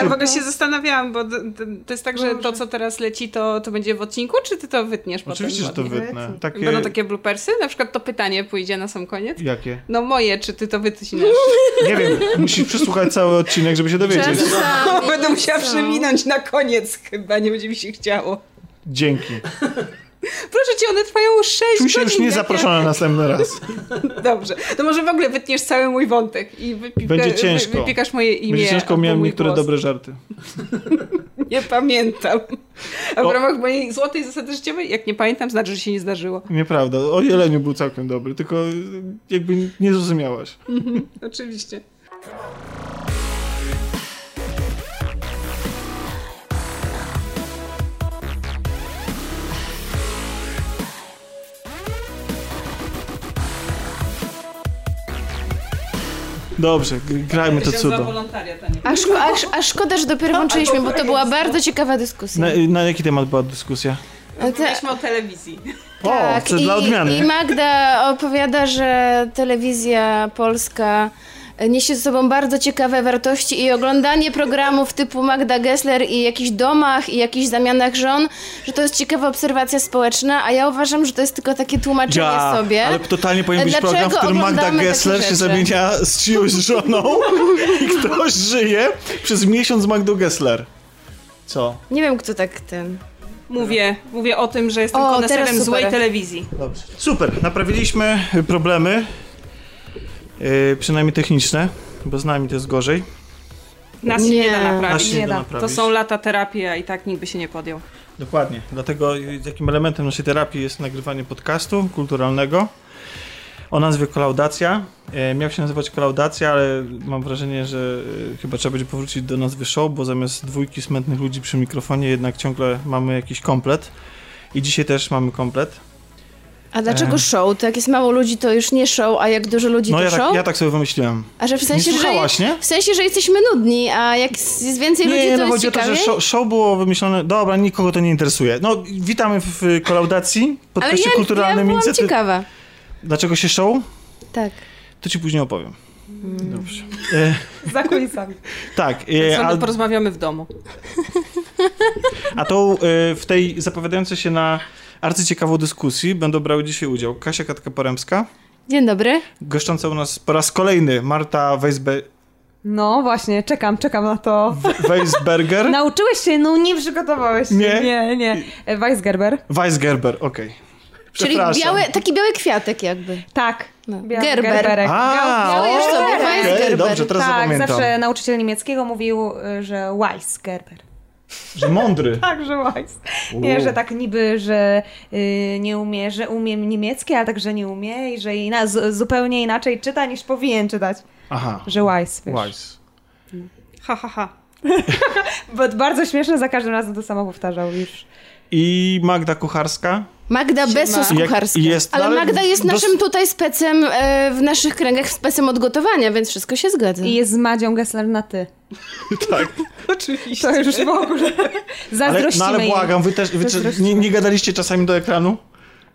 ale w ogóle się zastanawiałam, bo to jest tak, że to, co teraz leci, to, to będzie w odcinku, czy ty to wytniesz Oczywiście, potem? że to wytnę. Takie... Będą takie bloopersy? Na przykład to pytanie pójdzie na sam koniec? Jakie? No moje, czy ty to wytniesz? Nie wiem, musisz przesłuchać cały odcinek, żeby się dowiedzieć. No, będę musiała przewinąć na koniec chyba, nie będzie mi się chciało. Dzięki. Proszę cię, one trwają 6 Czuj się już nie zaproszona ja... następny raz. Dobrze. To może w ogóle wytniesz cały mój wątek i wypika, Będzie ciężko. wypikasz moje imię. Będzie ciężko, miałem niektóre głos. dobre żarty. nie pamiętam. A w o. ramach mojej złotej zasady życiowej, jak nie pamiętam, znaczy, że się nie zdarzyło. Nieprawda. O Jeleniu był całkiem dobry, tylko jakby nie zrozumiałaś. Mhm, oczywiście. Dobrze, grajmy to cudo. A, szko a, a szkoda, że dopiero włączyliśmy, bo to była bardzo ciekawa dyskusja. Na, na jaki temat była dyskusja? Mówiliśmy o telewizji. O, tak, i, dla odmiany. I Magda opowiada, że telewizja polska niesie ze sobą bardzo ciekawe wartości i oglądanie programów typu Magda Gessler i jakichś domach i jakichś zamianach żon, że to jest ciekawa obserwacja społeczna, a ja uważam, że to jest tylko takie tłumaczenie ja, sobie. ale totalnie powinien być Dlaczego program, w którym Magda Gessler się zamienia z czyjąś żoną i ktoś żyje przez miesiąc z Magdą Gessler. Co? Nie wiem, kto tak ten... Mówię, mówię o tym, że jestem koneserem złej telewizji. Dobrze. Super, naprawiliśmy problemy Yy, przynajmniej techniczne, bo z nami to jest gorzej. Nas nie, nie da naprawić. Nas się nie da naprawić. To są lata terapii, a i tak nikt by się nie podjął. Dokładnie. Dlatego takim elementem naszej terapii jest nagrywanie podcastu kulturalnego o nazwie Kolaudacja. E, miał się nazywać Kolaudacja, ale mam wrażenie, że e, chyba trzeba będzie powrócić do nazwy show, bo zamiast dwójki smętnych ludzi przy mikrofonie jednak ciągle mamy jakiś komplet. I dzisiaj też mamy komplet. A dlaczego show? To jak jest mało ludzi, to już nie show, a jak dużo ludzi, no, to ja show? Tak, ja tak sobie wymyśliłem. A że w sensie, nie że, nie? W sensie, że jesteśmy nudni, a jak jest więcej nie, ludzi, to no, jest chodzi o to, że show, show, było wymyślone... Dobra, nikogo to nie interesuje. No, witamy w kolaudacji, podcaście Ale ja, kulturalnym. ja byłam ciekawa. Dlaczego się show? Tak. To ci później opowiem. Hmm. Dobrze. E... Za kulisami. tak. E, a... porozmawiamy w domu. a to e, w tej zapowiadającej się na arcyciekawą dyskusji będą brały dzisiaj udział Kasia Katka-Poremska. Dzień dobry. Goszcząca u nas po raz kolejny Marta Weisbe... No właśnie, czekam, czekam na to. Weisberger? Nauczyłeś się, no nie przygotowałeś się. Nie? Nie, nie. Weisgerber. Weisgerber, okej. Okay. Czyli biały, taki biały kwiatek jakby. Tak. No. Gerber. Gerberek. A, biały już sobie okay, Dobrze, teraz tak, zapamiętam. zawsze nauczyciel niemieckiego mówił, że Weisgerber. Że mądry. tak, że wise. Nie, że tak niby, że y, nie umie, że umie niemiecki, ale także nie umie i że ina zupełnie inaczej czyta niż powinien czytać. Aha. Że wise, wiesz. Wise. Ha, ha, ha. Bo bardzo śmieszne, za każdym razem to samo powtarzał już. I Magda Kucharska. Magda Besos Kucharska. Jest, ale Magda jest naszym tutaj specem, e, w naszych kręgach specem od gotowania, więc wszystko się zgadza. I jest z Madzią Gessler na ty. tak. Oczywiście. To już w ogóle zazdrościmy ale, No ale błagam, wy też wy nie, nie gadaliście czasami do ekranu?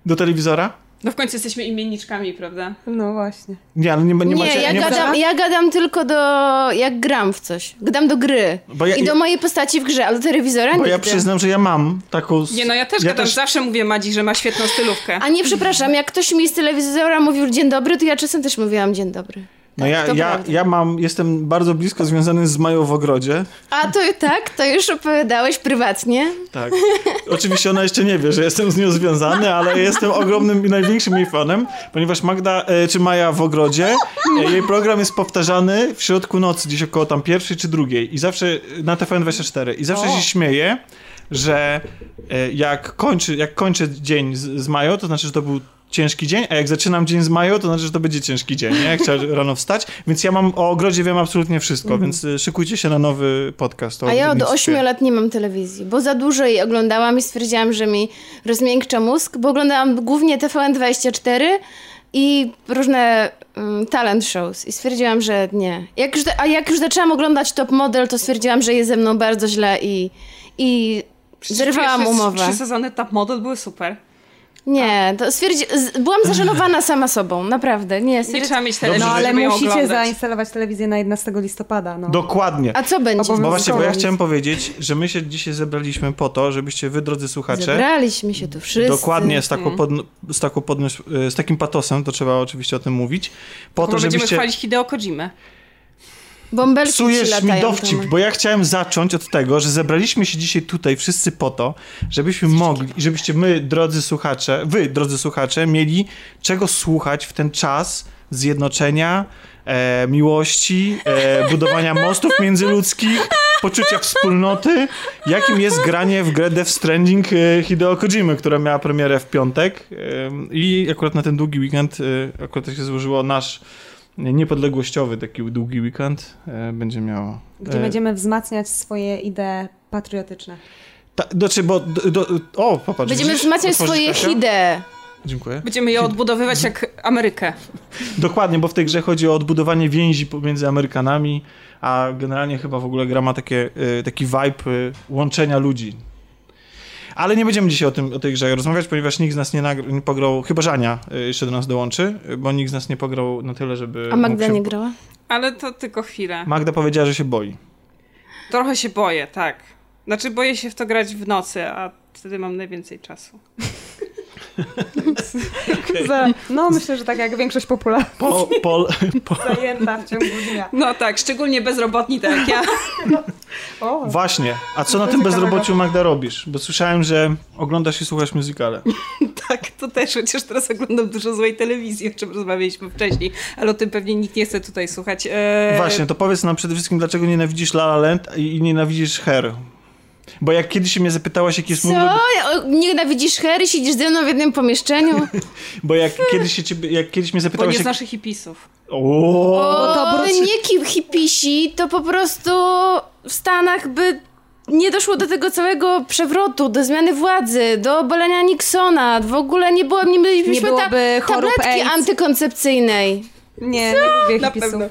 Do telewizora? No w końcu jesteśmy imienniczkami, prawda? No właśnie. Nie, ale nie, nie, nie macie... Ja nie gadam, macie... ja gadam tylko do... jak gram w coś. Gadam do gry. Ja, I do mojej postaci w grze, ale do telewizora Bo nigdy. ja przyznam, że ja mam taką... Nie, no ja też ja gadam. Też... Zawsze mówię Madzi, że ma świetną stylówkę. A nie, przepraszam, jak ktoś mi z telewizora mówił dzień dobry, to ja czasem też mówiłam dzień dobry. No tak, ja, ja, ja mam, jestem bardzo blisko związany z Mają w ogrodzie. A to tak? To już opowiadałeś prywatnie? Tak. Oczywiście ona jeszcze nie wie, że jestem z nią związany, ale jestem ogromnym i największym jej fanem, ponieważ Magda, e, czy Maja w ogrodzie, e, jej program jest powtarzany w środku nocy, gdzieś około tam pierwszej czy drugiej i zawsze na TVN24 i zawsze o. się śmieje, że e, jak kończy, jak kończę dzień z, z Mają, to znaczy, że to był ciężki dzień, a jak zaczynam dzień z maju, to znaczy, że to będzie ciężki dzień, nie? Jak trzeba rano wstać, więc ja mam o ogrodzie wiem absolutnie wszystko, mm. więc y, szykujcie się na nowy podcast. a ja od 8 lat nie mam telewizji, bo za dużo jej oglądałam i stwierdziłam, że mi rozmiękcza mózg, bo oglądałam głównie TVN24 i różne um, talent shows i stwierdziłam, że nie. Jak już, a jak już zaczęłam oglądać Top Model, to stwierdziłam, że jest ze mną bardzo źle i, i zerwałam umowę. Trzy sezony Top Model były super. Nie, to stwierdzi... Byłam zażenowana sama sobą, naprawdę. Nie, Nie stwierdzi... trzeba mieć telewizji, No ale musicie oglądać. zainstalować telewizję na 11 listopada. No. Dokładnie. A co będzie? Bo właśnie, bo ja chciałem powiedzieć, że my się dzisiaj zebraliśmy po to, żebyście wy, drodzy słuchacze, Zebraliśmy się tu wszyscy. dokładnie z, taką Mhm. podn- z, taką podnios- z takim patosem, to trzeba oczywiście o tym mówić, po Bo to, będziemy żebyście... chwalić Hideo Kojimę. Bąbelki Psujesz mi dowcip, tam. bo ja chciałem zacząć od tego, że zebraliśmy się dzisiaj tutaj wszyscy po to, żebyśmy mogli, żebyście my, drodzy słuchacze, wy, drodzy słuchacze, mieli czego słuchać w ten czas zjednoczenia, e, miłości, e, budowania mostów międzyludzkich, poczucia wspólnoty, jakim jest granie w grę Death Stranding e, Hideo Kojimy, która miała premierę w piątek e, i akurat na ten długi weekend, e, akurat tak się złożyło nasz niepodległościowy taki długi weekend e, będzie miało. Gdzie e, będziemy wzmacniać swoje idee patriotyczne. Ta, znaczy, bo. Do, do, o, popatrz. Będziemy widzisz? wzmacniać swoje Kasia? hide. Dziękuję. Będziemy je odbudowywać jak Amerykę. Dokładnie, bo w tej grze chodzi o odbudowanie więzi pomiędzy Amerykanami, a generalnie chyba w ogóle gra ma takie, y, taki vibe łączenia ludzi. Ale nie będziemy dzisiaj o, tym, o tej grze rozmawiać, ponieważ nikt z nas nie, nie pograł, chyba Żania y, jeszcze do nas dołączy, y, bo nikt z nas nie pograł na tyle, żeby... A Magda mógł nie się... grała? Ale to tylko chwilę. Magda powiedziała, że się boi. Trochę się boję, tak. Znaczy boję się w to grać w nocy, a wtedy mam najwięcej czasu. Za, no myślę, że tak jak większość populacji Po, pol, po, zajęta w ciągu dnia. No tak, szczególnie bezrobotni tak jak ja. O, właśnie, a co na tym bezrobociu Magda robisz? Bo słyszałem, że oglądasz i słuchasz muzykale. Tak, to też, chociaż teraz oglądam dużo złej telewizji, o czym rozmawialiśmy wcześniej, ale o tym pewnie nikt nie chce tutaj słuchać. Eee, Właśnie, to powiedz nam przede wszystkim, dlaczego nienawidzisz La La Land i nienawidzisz Her. Bo jak kiedyś mnie zapytałaś, jaki jest Co? mój ulubiony... O, Nienawidzisz Harry? Siedzisz ze mną w jednym pomieszczeniu? Bo jak kiedyś, się ciebie, jak kiedyś mnie Bo zapytałaś... nie z Jak... naszych hipisów. O, O, to wróci- nie hipisi, to po prostu w Stanach by nie doszło do tego całego przewrotu, do zmiany władzy, do obalenia Nixona. W ogóle nie było, nie mieliśmy Nie byłoby ta, tabletki AIDS. antykoncepcyjnej. Nie, nie lubię Na hipisów. pewno.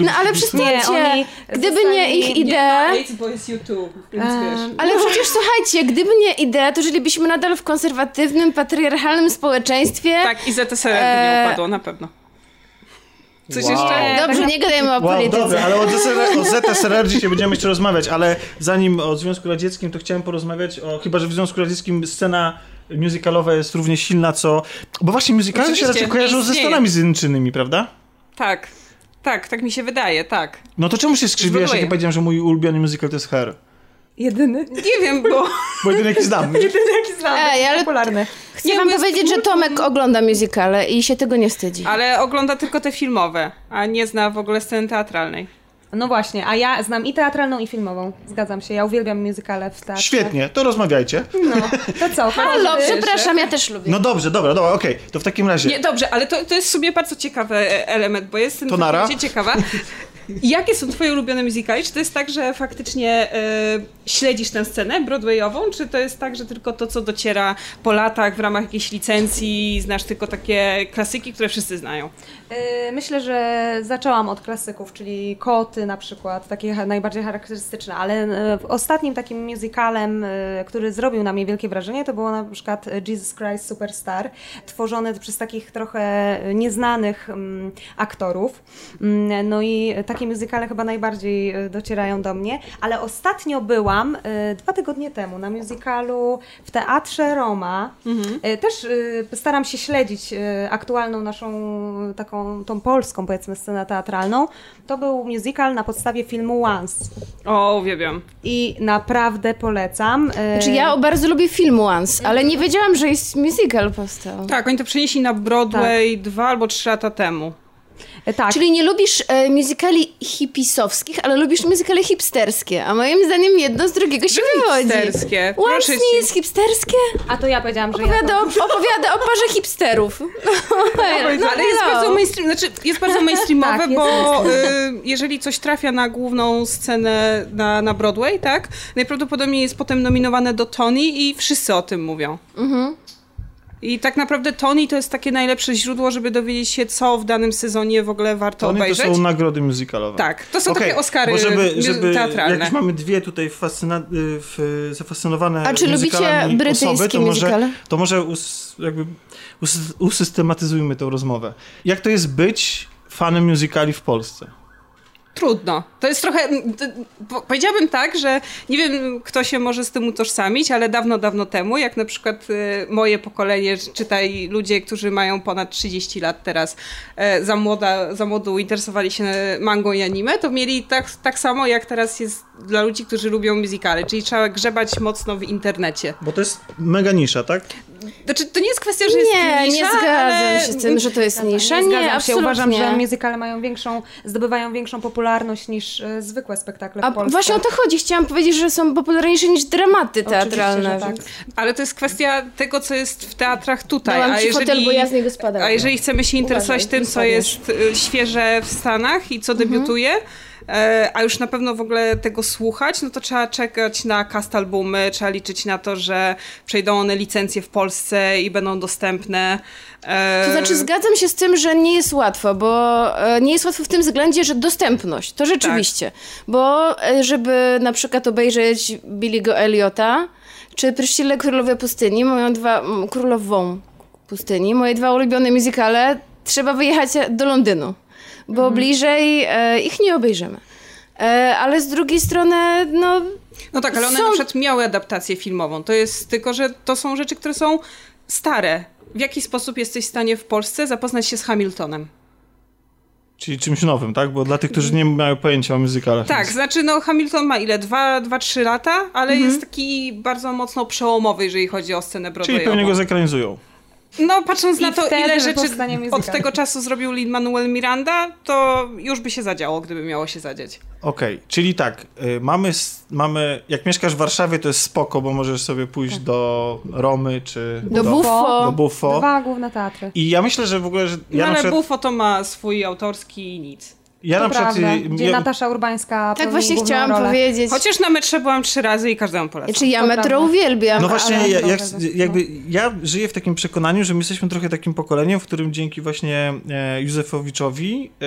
No ale przestańcie, oni gdyby nie ich idea... bo jest YouTube, więc Em, Ale przecież słuchajcie, gdyby nie idea, to żylibyśmy nadal w konserwatywnym, patriarchalnym społeczeństwie. Tak, i ZSRR by nie Eee. upadło, na pewno. Coś Wow. jeszcze? Dobrze, nie gadajmy o Wow, polityce. dobra, ale o ZSRR, o ZSRR dzisiaj będziemy jeszcze rozmawiać, ale zanim o Związku Radzieckim, to chciałem porozmawiać o, chyba że w Związku Radzieckim scena musicalowa jest równie silna, co... Bo właśnie musicale się raczej kojarzą ze. Stanami Zjednoczonymi, prawda? Tak, tak, tak mi się wydaje, tak. No to czemu się skrzywiłeś, jak ja powiedziałem, że mój ulubiony musical to jest Her? Jedyny. Nie wiem, bo... Bo jedyny jaki znam. Jedyny jaki znam. Ej, ale- popularny. Chcę Nie, wam jest powiedzieć, że Tomek ogląda musicale i się tego nie wstydzi. Ale ogląda tylko te filmowe, a nie zna w ogóle sceny teatralnej. No właśnie, a ja znam i teatralną, i filmową. Zgadzam się, ja uwielbiam musicale w teatrze. Świetnie, to rozmawiajcie. No, to co? Halo, przepraszam, ja też lubię. No dobrze, dobra, dobra, okej. To w takim razie... Nie, dobrze, ale to, to jest w sumie bardzo ciekawy e, element, bo jestem To nara? całkowicie ciekawa. Jakie są twoje ulubione musicale? Czy to jest tak, że faktycznie e, śledzisz tę scenę broadwayową, czy to jest tak, że tylko to, co dociera po latach w ramach jakiejś licencji, znasz tylko takie klasyki, które wszyscy znają? Yy, Myślę, że zaczęłam od klasyków, czyli Koty na przykład, takie najbardziej charakterystyczne, ale w ostatnim takim musicalem, yy, który zrobił na mnie wielkie wrażenie, to było na przykład Jesus Christ Superstar, tworzony przez takich trochę nieznanych mm, aktorów. Mm, No i takie musicale chyba najbardziej docierają do mnie, ale ostatnio byłam dwa tygodnie temu na musicalu w Teatrze Roma. Yy, Też staram się śledzić aktualną naszą taką, tą polską powiedzmy scenę teatralną. To był musical na podstawie filmu Once O, uwielbiam. i naprawdę polecam. Yy, Znaczy ja bardzo lubię film Once, ale nie wiedziałam, że jest musical powstał. Tak, oni to przenieśli na Broadway dwa albo trzy lata temu. Yy, Tak, Czyli nie lubisz e, musicali hipisowskich, ale lubisz musicale hipsterskie, a moim zdaniem jedno z drugiego się wywodzi. Hipsterskie. Proszę nie ci. jest hipsterskie? a to ja powiedziałam, że ja Opowiada to... o, opowiada o parze hipsterów. No, Ale jest no. bardzo mainstream, znaczy jest bardzo mainstreamowe, Tak, jest bo y, jeżeli coś trafia na główną scenę na, na Broadway, tak, najprawdopodobniej jest potem nominowane do Tony i wszyscy o tym mówią. I tak naprawdę Tony to jest takie najlepsze źródło, żeby dowiedzieć się, co w danym sezonie w ogóle warto To, obejrzeć. to są nagrody muzykalowe. Tak, to są Okej, takie Oscary żeby, żeby, teatralne. Jak już mamy dwie tutaj fascyna- y, w, zafascynowane A czy lubicie brytyjskie osoby, to może, muzykale? to może us, jakby us, usystematyzujmy tę rozmowę. Jak to jest być fanem musicali w Polsce? Trudno. To jest trochę. Powiedziałabym tak, że nie wiem, kto się może z tym utożsamić, ale dawno, dawno temu, jak na przykład y, moje pokolenie, czytaj ludzie, którzy mają ponad 30 lat teraz, e, za, młoda, za młodu interesowali się mangą i anime, to mieli tak, tak samo, jak teraz jest dla ludzi, którzy lubią musicale, czyli trzeba grzebać mocno w internecie. Bo to jest mega nisza, tak? Znaczy, to nie jest kwestia, że jest Nie, nisza, nie zgadzam ale... się z tym, że to jest nisza. Nie, Nie, zgadzam się. absolutnie. Uważam, że muzykale mają większą, zdobywają większą popularność niż e, zwykłe spektakle w A Polsce. właśnie o to chodzi. Chciałam powiedzieć, że są popularniejsze niż dramaty teatralne. tak. Ale to jest kwestia tego, co jest w teatrach tutaj. Dałam a ci jeżeli, fotel, bo ja z niego spadałam. A jeżeli chcemy się interesować Uważaj, tym, co jest y, świeże w Stanach i co debiutuje, e, a już na pewno w ogóle tego słuchać, no to trzeba czekać na cast albumy, trzeba liczyć na to, że przejdą one licencje w Polsce i będą dostępne. E, To znaczy zgadzam się z tym, że nie jest łatwo, bo e, nie jest łatwo w tym względzie, że dostępność, to rzeczywiście. Tak. Bo e, żeby na przykład obejrzeć Billy'ego Eliota, czy Pryszcile Królowe Pustyni, moją dwa, Królową Pustyni, moje dwa ulubione muzykale, trzeba wyjechać do Londynu, bo Mhm. bliżej e, ich nie obejrzymy. E, ale z drugiej strony, no No tak, ale one są- na przykład miały adaptację filmową. To jest tylko, że to są rzeczy, które są stare. W jaki sposób jesteś w stanie w Polsce zapoznać się z Hamiltonem? Czyli czymś nowym, tak? Bo dla tych, którzy nie mają pojęcia o muzykalach. Tak, jest- znaczy no Hamilton ma ile? Dwa, dwa trzy lata, ale Mhm. jest taki bardzo mocno przełomowy, jeżeli chodzi o scenę Czyli Broadwayową. pewnie go zekranizują. No patrząc I na to, ile rzeczy od tego czasu zrobił Lin-Manuel Miranda, to już by się zadziało, gdyby miało się zadziać. Okej, czyli tak, y, mamy, mamy, jak mieszkasz w Warszawie, to jest spoko, bo możesz sobie pójść Tak. do Romy, czy do Buffo. do Buffo. Dwa główne teatry. I ja myślę, że w ogóle, że No, ja na ale przykład, Buffo to ma swój autorski i nic. Ja to na przykład, prawda, gdzie ja- Natasza Urbańska Tak właśnie chciałam rolę. powiedzieć. Chociaż na metrze byłam trzy razy i każdemu polecam. Czy ja To metro prawda. uwielbiam, No właśnie, ale... ja, ja, trochę chcę- jakby, ja żyję w takim przekonaniu, że my jesteśmy trochę takim pokoleniem, w którym dzięki właśnie e, Józefowiczowi e,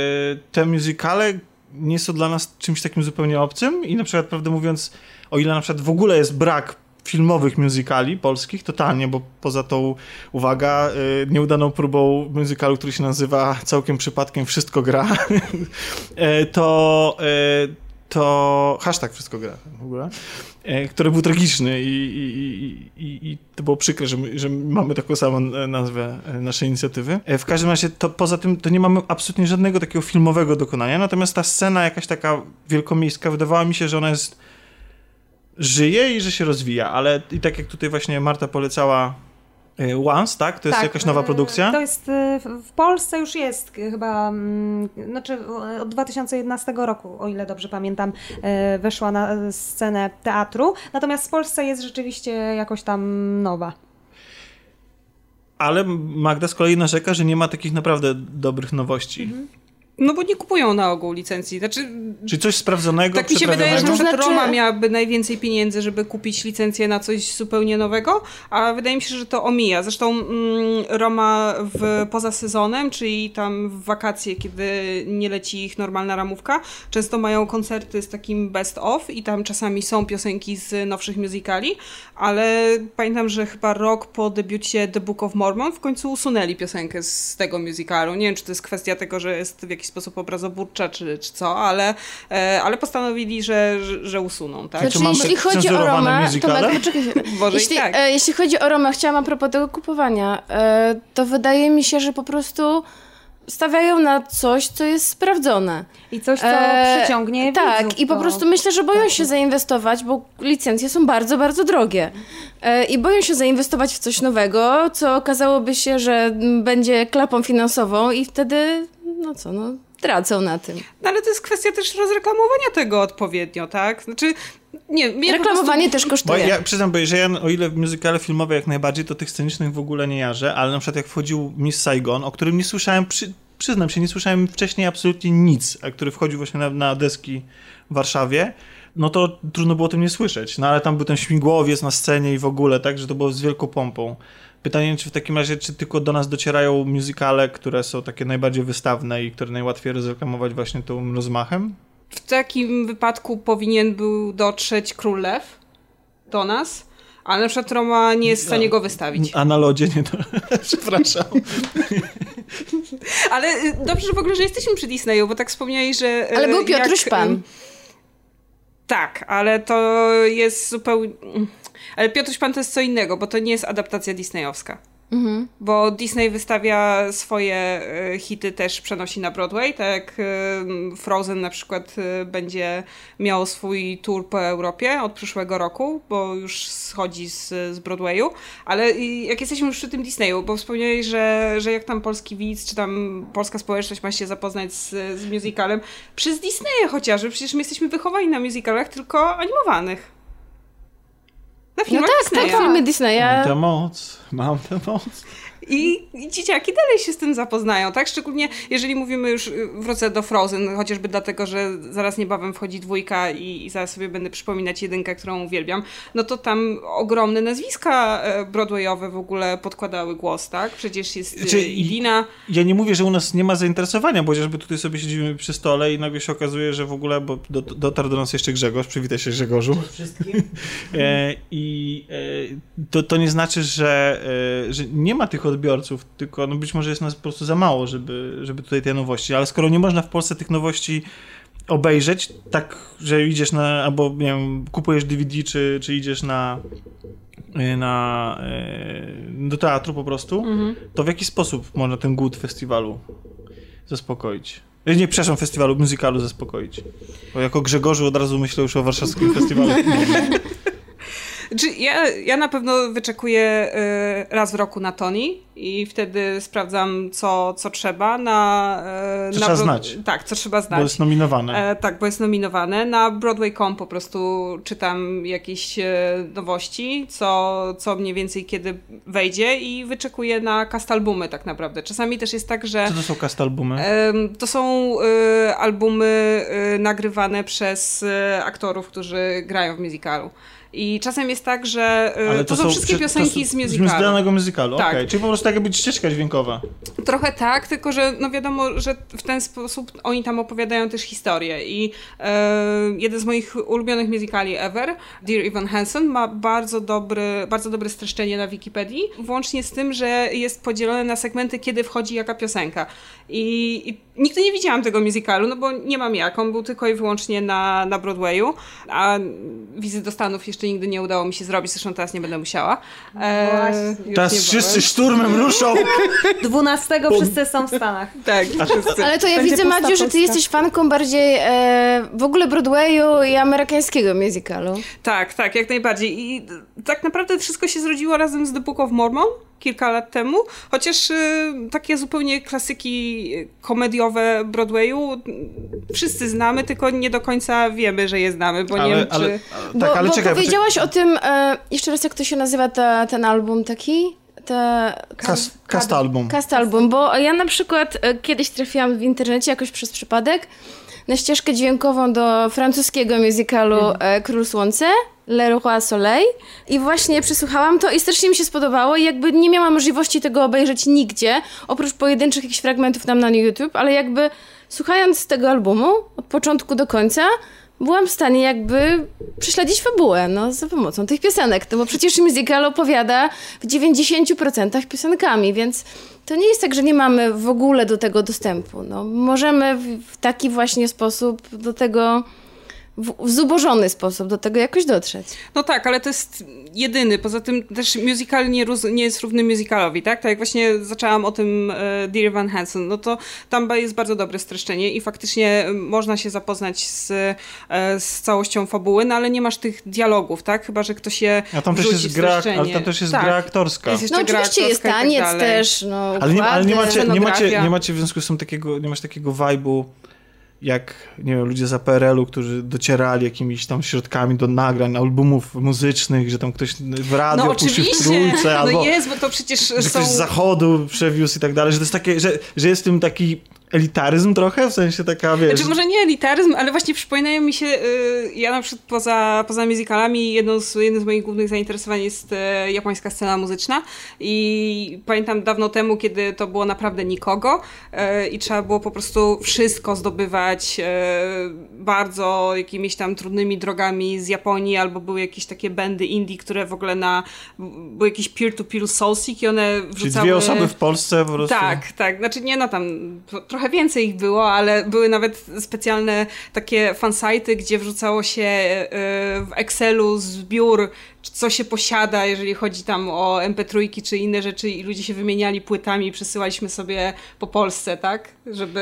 te muzykale nie są dla nas czymś takim zupełnie obcym i na przykład, prawdę mówiąc, o ile na przykład w ogóle jest brak filmowych muzykali polskich, totalnie, bo poza tą, uwaga, e, nieudaną próbą muzykalu, który się nazywa całkiem przypadkiem Wszystko gra, e, to, e, to hashtag Wszystko gra w ogóle, który był tragiczny i, i, i, i, i to było przykre, że, my, że mamy taką samą e, nazwę e, naszej inicjatywy. E, W każdym razie to poza tym to nie mamy absolutnie żadnego takiego filmowego dokonania, natomiast ta scena jakaś taka wielkomiejska, wydawała mi się, że ona jest żyje i że się rozwija, ale i tak jak tutaj właśnie Marta polecała e, Once, tak? To jest Tak, jakaś nowa e, produkcja? To jest, e, w- Polsce już jest chyba, mm, znaczy od 2011 roku, o ile dobrze pamiętam, weszła na scenę teatru, natomiast w Polsce jest rzeczywiście jakoś tam nowa. Ale Magda z kolei narzeka, że nie ma takich naprawdę dobrych nowości. No bo nie kupują na ogół licencji. Znaczy, Czy coś sprawdzonego, tak mi się wydaje, że przykład znaczy- Roma miałaby najwięcej pieniędzy, żeby kupić licencję na coś zupełnie nowego, a wydaje mi się, że to omija. Zresztą mm, Roma w, poza sezonem, czyli tam w wakacje, kiedy nie leci ich normalna ramówka, często mają koncerty z takim best of i tam czasami są piosenki z nowszych musicali, ale pamiętam, że chyba rok po debiucie The Book of Mormon w końcu usunęli piosenkę z tego musicalu. Nie wiem, czy to jest kwestia tego, że jest w jakiś sposób obrazoburcza, czy, czy co, ale, e, ale postanowili, że, że, usuną, tak? Znaczy, mamy jeśli chodzi o musicale? Tomek, poczekaj i jeśli, tak. e, jeśli chodzi o Romę, chciałam a propos tego kupowania, e, to wydaje mi się, że po prostu stawiają na coś, co jest sprawdzone. I coś, co E, przyciągnie Tak, widzów i po prostu myślę, że boją się zainwestować, bo licencje są bardzo, bardzo drogie. E, I boją się zainwestować w coś nowego, co okazałoby się, że będzie klapą finansową i wtedy, no co, no, tracą na tym. No ale to jest kwestia też rozreklamowania tego odpowiednio, tak? Znaczy, nie, mnie Reklamowanie prostu... też Bo kosztuje. ja przyznam, bo że ja, o ile w muzykale filmowe jak najbardziej, to tych scenicznych w ogóle nie jarzę, ale na przykład jak wchodził Miss Saigon, o którym nie słyszałem, przy, przyznam się, nie słyszałem wcześniej absolutnie nic, a który wchodził właśnie na, na deski w Warszawie, no to trudno było o tym nie słyszeć. No ale tam był ten śmigłowiec na scenie i w ogóle, tak, że to było z wielką pompą Pytanie, czy w takim razie, czy tylko do nas docierają muzykale, które są takie najbardziej wystawne i które najłatwiej rozreklamować właśnie tym rozmachem? W takim wypadku powinien był dotrzeć Król Lew do nas, ale na przykład Roma nie jest w stanie go wystawić. A na lodzie nie to. Przepraszam. Ale y, dobrze że w ogóle, że jesteśmy przy Disneyu, bo tak wspomniałeś, że... y, Ale był Piotruś jak, Pan. y, Tak, ale to jest zupełnie... Ale Piotruś Pan to jest co innego, bo to nie jest adaptacja disneyowska. Mhm. Bo Disney wystawia swoje e, hity też przenosi na Broadway, tak e, Frozen na przykład e, będzie miał swój tour po Europie od przyszłego roku, bo już schodzi z, z Broadwayu, ale jak jesteśmy już przy tym Disneyu, bo wspomniałeś, że, że jak tam polski widz, czy tam polska społeczność ma się zapoznać z, z musicalem, przez Disneya chociażby, przecież my jesteśmy wychowani na musicalach tylko animowanych. Na No filmach tak, Disneya. tak, filmy Mam Disneya. tę moc, mam tę moc. I, I dzieciaki dalej się z tym zapoznają, tak? Szczególnie jeżeli mówimy już, y, wrócę do Frozen, chociażby dlatego, że zaraz niebawem wchodzi dwójka i, i zaraz sobie będę przypominać jedynkę, którą uwielbiam, no to tam ogromne nazwiska e, broadwayowe w ogóle podkładały głos, tak? Przecież jest Znaczy, znaczy, Idina. Ja nie mówię, że u nas nie ma zainteresowania, bo chociażby tutaj sobie siedzimy przy stole i nagle się okazuje, że w ogóle, bo do, dotarł do nas jeszcze Grzegorz, przywitaj się Grzegorzu. Wszystkim. E, I e, to, to nie znaczy, że, e, że nie ma tych odbiorców, tylko no być może jest nas po prostu za mało, żeby, żeby tutaj te nowości. Ale skoro nie można w Polsce tych nowości obejrzeć, tak, że idziesz na, albo nie wiem, kupujesz DVD, czy, czy idziesz na, e, na, e, do teatru po prostu, to w jaki sposób można ten głód festiwalu zaspokoić? E, Nie, przepraszam, festiwalu, muzykalu zaspokoić. Bo jako Grzegorzu od razu myślę już o warszawskim festiwalu. Czy ja, ja na pewno wyczekuję y, raz w roku na Tony i wtedy sprawdzam, co, co trzeba na... y, Co na trzeba Bro- znać. Tak, co trzeba Bo znać. jest nominowane. E, tak, bo jest nominowane. Na Broadway.com po prostu czytam jakieś e, nowości, co, co mniej więcej kiedy wejdzie i wyczekuję na cast albumy tak naprawdę. Czasami też jest tak, że Co to są cast albumy? em, to są e, albumy e, nagrywane przez e, aktorów, którzy grają w musicalu. I czasem jest tak, że e, to, są wszystkie przy- piosenki to z są- musicalu. Z danego musicalu, Tak. okej. Czyli po prostu tak jakby ścieżka dźwiękowa. Trochę tak, tylko że no wiadomo, że w ten sposób oni tam opowiadają też historię i e, jeden z moich ulubionych musicali ever, Dear Evan Hansen, ma bardzo, dobry, bardzo dobre streszczenie na Wikipedii, włącznie z tym, że jest podzielone na segmenty, kiedy wchodzi jaka piosenka. I, i nigdy nie widziałam tego musicalu, no bo nie mam jak, on był tylko i wyłącznie na, na Broadwayu, a wizyt do Stanów jeszcze nigdy nie udało mi się zrobić, zresztą teraz nie będę musiała. E, Teraz wszyscy szturmem ruszą. 12 wszyscy są w Stanach. Tak, wszyscy. Ale to ja Będzie widzę, Madziu, że ty jesteś fanką bardziej e, w ogóle Broadwayu i amerykańskiego musicalu. Tak, tak, jak najbardziej. I tak naprawdę wszystko się zrodziło razem z The Book of Mormon kilka lat temu, chociaż y, takie zupełnie klasyki komediowe Broadwayu wszyscy znamy, tylko nie do końca wiemy, że je znamy, bo nie Ale, wiem, ale, czy... tak, bo, ale bo czekaj. powiedziałaś o tym, e, jeszcze raz jak to się nazywa ta, ten album taki? Ta, Cast, cast album. Cast album, bo ja na przykład e, kiedyś trafiłam w internecie jakoś przez przypadek na ścieżkę dźwiękową do francuskiego musicalu e, Król Słońce, Le Roi Soleil i właśnie przesłuchałam to i strasznie mi się spodobało i jakby nie miałam możliwości tego obejrzeć nigdzie, oprócz pojedynczych jakichś fragmentów tam na YouTube, ale jakby słuchając tego albumu od początku do końca byłam w stanie jakby prześledzić fabułę, no, za pomocą tych piosenek, no bo przecież musical opowiada w 90% piosenkami, więc to nie jest tak, że nie mamy w ogóle do tego dostępu. No, możemy w taki właśnie sposób do tego, w, w zubożony sposób do tego jakoś dotrzeć. No tak, ale to jest jedyny. Poza tym też musical nie, nie jest równy musicalowi, tak? Tak jak właśnie zaczęłam o tym e, Dear Van Hansen, no to tam jest bardzo dobre streszczenie i faktycznie e, można się zapoznać z, e, z całością fabuły, no ale nie masz tych dialogów, tak? Chyba, że ktoś je A tam też jest gra, ale tam też jest Tak. gra aktorska. Jest No gra oczywiście jest aktorska i tak taniec dalej. też, no Ale nie, ale nie macie, nie macie, nie macie w związku z tym takiego, nie masz takiego vibe'u jak, nie wiem, ludzie za PRL-u, którzy docierali jakimiś tam środkami do nagrań, albumów muzycznych, że tam ktoś w radio No puścił w trójce, no albo jest, bo to przecież że są... ktoś z zachodu przewiózł i tak dalej, że to jest takie, że, że jest w tym taki elitaryzm trochę, w sensie taka, wiesz... Znaczy może nie elitaryzm, ale właśnie przypominają mi się, y, ja na przykład poza, poza musicalami jedną z, jednym z moich głównych zainteresowań jest e, japońska scena muzyczna. I pamiętam dawno temu, kiedy to było naprawdę nikogo e, i trzeba było po prostu wszystko zdobywać bardzo jakimiś tam trudnymi drogami z Japonii, albo były jakieś takie bandy indie, które w ogóle na, były jakieś peer-to-peer soulseek i one Czyli wrzucały... dwie osoby w Polsce po prostu... Tak, tak. Znaczy nie no tam to- trochę więcej ich było, ale były nawet specjalne takie fansajty, gdzie wrzucało się e, w Excelu zbiór, co się posiada, jeżeli chodzi tam o MP3 czy inne rzeczy i ludzie się wymieniali płytami przesyłaliśmy sobie po Polsce, tak? Żeby,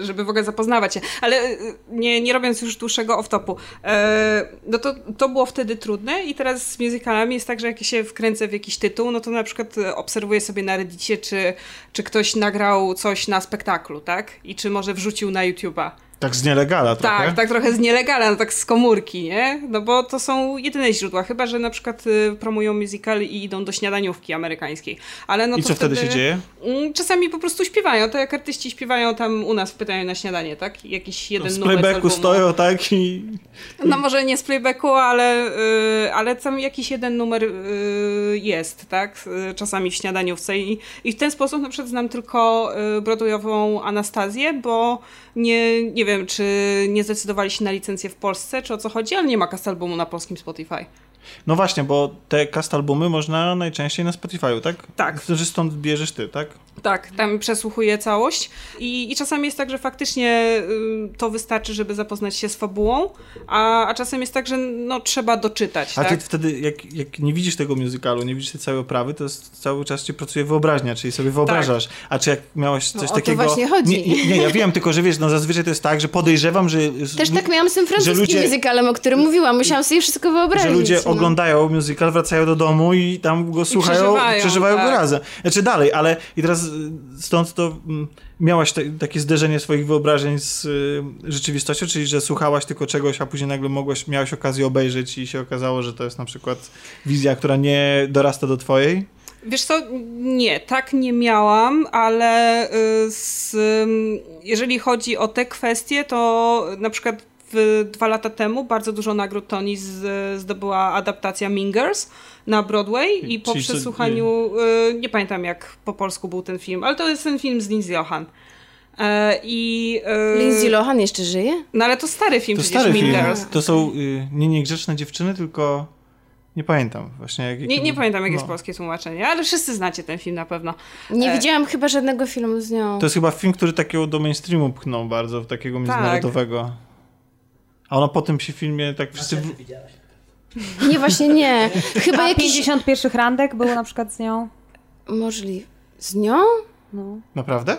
żeby w ogóle zapoznawać się. Ale e, nie, nie robiąc już dłuższego off-topu, e, no to, to było wtedy trudne i teraz z musicalami jest tak, że jak się wkręcę w jakiś tytuł, no to na przykład e, obserwuję sobie na Reddicie, czy, czy ktoś nagrał coś na spektaklu, tak? I czy może wrzucił na YouTube'a. Tak z nielegala trochę. Tak, tak trochę z nielegala, no tak z komórki, nie? No bo to są jedyne źródła, chyba że na przykład y, promują musical i idą do śniadaniówki amerykańskiej. Ale no I co wtedy się dzieje? Mm, Czasami po prostu śpiewają, to jak artyści śpiewają tam u nas w pytaniu na śniadanie, tak? Jakiś jeden Z numer z playbacku stoją, tak? I No może nie z playbacku, ale, y, ale tam jakiś jeden numer y, jest, tak? Y, Czasami w śniadaniówce I, i w ten sposób na przykład znam tylko y, Broadwayową Anastazję, bo nie, nie wiem, czy nie zdecydowali się na licencję w Polsce, czy o co chodzi, ale nie ma cast albumu na polskim Spotify. No właśnie, bo te cast albumy można najczęściej na Spotify'u, tak? Tak. Że stąd bierzesz ty, tak? Tak, tam przesłuchuję całość I, i czasami jest tak, że faktycznie y, to wystarczy, żeby zapoznać się z fabułą, a, a czasem jest tak, że no, trzeba doczytać, A tak? ty wtedy, jak, jak nie widzisz tego musicalu, nie widzisz tej całej oprawy, to jest, cały czas ci pracuje wyobraźnia, czyli sobie wyobrażasz. A czy jak miałaś coś No, o to takiego... właśnie chodzi. Nie, nie, nie, ja wiem, tylko że wiesz, no zazwyczaj to jest tak, że podejrzewam, że... Też tak miałam z tym francuskim ludzie- musicalem, o którym mówiłam. Musiałam sobie wszystko wyobrazić. Że ludzie no. Oglądają musical, wracają do domu i tam go słuchają, przeżywają, przeżywają go tak. razem. Znaczy dalej, ale i teraz y, stąd to mm, miałaś te, takie zderzenie swoich wyobrażeń z y, rzeczywistością, czyli że słuchałaś tylko czegoś, a później nagle mogłaś, miałaś okazję obejrzeć i się okazało, że to jest na przykład wizja, która nie dorasta do twojej. Wiesz co, nie, tak nie miałam, ale y, z, ym, jeżeli chodzi o te kwestie, to na przykład w, dwa lata temu bardzo dużo nagród Tony z, zdobyła adaptacja Mingers na Broadway i po Czyli przesłuchaniu, y, nie pamiętam jak po polsku był ten film, ale to jest ten film z Lindsay Lohan. E, I, y, Lindsay Lohan jeszcze żyje? No ale to stary film To przecież, stary film. Mingers. To są y, nie niegrzeczne dziewczyny, tylko nie pamiętam właśnie. Jak, Nie, nie pamiętam jak no. jest polskie tłumaczenie, ale wszyscy znacie ten film na pewno. Nie E, widziałam chyba żadnego filmu z nią. To jest chyba film, który takiego do mainstreamu pchnął bardzo, takiego międzynarodowego. A ona po tym się filmie tak wszyscy... w-. Nie, właśnie nie. Chyba A jakiś... 51 randek było na przykład z nią. Możliwe. Z nią? No. Naprawdę?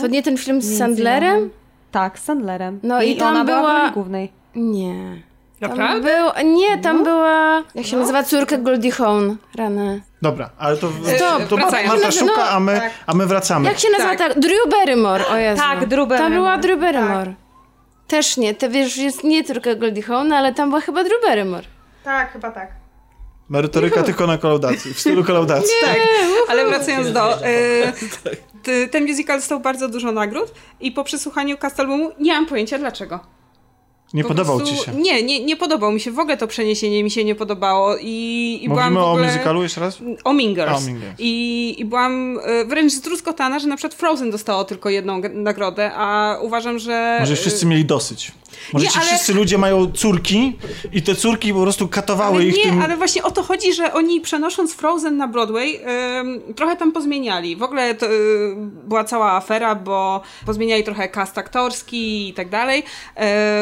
To nie ten film z Sandlerem? Tak, z Sandlerem. No i tam ona była w była- roli głównej. Nie. Tam Naprawdę? był... Nie, tam była... Jak się nazywa? Córka Goldie Hawn. Rany. Dobra, ale to, Stop, to. Marta No, szuka, a my, a my wracamy. Jak się nazywa Tak. tak? Drew Barrymore, o Jezu. Tak, Drew Tam Barrymore. była Drew Barrymore. Też nie, to wiesz, jest nie córka Goldie Hawn, ale tam była chyba Drew Barrymore. Tak, chyba tak. Merytoryka tylko na kolaudacji, w stylu kolaudacji. Tak, ale wracając do... E, t- ten musical dostał bardzo dużo nagród i po przesłuchaniu cast albumu nie mam pojęcia dlaczego. Nie Po podobał prostu- ci się. Nie, nie, nie podobał mi się. W ogóle to przeniesienie mi się nie podobało i, i byłam Mówimy w o ogóle... musicalu jeszcze raz? O Mingers. O Mingers. I, I byłam e, wręcz zdruskotana, że na przykład Frozen dostało tylko jedną nagrodę, a uważam, że... Może wszyscy mieli dosyć. Może Nie, ci ale- wszyscy ludzie mają córki i te córki po prostu katowały Ale ich nie, tym... ale właśnie o to chodzi, że oni przenosząc Frozen na Broadway ym, trochę tam pozmieniali. W ogóle to y, była cała afera, bo pozmieniali trochę cast aktorski i tak dalej.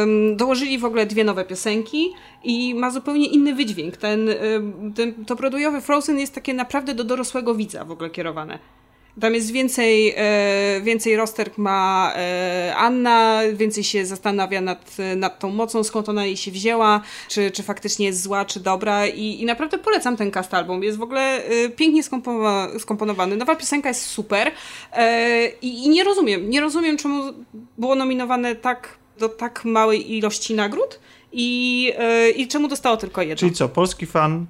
Ym, dołożyli w ogóle dwie nowe piosenki i ma zupełnie inny wydźwięk. Ten, ym, ten, to Broadwayowe Frozen jest takie naprawdę do dorosłego widza w ogóle kierowane. Tam jest więcej, e, więcej rozterk ma e, Anna, więcej się zastanawia nad, nad tą mocą, skąd ona jej się wzięła, czy, czy faktycznie jest zła, czy dobra i, i naprawdę polecam ten cast album. Jest w ogóle e, pięknie skomponowa- skomponowany. Nowa piosenka jest super i, i nie rozumiem, nie rozumiem czemu było nominowane tak do tak małej ilości nagród i, e, i czemu dostało tylko jedno. Czyli co, polski fan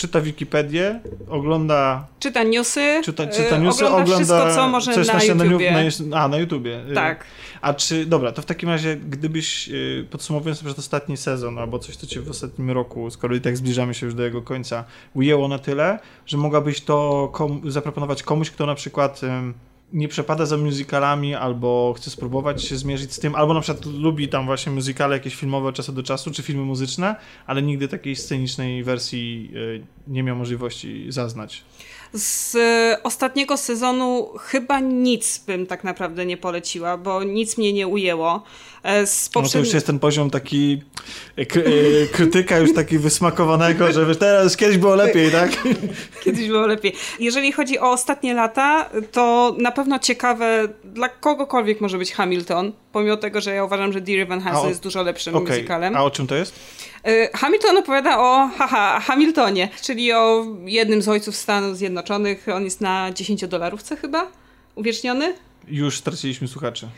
czyta Wikipedię, ogląda, Czyta newsy, czyta, y, czyta newsy, ogląda, ogląda wszystko, co może coś na, śniadaniu- YouTubie. Na, a, na YouTubie. Y, Tak. A czy, dobra, to w takim razie, gdybyś, yy, podsumowując sobie ostatni sezon, albo coś, co cię w ostatnim roku, skoro i tak zbliżamy się już do jego końca, ujęło na tyle, że mogłabyś to zaproponować komuś, kto na przykład ym, nie przepada za musicalami, albo chce spróbować się zmierzyć z tym, albo na przykład lubi tam właśnie musicale jakieś filmowe od czasu do czasu, czy filmy muzyczne, ale nigdy takiej scenicznej wersji yy, nie miał możliwości zaznać. Z e, ostatniego sezonu chyba nic bym tak naprawdę nie poleciła, bo nic mnie nie ujęło. E, Z No to poprzedni- już jest ten poziom taki e, krytyka już taki wysmakowanego, że wiesz, teraz kiedyś było lepiej, tak? Kiedyś było lepiej. Jeżeli chodzi o ostatnie lata, to na pewno ciekawe dla kogokolwiek może być Hamilton, pomimo tego, że ja uważam, że Dear Evan Hansen o- jest dużo lepszym Okej, musicalem. a o czym to jest? Y, Hamilton opowiada o haha, Hamiltonie, czyli o jednym z ojców Stanów Zjednoczonych. On jest na 10 dolarówce chyba uwieczniony. Już straciliśmy słuchaczy.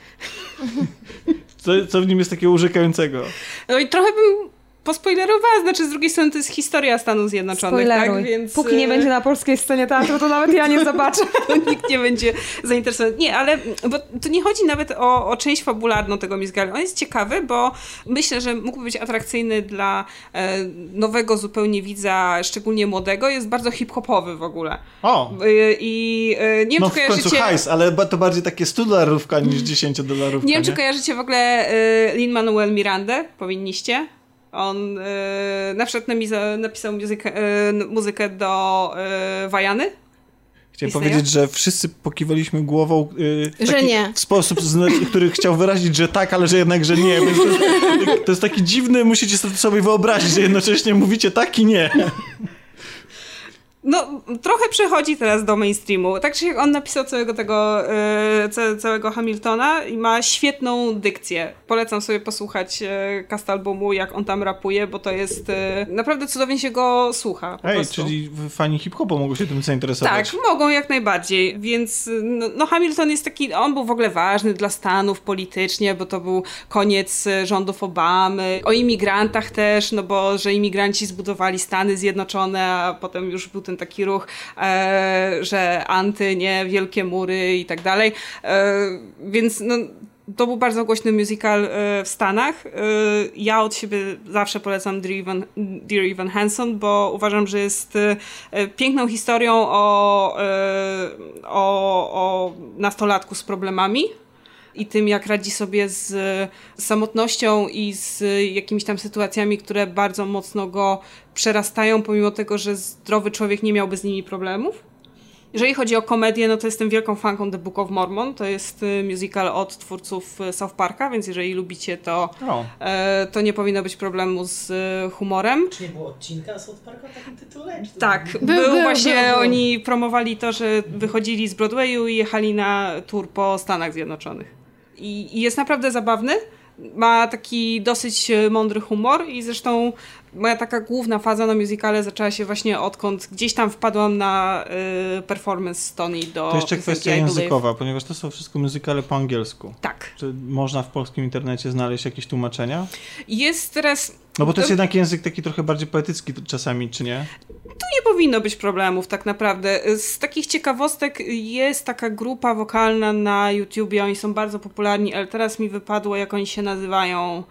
Co, co w nim jest takiego urzekającego? No i trochę bym pospoilerowała, znaczy z drugiej strony to jest historia Stanów Zjednoczonych, Spoileruj. tak? Więc Póki nie y, będzie na polskiej scenie teatru, to nawet ja nie zobaczę. to nikt nie będzie zainteresowany. Nie, ale bo tu nie chodzi nawet o, o część fabularną tego musicalu. On jest ciekawy, bo myślę, że mógłby być atrakcyjny dla e, nowego zupełnie widza, szczególnie młodego. Jest bardzo hip-hopowy w ogóle. O! Y, I y, nie wiem, No czy w końcu kojarzycie... hajs, ale to bardziej takie 100 dolarówka niż 10 dolarówka, Nie wiem, czy kojarzycie w ogóle y, Lin-Manuel Mirandę? Powinniście. On y, na przykład napisał muzykę, y, muzykę do y, Wajany. Chciałem Istnieje? powiedzieć, że wszyscy pokiwaliśmy głową yy, w Że taki nie. w sposób, który chciał wyrazić, że tak, ale że jednak, że nie. Więc to, jest, to jest taki dziwny, musicie sobie wyobrazić, że jednocześnie mówicie tak i nie. No, trochę przechodzi teraz do mainstreamu. Tak czy jak on napisał całego tego, y, ca- całego Hamiltona i ma świetną dykcję. Polecam sobie posłuchać y, cast albumu, jak on tam rapuje, bo to jest y, naprawdę cudownie się go słucha. Ej, prostu. czyli fani hip-hopu mogą się tym zainteresować. Tak, mogą jak najbardziej, więc no, no Hamilton jest taki, on był w ogóle ważny dla Stanów politycznie, bo to był koniec rządów Obamy, o imigrantach też, no bo że imigranci zbudowali Stany Zjednoczone, a potem już był ten taki ruch, e, że anty, nie, wielkie mury i tak dalej, e, więc no to był bardzo głośny musical e, w Stanach. Ja od siebie zawsze polecam Dear Evan, Dear Evan Hansen, bo uważam, że jest piękną historią o, o, o nastolatku z problemami i tym, jak radzi sobie z samotnością i z jakimiś tam sytuacjami, które bardzo mocno go przerastają, pomimo tego, że zdrowy człowiek nie miałby z nimi problemów. Jeżeli chodzi o komedię, no to jestem wielką fanką The Book of Mormon. To jest y, musical od twórców South Parka, więc jeżeli lubicie to, O. e, to nie powinno być problemu z humorem. Czy nie było odcinka South Parka o takim tytule? Tak, Był, był, był, właśnie, był, był. oni promowali to, że wychodzili z Broadwayu i jechali na tour po Stanach Zjednoczonych. I, i jest naprawdę zabawny. Ma taki dosyć e, mądry humor i zresztą moja taka główna faza na musicale zaczęła się właśnie odkąd gdzieś tam wpadłam na y, performance Tony do To jeszcze kwestia językowa, ponieważ to są wszystko muzykale po angielsku. Tak. Czy można w polskim internecie znaleźć jakieś tłumaczenia? Jest teraz No bo to jest To- jednak język taki trochę bardziej poetycki czasami, czy nie? nie powinno być problemów tak naprawdę. Z takich ciekawostek jest taka grupa wokalna na YouTubie, oni są bardzo popularni, ale teraz mi wypadło jak oni się nazywają.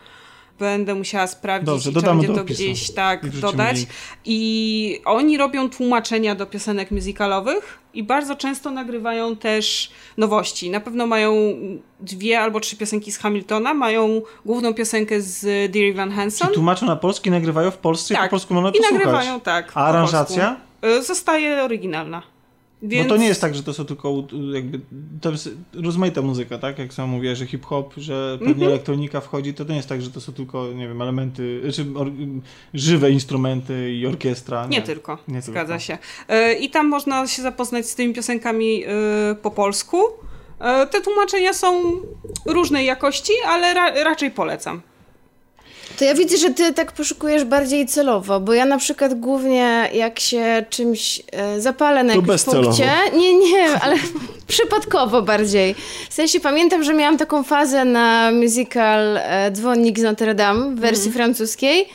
Będę musiała sprawdzić Dobrze, dodamy będzie do to opisu. gdzieś tak I dodać. link. I oni robią tłumaczenia do piosenek musicalowych i bardzo często nagrywają też nowości. Na pewno mają dwie albo trzy piosenki z Hamiltona, mają główną piosenkę z Dear Van Hansen. Czy tłumaczą na polski, nagrywają w Polsce i po Tak. polsku można I posłuchać? nagrywają tak. A aranżacja? Y, Zostaje oryginalna. Więc... No to nie jest tak, że to są tylko jakby, to jest rozmaita muzyka, tak? Jak sam mówię, że hip-hop, że pewnie Mhm. elektronika wchodzi, to to nie jest tak, że to są tylko, nie wiem, elementy, czy żywe instrumenty i orkiestra. Nie tylko, Nie zgadza tylko. się. Y, I tam można się zapoznać z tymi piosenkami y, po polsku. Y, Te tłumaczenia są różnej jakości, ale ra raczej polecam. To ja widzę, że ty tak poszukujesz bardziej celowo, bo ja na przykład głównie jak się czymś e, zapalę na To jakimś punkcie, nie, nie, ale przypadkowo bardziej. W sensie pamiętam, że miałam taką fazę na musical e, Dzwonnik z Notre Dame w wersji francuskiej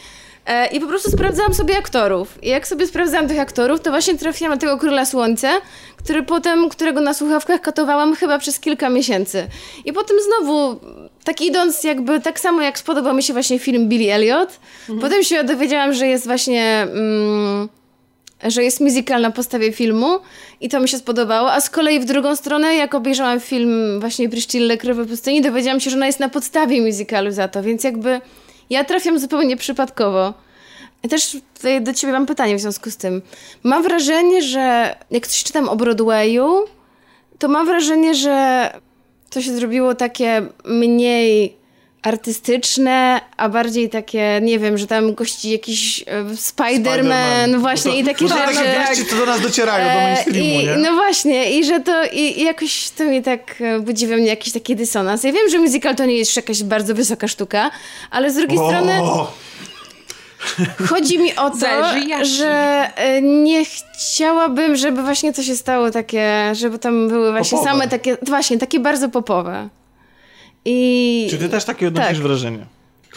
E, I po prostu sprawdzałam sobie aktorów. I jak sobie sprawdzałam tych aktorów, to właśnie trafiłam na tego Króla Słońca, który potem, którego na słuchawkach katowałam chyba przez kilka miesięcy. I potem znowu, tak idąc jakby, tak samo jak spodobał mi się właśnie film Billy Elliot, potem się dowiedziałam, że jest właśnie... Mm, że jest musical na podstawie filmu i to mi się spodobało, a z kolei w drugą stronę, jak obejrzałam film właśnie Priscilla Krywy Pustyni, dowiedziałam się, że ona jest na podstawie musicalu za to, więc jakby ja trafiam zupełnie przypadkowo. I też tutaj do ciebie mam pytanie w związku z tym. Mam wrażenie, że jak coś czytam o Broadwayu, to mam wrażenie, że to się zrobiło takie mniej artystyczne, a bardziej takie, nie wiem, że tam gości jakiś e, Spider-Man, właśnie No to, i takie to są rzeczy. takie wieści, co do nas docierają, do E, mainstreamu, I, nie? no właśnie, i że to i, i jakoś to mi tak e, budzi we mnie jakiś taki dysonans. Ja wiem, że musical to nie jest jakaś bardzo wysoka sztuka, ale z drugiej strony O, chodzi mi o to, że e, nie chciałabym, żeby właśnie to się stało takie, żeby tam były właśnie Popowe. same takie, właśnie, takie bardzo popowe. I Czy ty też takie odnosisz Tak. wrażenie?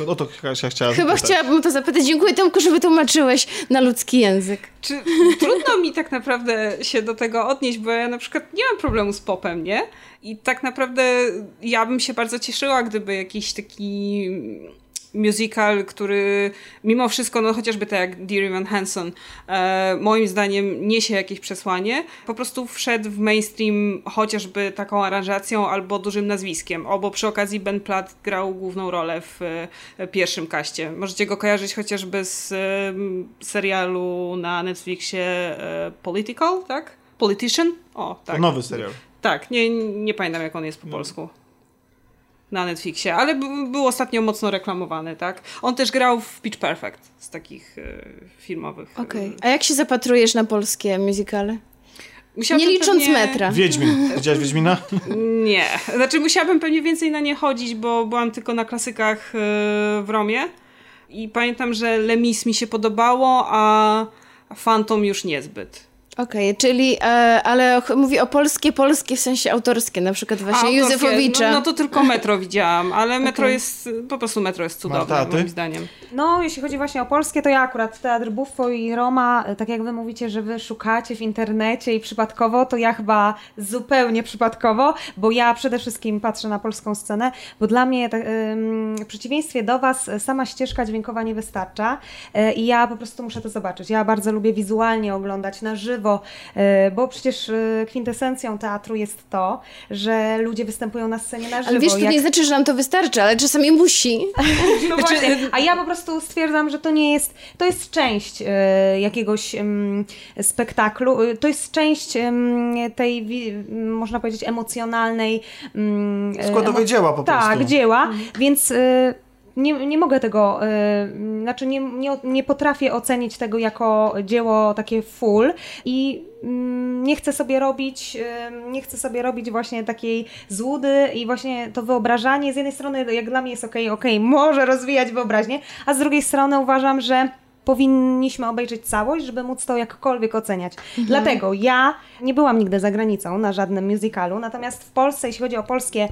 O to Kasia chciała chyba zapytać. chciałabym to zapytać. Dziękuję Tomku, że wytłumaczyłeś na ludzki język. Czy trudno mi tak naprawdę się do tego odnieść, bo ja na przykład nie mam problemu z popem, nie? I tak naprawdę ja bym się bardzo cieszyła, gdyby jakiś taki musical, który mimo wszystko, no chociażby tak jak Dear Evan Hansen, e, moim zdaniem niesie jakieś przesłanie, po prostu wszedł w mainstream chociażby taką aranżacją albo dużym nazwiskiem, o, bo przy okazji Ben Platt grał główną rolę w e, pierwszym kaście. Możecie go kojarzyć chociażby z e, serialu na Netflixie e, Political, tak? Politician? O, To tak. nowy serial. Tak, nie, nie pamiętam jak on jest po polsku. Na Netflixie, ale b- był ostatnio mocno reklamowany, tak? On też grał w Pitch Perfect z takich e, filmowych. e, Okej. A jak się zapatrujesz na polskie musicale? Musiałabym Nie licząc pewnie- metra. Wiedźmin. Widziałeś Wiedźmina? Nie. Znaczy musiałabym pewnie więcej na nie chodzić, bo byłam tylko na klasykach e, w Romie i pamiętam, że Lemis mi się podobało, a Phantom już niezbyt. Okej, czyli, e, ale mówi o polskie, polskie w sensie autorskie, na przykład właśnie autorskie, Józefowicza. No, no to tylko metro widziałam, ale metro Okej. jest, po prostu metro jest cudowne Marta, moim zdaniem. No, jeśli chodzi właśnie o polskie, to ja akurat Teatr Buffo i Roma, e, tak jak wy mówicie, że wy szukacie w internecie i przypadkowo, to ja chyba zupełnie przypadkowo, bo ja przede wszystkim patrzę na polską scenę, bo dla mnie tak, w przeciwieństwie do was e, sama ścieżka dźwiękowa nie wystarcza e, i ja po prostu muszę to zobaczyć. Ja bardzo lubię wizualnie oglądać na żywo, e, bo przecież e, kwintesencją teatru jest to, że ludzie występują na scenie na żywo. ale wiesz, to Jak- nie znaczy, że nam to wystarczy, ale czasami musi. no właśnie, a ja po prostu stwierdzam, że to nie jest, to jest część e, jakiegoś spektaklu, to jest część tej, można powiedzieć, emocjonalnej em, Składowej dzieła po tak, prostu. dzieła, więc e, nie, nie mogę tego, e, znaczy nie, nie, nie potrafię ocenić tego jako dzieło takie full i mm, nie chcę sobie robić, e, nie chcę sobie robić właśnie takiej złudy i właśnie to wyobrażanie z jednej strony jak dla mnie jest okej, okej, może rozwijać wyobraźnię, a z drugiej strony uważam, że powinniśmy obejrzeć całość, żeby móc to jakkolwiek oceniać. Dlatego ja nie byłam nigdy za granicą na żadnym musicalu, natomiast w Polsce, jeśli chodzi o polskie,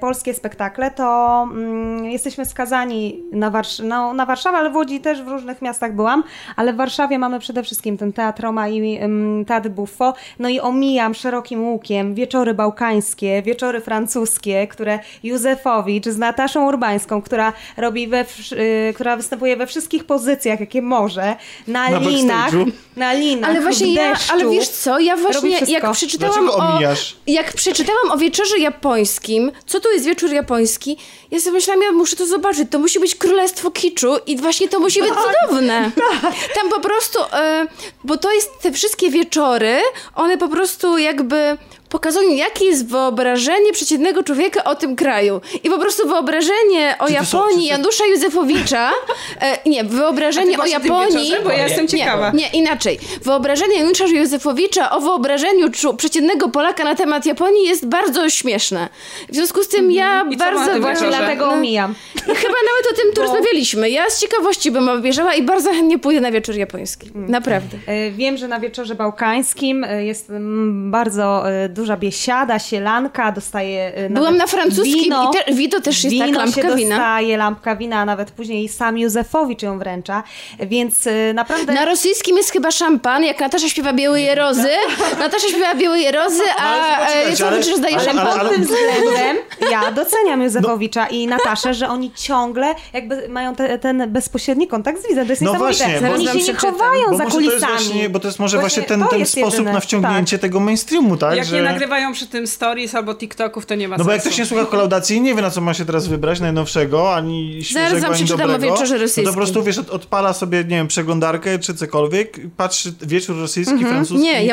polskie spektakle, to mm, jesteśmy skazani na, Warsz- no, na Warszawę, ale w Łodzi też w różnych miastach byłam, ale w Warszawie mamy przede wszystkim ten Teatr Roma i Teatr Buffo, no i omijam szerokim łukiem wieczory bałkańskie, wieczory francuskie, które Józefowicz z Nataszą Urbańską, która robi we, y, która występuje we wszystkich pozycjach, jakie może, na, Na linach, backstage'u. na linach, Ale właśnie w ja, deszczu. ale wiesz co, ja właśnie jak przeczytałam o, omijasz? jak przeczytałam o wieczorze japońskim, co to jest wieczór japoński, ja sobie myślałam, ja muszę to zobaczyć, to musi być królestwo kiczu i właśnie to musi być cudowne. Tam po prostu, e, bo to jest te wszystkie wieczory, one po prostu jakby pokazują, jakie jest wyobrażenie przeciętnego człowieka o tym kraju. I po prostu wyobrażenie o są- Japonii to- Janusza Józefowicza, e, nie, wyobrażenie o Japonii... wieczorze? Bo ja jestem ciekawa. Nie, nie, inaczej. Wyobrażenie Janusza Józefowicza o wyobrażeniu czu- przeciętnego Polaka na temat Japonii jest bardzo śmieszne. W związku z tym ja I co ma bardzo... Właśnie dlatego omijam. Chyba nawet o tym tu rozmawialiśmy. Ja z ciekawości bym obejrzała i bardzo chętnie pójdę na wieczór japoński. Naprawdę. E, Wiem, że na wieczorze bałkańskim e, jest mm, bardzo e, duża biesiada, sielanka, dostaje e, Byłam na francuskim wino. i te, wino też jest Wino tak, lampka się wina. dostaje, lampka wina, a nawet później sam Józefowicz ją wręcza, więc e, naprawdę... Na rosyjskim jest chyba szampan, jak Natasza śpiewa Białe Jerozy. Natasza śpiewa Białe Jerozy, a Józefowicz ale- rozdaje szampan. ale- Pod tym względem ja doceniam Józefowicza i Nataszę, że oni ciągle jakby mają te, ten bezpośredni kontakt z widzem. To jest No niesamowite. właśnie, bo- oni się nie chowają Bo za może to jest kulisami. właśnie, bo to jest może właśnie, Właśnie ten, sposób jedyne. na wciągnięcie Tak. tego mainstreamu, tak? Jak że... nagrywają przy tym stories albo TikToków, to nie ma No bo jak sensu. ktoś nie słucha kolaudacji i nie wie, na co ma się teraz wybrać, najnowszego, ani świeżego, wam ani dobrego, wieczorze no to po prostu, wiesz, od- odpala sobie, nie wiem, przeglądarkę czy cokolwiek, patrzy wieczór rosyjski, francuski, Nie,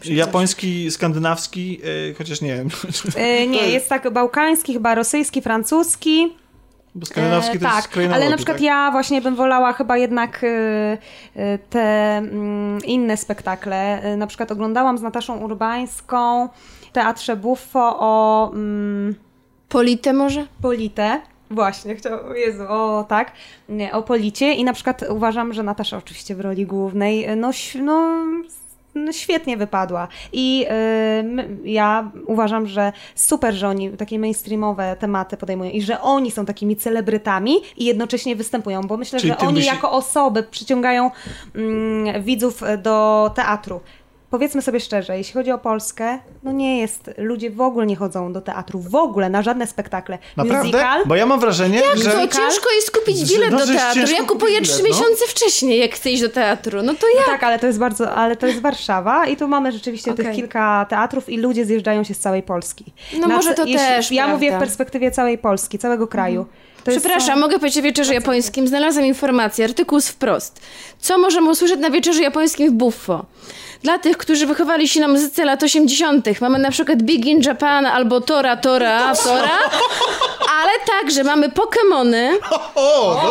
przecież. japoński, skandynawski, yy, chociaż nie wiem, E, nie, jest tak bałkański, chyba rosyjski, francuski. Bo skandynawski to tak, jest ale na przykład tak? ja właśnie bym wolała chyba jednak e, e, te mm, inne spektakle. E, Na przykład oglądałam z Nataszą Urbańską w Teatrze Buffo o mm, Polite może? Polite. Właśnie, chciał, Jezu, o tak, nie, o Policie i na przykład uważam, że Natasza oczywiście w roli głównej, e, no, no, no świetnie wypadła i my- ja uważam, że super, że oni takie mainstreamowe tematy podejmują i że oni są takimi celebrytami i jednocześnie występują, bo myślę, Czyli że oni byś- jako osoby przyciągają mm, widzów do teatru. Powiedzmy sobie szczerze, jeśli chodzi o Polskę, no nie jest, ludzie w ogóle nie chodzą do teatru, w ogóle, na żadne spektakle. Naprawdę? Musical, Bo ja mam wrażenie, Jak że... to? Ciężko jest kupić bilet no, do teatru. Ja kupuję trzy bilet, no. miesiące wcześniej, jak chcę iść do teatru. No to ja. Tak, ale to jest bardzo, ale to jest Warszawa i tu mamy rzeczywiście tych Okej. kilka teatrów i ludzie zjeżdżają się z całej Polski. No może to też, Ja prawda. mówię w perspektywie całej Polski, całego kraju. To jest- Przepraszam, mogę powiedzieć o wieczorze japońskim. Znalazłam informację, artykuł z wprost. Co możemy usłyszeć na wieczorze japońskim w Buffo? Dla tych, którzy wychowali się na muzyce lat 80., mamy na przykład Big in Japan albo Tora Tora Tora, ale także mamy Pokémony,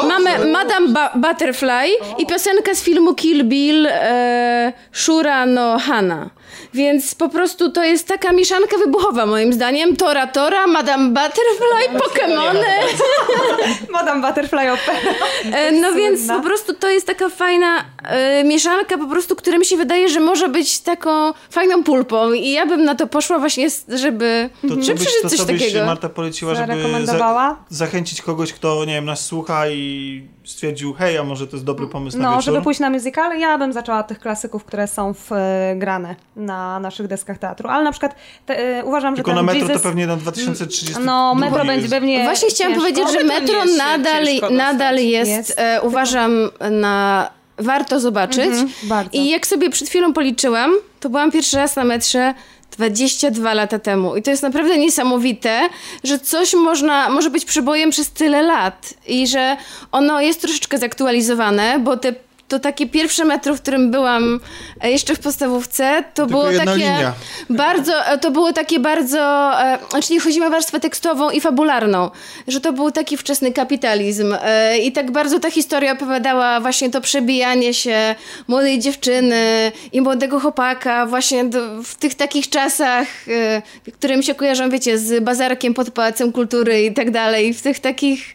mamy Madame ba- Butterfly i piosenka z filmu Kill Bill e, Shura no Hana. Więc po prostu to jest taka mieszanka wybuchowa moim zdaniem. Tora Tora, Madame Butterfly, Pokémony. Madame Butterfly Opera. E, No więc po prostu to jest taka fajna e, mieszanka, po prostu, która mi się wydaje, że może być taką fajną pulpą i ja bym na to poszła właśnie, żeby, To żeby byś, przeżyć coś takiego. Marta poleciła, żeby za, zachęcić kogoś, kto, nie wiem, nas słucha i stwierdził, hej, a może to jest dobry pomysł na No, wieczór? żeby pójść na musical, ja bym zaczęła od tych klasyków, które są w, e, grane na naszych deskach teatru. Ale na przykład te, e, uważam, że Tylko ten na metro Jesus... to pewnie na 2030 No, metro będzie pewnie Właśnie chciałam ciężko. powiedzieć, że Metro nadal, nadal jest, Jest. E, uważam, na warto zobaczyć. Mhm, bardzo. I jak sobie przed chwilą policzyłam, to byłam pierwszy raz na metrze 22 lata temu. I to jest naprawdę niesamowite, że coś można, może być przebojem przez tyle lat. I że ono jest troszeczkę zaktualizowane, bo te to takie pierwsze metro, w którym byłam e, jeszcze w podstawówce, to było jedna takie linia. bardzo, e, to było takie bardzo, e, znaczy nie chodzi o warstwę tekstową i fabularną, że to był taki wczesny kapitalizm i tak bardzo ta historia opowiadała właśnie to przebijanie się młodej dziewczyny i młodego chłopaka właśnie w tych takich czasach, które mi się kojarzą, wiecie, z bazarkiem pod Pałacem Kultury i tak dalej, w tych takich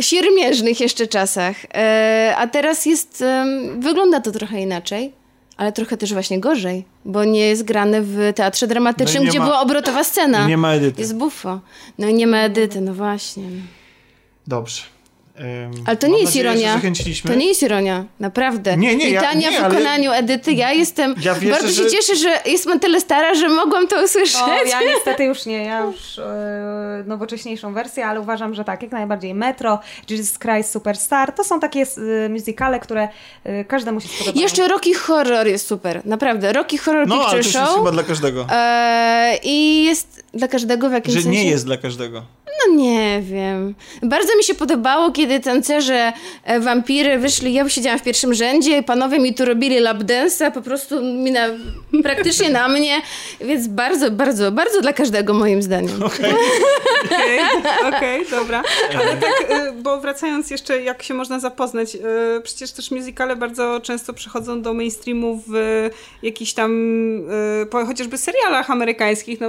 siermierznych jeszcze czasach. E, a teraz jest, wygląda to trochę inaczej. Ale trochę też właśnie gorzej, bo nie jest grane w teatrze dramatycznym, No gdzie ma- była obrotowa scena. Nie ma edyty. Jest buffo. No i nie ma edyty, no właśnie. Dobrze. Ale to nie jest nadzieję, ironia. To nie jest ironia, naprawdę. Nie, nie, I ja- Tania nie, w ale- wykonaniu Edyty, ja jestem, Ja wierzę, bardzo się że- cieszę, że jestem tyle stara, że mogłam to usłyszeć. O, ja niestety już nie, ja już e, nowocześniejszą wersję, ale uważam, że tak, jak najbardziej Metro, Jesus Christ Superstar, to są takie e, musicale, które e, każdemu się spodobają. Jeszcze Rocky Horror jest super, naprawdę. Rocky Horror No, ale Picture to już Show. jest chyba dla każdego. E, I jest dla każdego w jakimś Że sensie. nie jest dla każdego. No nie wiem. Bardzo mi się podobało, kiedy tancerze e, wampiry wyszli. Ja siedziałam w pierwszym rzędzie, panowie mi tu robili lap dance'a, po prostu mi na, praktycznie na mnie, więc bardzo, bardzo, bardzo dla każdego moim zdaniem. Okej, okej, dobra. Ale tak, y, bo wracając jeszcze, jak się można zapoznać, y, przecież też musicale bardzo często przychodzą do mainstreamu w jakichś tam, po, chociażby serialach amerykańskich, no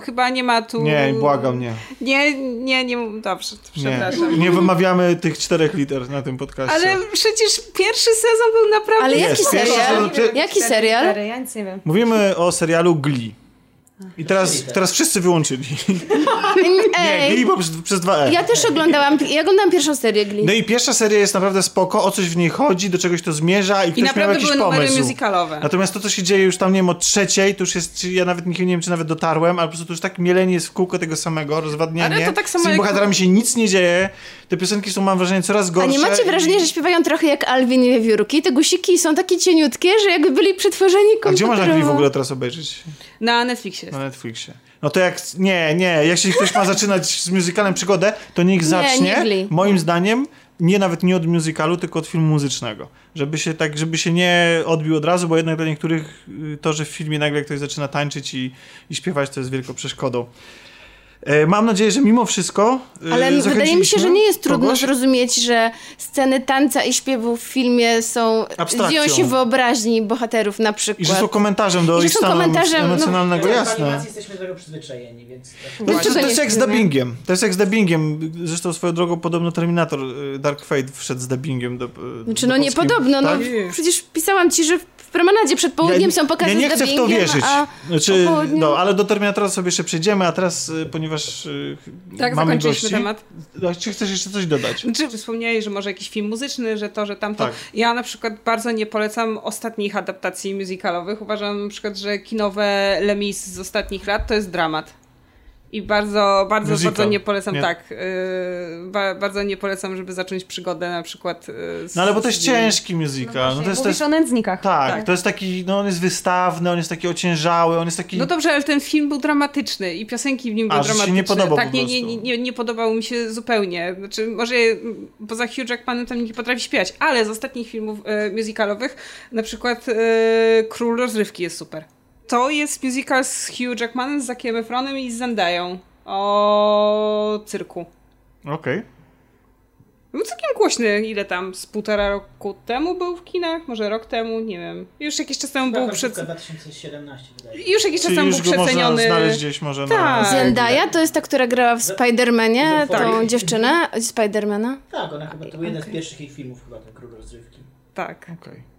chyba nie ma tu... Nie, błagam, nie. Nie, nie, nie, dobrze, przepraszam. Nie, nie wymawiamy tych czterech liter na tym podcaście. Ale przecież pierwszy sezon był naprawdę... Ale jaki serial? sezon- Jaki Cztery serial? litery, Ja nic nie wiem. Mówimy o serialu Glee. I teraz, teraz wszyscy wyłączyli. Nie, Ej, Glee bo przez, przez dwa E. ja też oglądałam, ja oglądałam pierwszą serię Glee. No i pierwsza seria jest naprawdę spoko, o coś w niej chodzi, do czegoś to zmierza i I ktoś miał naprawdę jakiś były numery pomysł. musicalowe. Natomiast to, co się dzieje już tam, nie wiem, od trzeciej, to już jest, ja nawet nie wiem, czy nawet dotarłem, ale po prostu to już tak mielenie jest w kółko tego samego, rozwadnianie. Ale to tak samo Z tymi jak- bohaterami się nic nie dzieje, te piosenki są, mam wrażenie, coraz A gorsze. nie macie i- wrażenia, że śpiewają trochę jak Alvin i Wiewiórki? Te guziki są takie cieniutkie, że jakby byli przetworzeni A gdzie można. Glee w ogóle teraz obejrzeć? Na Netflixie jest. Na Netflixie. No to jak, nie, nie, jeśli ktoś ma zaczynać z musicalem przygodę, to niech zacznie, nie Glee. moim zdaniem, nie nawet nie od musicalu, tylko od filmu muzycznego. Żeby się tak, żeby się nie odbił od razu, bo jednak dla niektórych y, to, że w filmie nagle ktoś zaczyna tańczyć i, i śpiewać, to jest wielką przeszkodą. E, Mam nadzieję, że mimo wszystko. y, Ale wydaje mi się, że nie jest trudno kogoś. zrozumieć, że sceny tańca i śpiewu w filmie są... Abstrakcją. Dzieją się w wyobraźni bohaterów na przykład. I że są komentarzem do I że ich są stanu komentarzem, no- emocjonalnego, W jasne. animacji jesteśmy do tego przyzwyczajeni, więc... No, to, Właśnie. to jest jak z dubbingiem. To jest jak z dubbingiem. Zresztą swoją drogą podobno Terminator y, Dark Fate wszedł z dubbingiem do. y, Znaczy, do no nie polskiego. podobno, no Tak? przecież pisałam ci, że w promenadzie przed południem Ja- są pokazy Ja nie chcę w to wierzyć. A Znaczy, po południu- no, ale do Terminatora sobie jeszcze przejdziemy, a teraz, y, ponieważ y, Tak, mamy zakończyliśmy gości, temat. no, Czy chcesz jeszcze coś dodać? Czy wspomniałeś, że może jakiś film muzyczny, że to, że tamto. Tak. Ja na przykład bardzo nie polecam ostatnich adaptacji musicalowych. Uważam na przykład, że kinowe Lemis z ostatnich lat to jest dramat. I bardzo, bardzo, Musical. bardzo nie polecam, Nie. tak. Yy, ba, bardzo nie polecam, żeby zacząć przygodę na przykład. Yy, z, No ale bo to jest z- ciężki musical. No, to jest, to jest, o nędznikach. tak, tak. to jest taki, no on jest wystawny, on jest taki ociężały, on jest taki... No dobrze, ale ten film był dramatyczny i piosenki w nim były A, że się dramatyczne. nie podobał tak, po nie, nie, nie, nie podobał mi się zupełnie. Znaczy, może poza Hugh Jackmanem tam nie potrafi śpiewać, ale z ostatnich filmów e, musicalowych, na przykład e, Król Rozrywki jest super. To jest musical z Hugh Jackmanem, z Zackiem Efronem i z Zendają o cyrku. Okej. Był całkiem głośny, ile tam, z półtora roku temu był w kinach, może rok temu, nie wiem. Już jakiś czas temu był przed... 2017 wydaje się. Już jakiś czas Czyli temu był przeceniony. znaleźć gdzieś może na... Tak. Zendaya to jest ta, która grała w Spidermanie, Tak. tą dziewczynę, Spidermana. Tak, ona chyba, to był jeden z pierwszych ich filmów chyba, ten Król Rozrywki. Tak. Okej.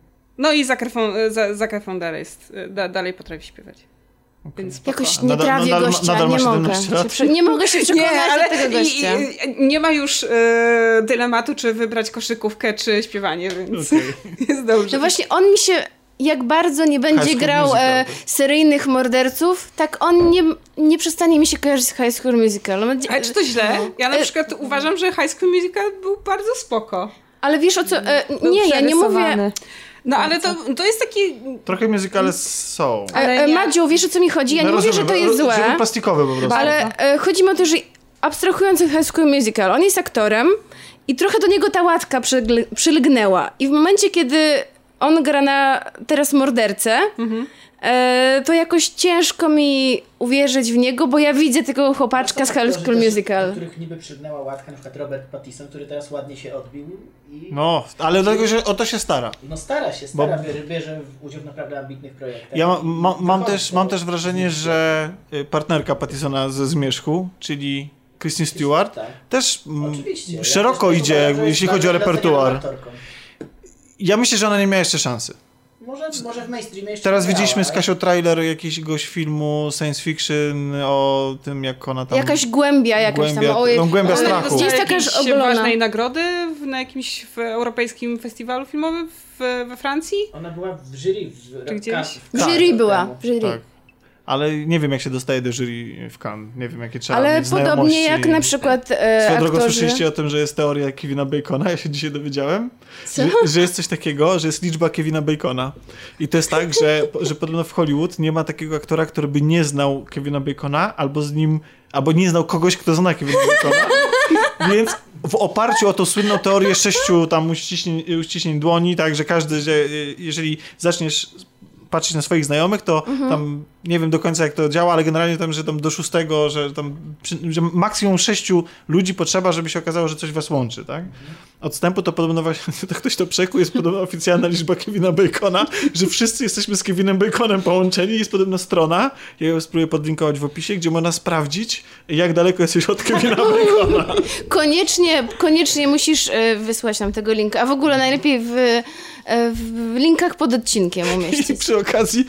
No i za- Efron dalej, jest, da, dalej potrafi śpiewać. Więc spoko. Jakoś nie trawię nadal gościa, nadal nie mogę. 17 lat? Się prze- Nie mogę się przekonać do tego i, gościa. i, nie ma już e, dylematu, czy wybrać koszykówkę, czy śpiewanie, więc Okej. jest dobrze. No właśnie, on mi się, jak bardzo nie będzie High grał e, seryjnych morderców, tak on nie, nie przestanie mi się kojarzyć z High School Musical. Ale czy to źle? Ja na E, przykład uważam, że High School Musical był bardzo spoko. Ale wiesz o co, e, nie, ja nie mówię... No ale to, to jest taki... Trochę muzykale są. E, Ale e, nie- Madziu, wiesz o co mi chodzi? Ja nie No mówię, że rozumiem, to jest złe. Żeby plastikowe po prostu. Ale e, chodzi mi o to, że abstrahując od High School Musical, on jest aktorem i trochę do niego ta łatka przylgnęła. I w momencie, kiedy on gra na teraz mordercę, e, to jakoś ciężko mi uwierzyć w niego, bo ja widzę tego chłopaczka z High School Musical. Do których niby przygnęła łatka, na przykład Robert Pattinson, który teraz ładnie się odbił i no, No, ale dlatego, że o to się stara. stara się, Bo- stara, bierze, bierze w udział w naprawdę ambitnych projektach. Ja ma, ma, mam, też, z mam też wrażenie, że y, partnerka Pattisona ze Zmierzchu, czyli Kristen Stewart, Tak. też mm, Oczywiście. Ja szeroko też idzie, jeśli chodzi o repertuar. Ja myślę, że ona nie miała jeszcze szansy. Może, może w mainstreamie jeszcze Teraz widzieliśmy z Kasią trailer jakiegoś filmu science fiction o tym, jak ona tam... Jakaś głębia jakaś Głębia- tam. Ojej, no, głębia ona strachu. Gdzieś taka ogolona. ważnej nagrody w, na jakimś w europejskim festiwalu filmowym w, we Francji? Ona była w jury w, Czy gdzieś? w, W Tak. jury była, w jury. Tak. Ale nie wiem, jak się dostaje do jury w Cannes. Nie wiem, jakie trzeba Ale mieć podobnie znajomości. jak na przykład e, Swoją drogą aktorzy... słyszeliście o tym, że jest teoria Kevina Bacona? Ja się dzisiaj dowiedziałem. Że, że jest coś takiego, że jest liczba Kevina Bacona. I to jest tak, że, że podobno w Hollywood nie ma takiego aktora, który by nie znał Kevina Bacona, albo z nim, albo nie znał kogoś, kto zna Kevina Bacona. Więc w oparciu o tą słynną teorię sześciu tam uściśnień, uściśnień dłoni, tak, że każdy, że y, jeżeli zaczniesz patrzeć na swoich znajomych, to tam nie wiem do końca jak to działa, ale generalnie tam, że tam do szóstego, że tam przy, że maksimum sześciu ludzi potrzeba, żeby się okazało, że coś was łączy, tak? Odstępu to podobno właśnie, to ktoś to przekuł, jest podobno oficjalna liczba Kevina Bacona, że wszyscy jesteśmy z Kevinem Baconem połączeni, jest podobno strona, ja ją spróbuję podlinkować w opisie, gdzie można sprawdzić, jak daleko jesteś od Kevina Bacona. Koniecznie, koniecznie musisz e, wysłać nam tego linka, a w ogóle najlepiej w, e, w linkach pod odcinkiem I umieścić. przy okazji,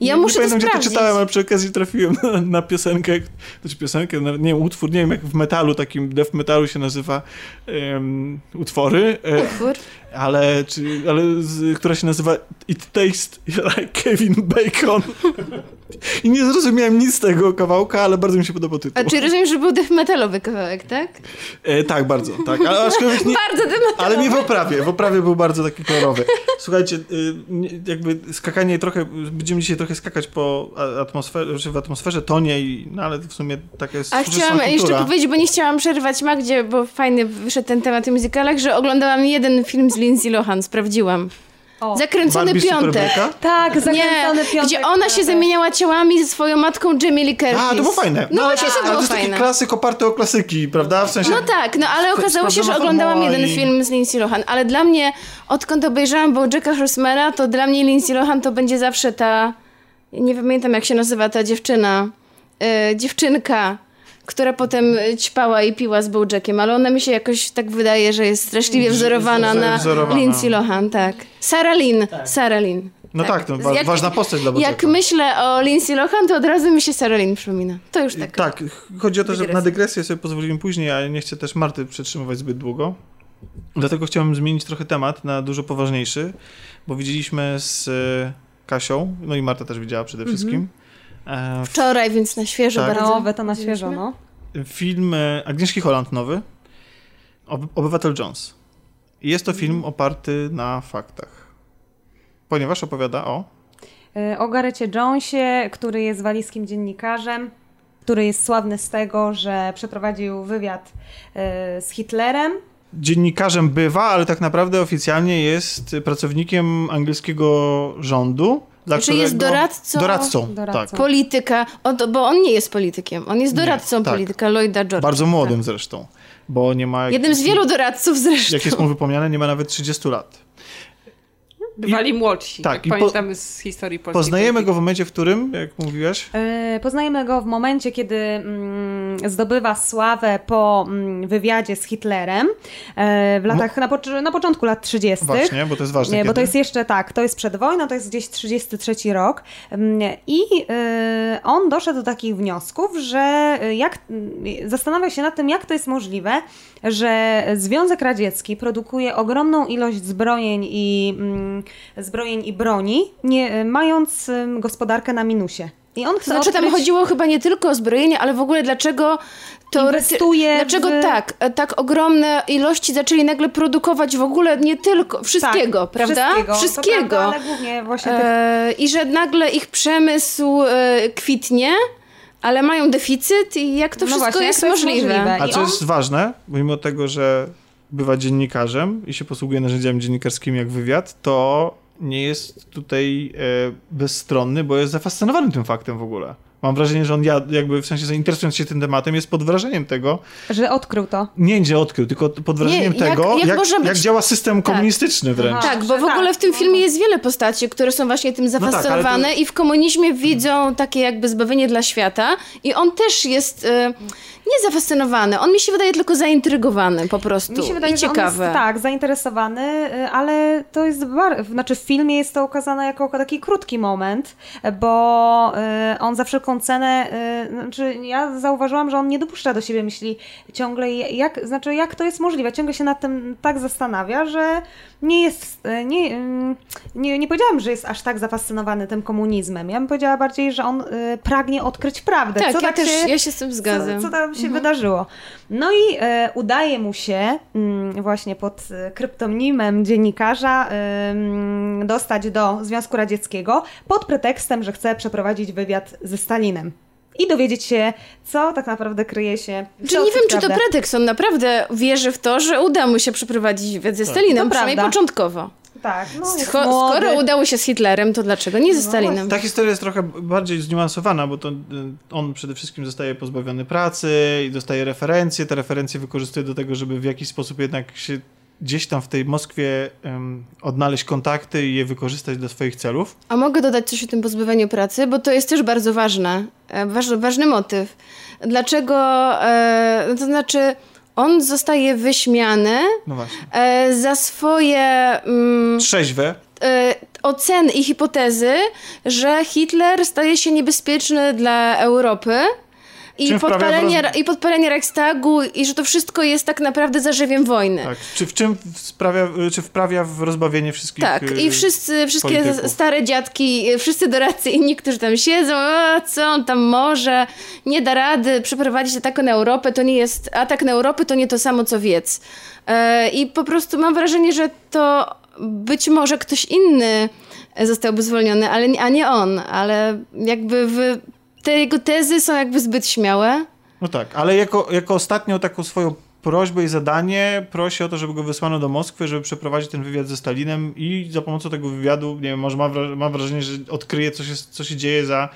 ja, muszę pamiętam, to sprawdzić. Czytałem, ale przy okazji trafiłem na, na piosenkę, znaczy piosenkę, na, nie wiem, utwór, nie wiem jak w metalu, takim death metalu się nazywa um, utwory, e, Utwór. Ale, czy, ale która się nazywa It Tastes Like Kevin Bacon. I nie zrozumiałem nic z tego kawałka, ale bardzo mi się podobał tytuł. A czy rozumiem, że był death metalowy kawałek, tak? E, tak, bardzo, tak. Ale, aczkolwiek nie, Bardzo death metalowy. ale nie w oprawie. W oprawie był bardzo taki kolorowy. Słuchajcie, y, jakby skakanie trochę, będziemy dzisiaj trochę skakać po atmosferze, czy w atmosferze, tonie, i, no ale w sumie taka jest A chciałam jeszcze kultura. powiedzieć, bo nie chciałam przerwać Magdzie, bo fajny wyszedł ten temat o musicalach, że oglądałam jeden film z Lindsay Lohan, sprawdziłam. O. Zakręcony Barbie piątek. Superbeka? Tak, Nie, zakręcony piątek. gdzie ona się tak. zamieniała ciałami ze swoją matką Jamie Lee Curtis. A, to było fajne. No, właśnie ale to to było jest taki fajne. klasyk oparty o klasyki, prawda? W sensie... No tak, no ale okazało się, że oglądałam jeden i- film z Lindsay Lohan, ale dla mnie, odkąd obejrzałam Bojacka Horsemana, to dla mnie Lindsay Lohan to będzie zawsze ta, nie pamiętam jak się nazywa ta dziewczyna, e, dziewczynka, która potem e, ćpała i piła z Bojackiem, ale ona mi się jakoś tak wydaje, że jest straszliwie wzorowana na wzorowana. Lindsay Lohan, tak. Sarah Lynn, Sarah Lynn. No tak, to wa- Jak- ważna postać dla Jak Bojacka. myślę o Lindsay Lohan, to od razu mi się Sarah Lynn przypomina. To już tak. Tak, chodzi o to, że na dygresję sobie pozwolimy później, ale nie chcę też Marty przetrzymywać zbyt długo. Dlatego chciałbym zmienić trochę temat na dużo poważniejszy, bo widzieliśmy z e, Kasią, no i Marta też widziała przede wszystkim, e, Wczoraj, więc na świeżo Tak. bardzo. Nowe to na świeżo, no. film e, Agnieszki Holland nowy, Ob- Obywatel Jones. I jest to film oparty na faktach. Ponieważ opowiada o... Y, O Garecie Jonesie, który jest walijskim dziennikarzem, który jest sławny z tego, że przeprowadził wywiad z Hitlerem. Dziennikarzem bywa, ale tak naprawdę oficjalnie jest pracownikiem angielskiego rządu. Dla Znaczy jest doradcą- Doradcą, Doradcą. tak. Polityka, o, to- bo on nie jest politykiem, on jest Nie, doradcą tak. polityka Lloyda George'a. Bardzo młodym zresztą, bo nie ma... Jednym z wielu doradców zresztą. Jak jest mu wypomniane, nie ma nawet 30 lat. Bywali młodsi, tak, tak, i po- pamiętamy z historii polskiej. Poznajemy polityki. go w momencie, w którym, jak mówiłaś, Y, Poznajemy go w momencie, kiedy mm, zdobywa sławę po mm, wywiadzie z Hitlerem e, w latach, na, na początku lat 30. właśnie, bo to jest ważne Nie, bo to jest jeszcze tak, to jest przed wojną, to jest gdzieś 33 rok. Mm, I y, on doszedł do takich wniosków, że jak, y, zastanawia się nad tym, jak to jest możliwe, że Związek Radziecki produkuje ogromną ilość zbrojeń i, mm, zbrojeń i broni, nie, y, mając gospodarkę na minusie. I on chce znaczy tam odkryć- chodziło chyba nie tylko o zbrojenie, ale w ogóle dlaczego teorety- Inwestuje Dlaczego w- tak, e, tak ogromne ilości zaczęli nagle produkować w ogóle nie tylko, wszystkiego, tak, prawda? Wszystkiego, Wszystkiego. To prawda, ale głównie właśnie tych E, I że nagle ich przemysł e, kwitnie, ale mają deficyt i jak to No wszystko właśnie, jak jest, to jest możliwe. możliwe? A i co on- jest ważne, mimo tego, że bywa dziennikarzem i się posługuje narzędziami dziennikarskimi jak wywiad, to nie jest tutaj e, bezstronny, bo jest zafascynowany tym faktem w ogóle. Mam wrażenie, że on ja, jakby w sensie zainteresując się tym tematem, jest pod wrażeniem tego, że odkrył to. nie że odkrył, tylko pod wrażeniem Nie, jak- tego, jak jak, jak, działa system komunistyczny wręcz. Aha. Tak, bo w że ogóle tak, w tym no filmie to- jest wiele postaci, które są właśnie tym tak, ale zafascynowane i w komunizmie widzą takie jakby zbawienie dla świata i on też jest e, nie zafascynowany, on mi się wydaje tylko zaintrygowany po prostu. Mi się wydaje, i że on ciekawy. jest tak, zainteresowany, y, ale to jest bar... znaczy w filmie jest to ukazane jako taki krótki moment, bo y, on za wszelką cenę, y, znaczy ja zauważyłam, że on nie dopuszcza do siebie myśli ciągle, jak, znaczy jak to jest możliwe, ciągle się nad tym tak zastanawia, że nie jest, y, nie, y, nie, nie powiedziałam, że jest aż tak zafascynowany tym komunizmem. Ja bym powiedziała bardziej, że on y, pragnie odkryć prawdę. Tak, co ja tak też się, ja się z tym zgadzam. co, co tam się wydarzyło. No i e, udaje mu się mm, właśnie pod e, kryptonimem dziennikarza em, dostać do Związku Radzieckiego pod pretekstem, że chce przeprowadzić wywiad ze Stalinem. I dowiedzieć się, co tak naprawdę kryje się. w Czyli nie wiem, czy to pretekst, on naprawdę wierzy w to, że uda mu się przeprowadzić wywiad ze Stalinem, To przynajmniej prawda. początkowo. Tak, no Scho-. No skoro udało się z Hitlerem, to dlaczego nie ze Stalinem? Ta historia jest trochę bardziej zniuansowana, bo to y, on przede wszystkim zostaje pozbawiony pracy i dostaje referencje. Te referencje wykorzystuje do tego, żeby w jakiś sposób jednak się gdzieś tam w tej Moskwie em, odnaleźć kontakty i je wykorzystać do swoich celów. A mogę dodać coś o tym pozbawieniu pracy, bo to jest też bardzo ważne, e, waż, ważny motyw. Dlaczego, e, no to znaczy, on zostaje wyśmiany No e, za swoje... Mm, Trzeźwe. e, oceny i hipotezy, że Hitler staje się niebezpieczny dla Europy. I podpalenie, roz- I podpalenie Reichstagu, i że to wszystko jest tak naprawdę zarzewiem wojny. Tak. Czy w czym sprawia, czy wprawia w rozbawienie wszystkich Tak, y, i wszyscy, wszystkie polityków. stare dziadki, y, wszyscy doradcy inni, którzy tam siedzą, o, co on tam może, nie da rady przeprowadzić ataku na Europę, to nie jest, atak na Europę to nie to samo co wiec. E, I po prostu mam wrażenie, że to być może ktoś inny zostałby zwolniony, ale, a nie on, ale jakby w, te jego tezy są jakby zbyt śmiałe. No tak, ale jako, jako ostatnią taką swoją prośbę i zadanie prosi o to, żeby go wysłano do Moskwy, żeby przeprowadzić ten wywiad ze Stalinem i za pomocą tego wywiadu, nie wiem, może ma, ma wrażenie, że odkryje, co się, co się dzieje za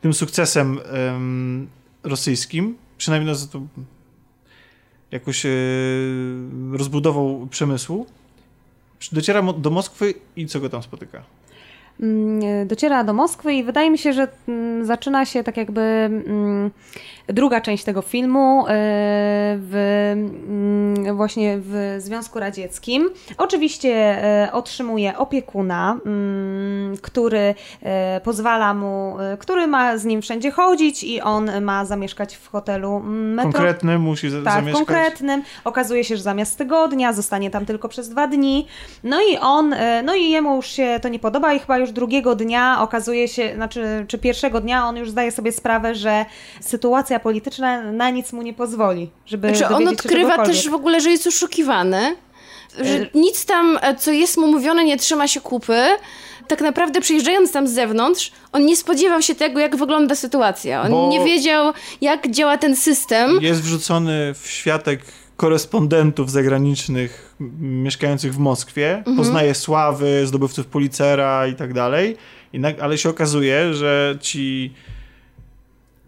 tym sukcesem em, rosyjskim. Przynajmniej no, za to jakoś e, rozbudową przemysłu. Dociera do Moskwy i co go tam spotyka? Mm, dociera do Moskwy i wydaje mi się, że mm, zaczyna się tak jakby mm, druga część tego filmu e, w, właśnie w Związku Radzieckim. Oczywiście e, otrzymuje opiekuna, który e, pozwala mu, który ma z nim wszędzie chodzić i on ma zamieszkać w hotelu metro. Konkretny musi Tak, zamieszkać. konkretnym. Okazuje się, że zamiast tygodnia zostanie tam tylko przez dwa dni. No i on, no i jemu już się to nie podoba i chyba już drugiego dnia okazuje się, znaczy, czy pierwszego dnia on już zdaje sobie sprawę, że sytuacja polityczna na nic mu nie pozwoli, żeby Znaczy on odkrywa też w ogóle, że jest oszukiwany, że E, nic tam, co jest mu mówione, nie trzyma się kupy. Tak naprawdę przyjeżdżając tam z zewnątrz, on nie spodziewał się tego, jak wygląda sytuacja. On Bo- nie wiedział, jak działa ten system. Jest wrzucony w światek korespondentów zagranicznych mieszkających w Moskwie. Mhm. Poznaje sławy, zdobywców Pulitzera i tak dalej. Ale się okazuje, że ci